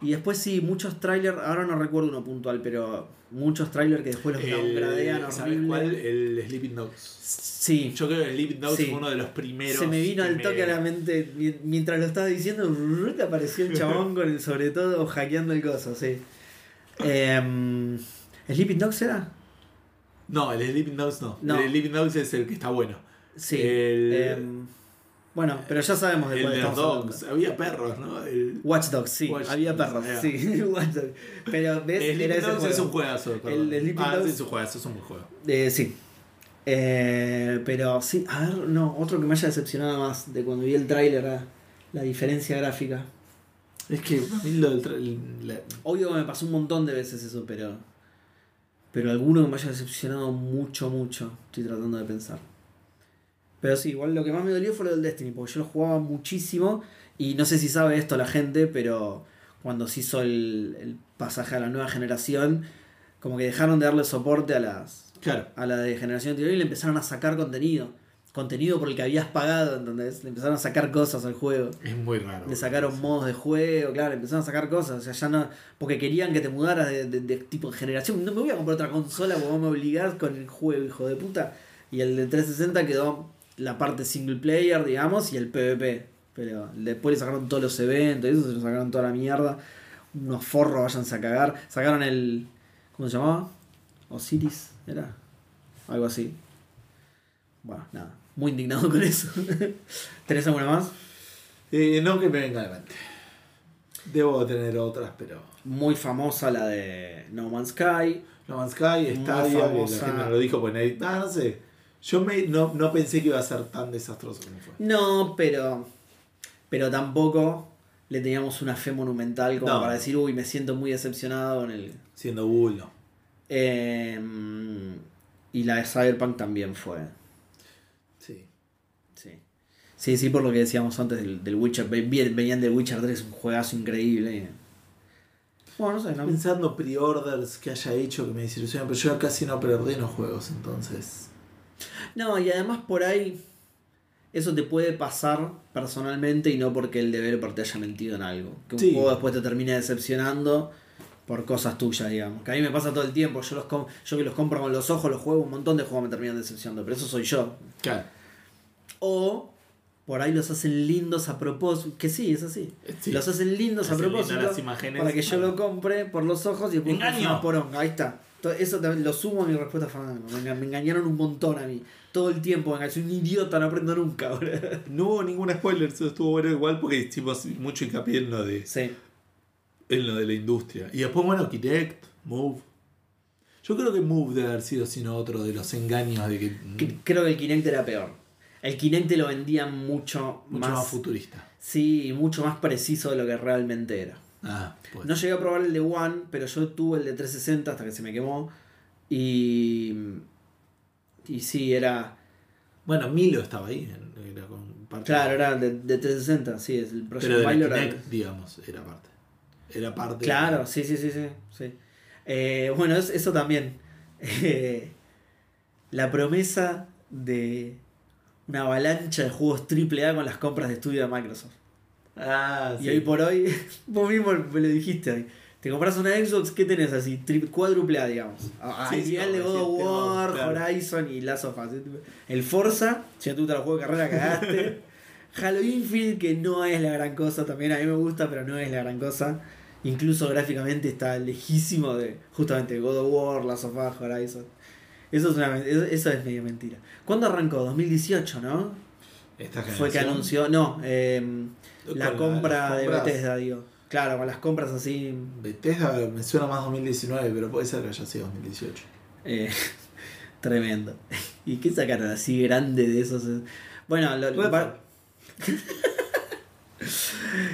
y después sí, muchos trailers, ahora no recuerdo uno puntual, pero muchos trailers que después los downgradean ¿Sabes cuál? El Sleeping Dogs. Sí, Yo creo que el Sleeping Dogs Sí. fue uno de los primeros. se me vino al me- toque a la mente mi- mientras lo estaba diciendo, te apareció el chabón con el sobre todo hackeando el coso, sí. Em, ¿Sleeping Dogs era? No, el Sleeping Dogs no. No. El Sleeping Dogs es el que está bueno. Sí. El- em, bueno, pero ya sabemos de El cuál estamos Dogs. hablando. Había perros, ¿no? El, Watch Dogs, sí, Watch había perros, yeah. sí, Watch Dogs. Pero ves, el era Dogs es un juegazo. perdón. El Sleeping ah, Dogs- es un juegazo, es un buen juego. Eh, sí. Eh, pero sí, a ver, no, otro que me haya decepcionado más de cuando vi el tráiler, ah, la diferencia gráfica. Es que lo del tra- el- la- Obvio que me pasó un montón de veces eso, pero. Pero alguno que me haya decepcionado mucho, mucho. Estoy tratando de pensar. Pero sí, igual lo que más me dolió fue lo del Destiny, porque yo lo jugaba muchísimo. Y no sé si sabe esto la gente, pero cuando se hizo el, el pasaje a la nueva generación, como que dejaron de darle soporte a las. Claro. a la de generación anterior y le empezaron a sacar contenido. Contenido por el que habías pagado, ¿entendés? Le empezaron a sacar cosas al juego. Es muy raro. Le sacaron modos de juego, claro, empezaron a sacar cosas. O sea, ya no. Porque querían que te mudaras de, de- de tipo de generación. No me voy a comprar otra consola porque vos me obligás con el juego, hijo de puta. Y el de 360 quedó la parte single player, digamos, y el PvP. Pero después le sacaron todos los eventos, y eso se lo sacaron toda la mierda. Unos forros, váyanse a cagar. Sacaron el. ¿Cómo se llamaba? Osiris, ¿era? Algo así. Bueno, nada. Muy indignado con eso. ¿Tenés alguna más? Eh, no que me venga a la mente. Debo tener otras, pero. Muy famosa la de No Man's Sky. No Man's Sky, Stadia, que la gente no lo dijo, pues nadie- Ah, no sé. Yo me, no, no pensé que iba a ser tan desastroso como fue. No, pero. Pero tampoco le teníamos una fe monumental como No. para decir, uy, me siento muy decepcionado con el. Siendo Bull, no. Eh, y la de Cyberpunk también fue. Sí. Sí. Sí, sí, por lo que decíamos antes del, del Witcher. Ven- Venían del Witcher 3, un juegazo increíble. Bueno, no sé, no- Pensando pre-orders que haya hecho que me desilusionan, pero yo casi no preordeno juegos, entonces. No, y además por ahí eso te puede pasar personalmente y no porque el developer te haya mentido en algo. Que un Sí. juego después te termine decepcionando por cosas tuyas, digamos. Que a mí me pasa todo el tiempo. Yo, los com- yo que los compro con los ojos, los juegos, un montón de juegos me terminan decepcionando. Pero eso soy yo. Claro. O por ahí los hacen lindos a propósito. Que sí, es así. Sí. Los hacen lindos a Hacen propósito las imágenes. para que yo lo compre por los ojos y después una poronga. Ahí está. Eso también lo sumo a mi respuesta a. Me, enga- me engañaron un montón a mí. Todo el tiempo. venga, Soy un idiota, no aprendo nunca. No hubo ningún spoiler, eso estuvo bueno igual porque hicimos mucho hincapié en lo de, Sí. en lo de la industria. Y después, bueno, Kinect, Move. Yo creo que Move debe haber sido sino otro de los engaños de que. C- Creo que el Kinect era peor. El Kinect lo vendían mucho, mucho más, futurista. Sí, y mucho más preciso de lo que realmente era. Ah, pues. No llegué a probar el de One, pero yo tuve el de 360 hasta que se me quemó. Y. Y sí, era. Bueno, Milo estaba ahí. Era con parte Claro, era de, de 360, sí, es el Project Pero de Milo era- digamos, era parte. Era parte. Claro, sí, sí, sí, sí. sí. Eh, bueno, es- eso también. Eh, la promesa de una avalancha de juegos AAA con las compras de estudio de Microsoft. Ah, Y sí. hoy por hoy, vos mismo me lo dijiste hoy. Te compras una Xbox, ¿qué tenés así? Tri- cuádruple A, digamos. A- Sí, Al sí, nivel de God of War, claro. Horizon y Last of Us. El Forza, si no te el juego de carrera, cagaste. Halo Infinite, que no es la gran cosa, también a mí me gusta, pero no es la gran cosa. Incluso gráficamente está lejísimo de justamente God of War, Last of Us, Horizon. Eso es, una, eso, es medio mentira. ¿Cuándo arrancó? 2018, ¿no? Esta Fue que anunció, no, eh, la compra de compras. Bethesda, digo. Claro, con las compras así. Bethesda me suena más 2019, pero puede ser que haya sido 2018. eh, Tremendo. ¿Y qué sacaron así grande de esos? Bueno, lo,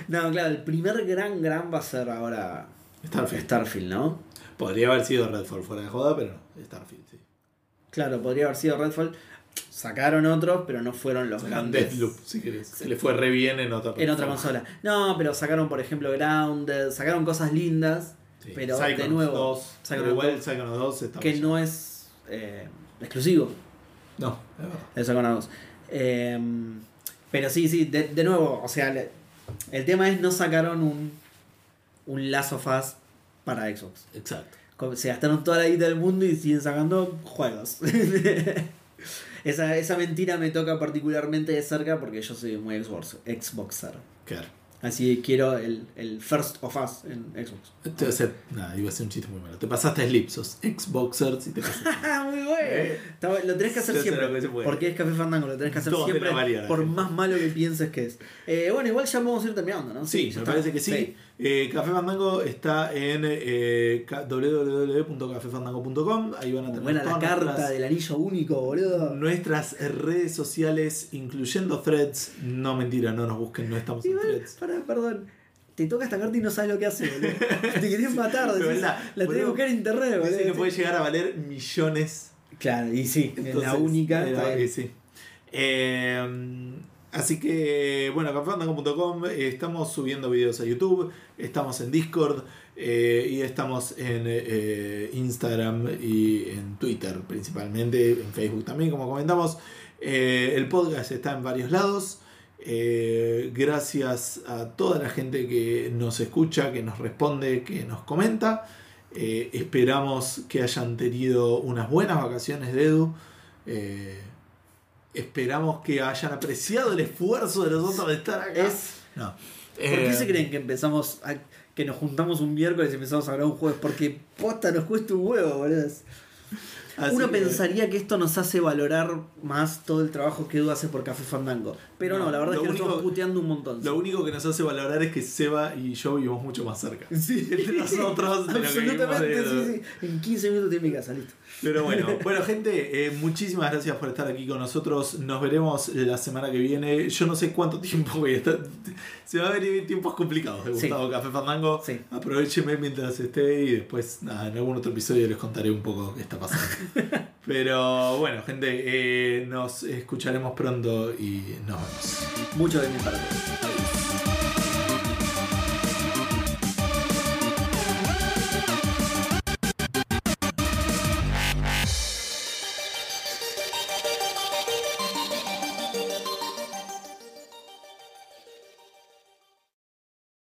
No, claro, el primer gran gran va a ser ahora Starfield. Starfield, ¿no? Podría haber sido Redfall fuera de joda, pero no. Starfield, sí. Claro, podría haber sido Redfall. Sacaron otros, pero no fueron los grandes. Deathloop, si querés. Que le fue re bien en otra En otra consola. No, pero sacaron, por ejemplo, Grounded, sacaron cosas lindas, Sí. pero Psychonauts de nuevo, 2, Psychonauts pero igual 2, Psychonauts 2 está que no es eh, exclusivo. No, es verdad. El Psychonauts. Eh, pero sí, sí, de, de nuevo, o sea, el tema es no sacaron un, un Last of Us para Xbox. Exacto. Se gastaron toda la guita del mundo y siguen sacando juegos. esa, esa mentira me toca particularmente de cerca porque yo soy muy Xbox, Xboxer. Claro. Así que quiero el, el First of Us en Xbox. Este va a ser, nada, iba a ser un chiste muy malo. Te pasaste a Sleep, sos Xboxer si te pasaste. muy bueno! Eh. Lo tenés que hacer siempre. que. Porque es Café Fandango, lo tenés que hacer Todos siempre. variedad, por más malo que pienses que es. Eh, bueno, igual ya vamos a ir terminando, ¿no? Sí, me está. parece que sí. Eh, Café Fandango está en eh, www.cafefandango.com. Ahí van a tener Buena la carta nuestras, del anillo único, boludo. nuestras redes sociales, incluyendo threads. No, mentira, no nos busquen, no estamos en Igual, threads. pará, perdón. Te toca esta carta y no sabes lo que hace, boludo. Te querés matar, decís, la- la, tenés que boludo, buscar en internet, Dice que boludo. puede llegar a valer millones Claro, y sí, es la Entonces, única. eh, eh, sí. Eh, así que, bueno, cafefandango.com, eh, estamos subiendo videos a YouTube, estamos en Discord eh, y estamos en eh, Instagram y en Twitter principalmente, en Facebook también, como comentamos. Eh, el podcast está en varios lados. Gracias a toda la gente que nos escucha, que nos responde, que nos comenta. Esperamos que hayan tenido unas buenas vacaciones de Edu. Eh, esperamos que hayan apreciado el esfuerzo de nosotros de estar acá. Es- No. ¿Por qué Eh, se creen que empezamos a- que nos juntamos un miércoles y empezamos a grabar un jueves? Porque posta nos cuesta un huevo, boludo. Uno que- pensaría que esto nos hace valorar más todo el trabajo que Edu hace por Café Fandango. Pero no, No, la verdad es que nos estamos puteando un montón. Lo único que nos hace valorar es que Seba y yo vivimos mucho más cerca. Sí, Entre nosotros, Absolutamente, de sí, sí. En 15 minutos en mi casa, listo. Pero bueno, bueno gente, eh, muchísimas gracias por estar aquí con nosotros. Nos veremos la semana que viene. Yo no sé cuánto tiempo voy a estar. Se va a venir tiempos complicados de Sí. Gustavo Café Fandango. Sí. Aprovecheme mientras esté y después, nada, en algún otro episodio les contaré un poco qué está pasando. Pero bueno, gente, eh, nos escucharemos pronto y nos vemos. Para todos. Adiós.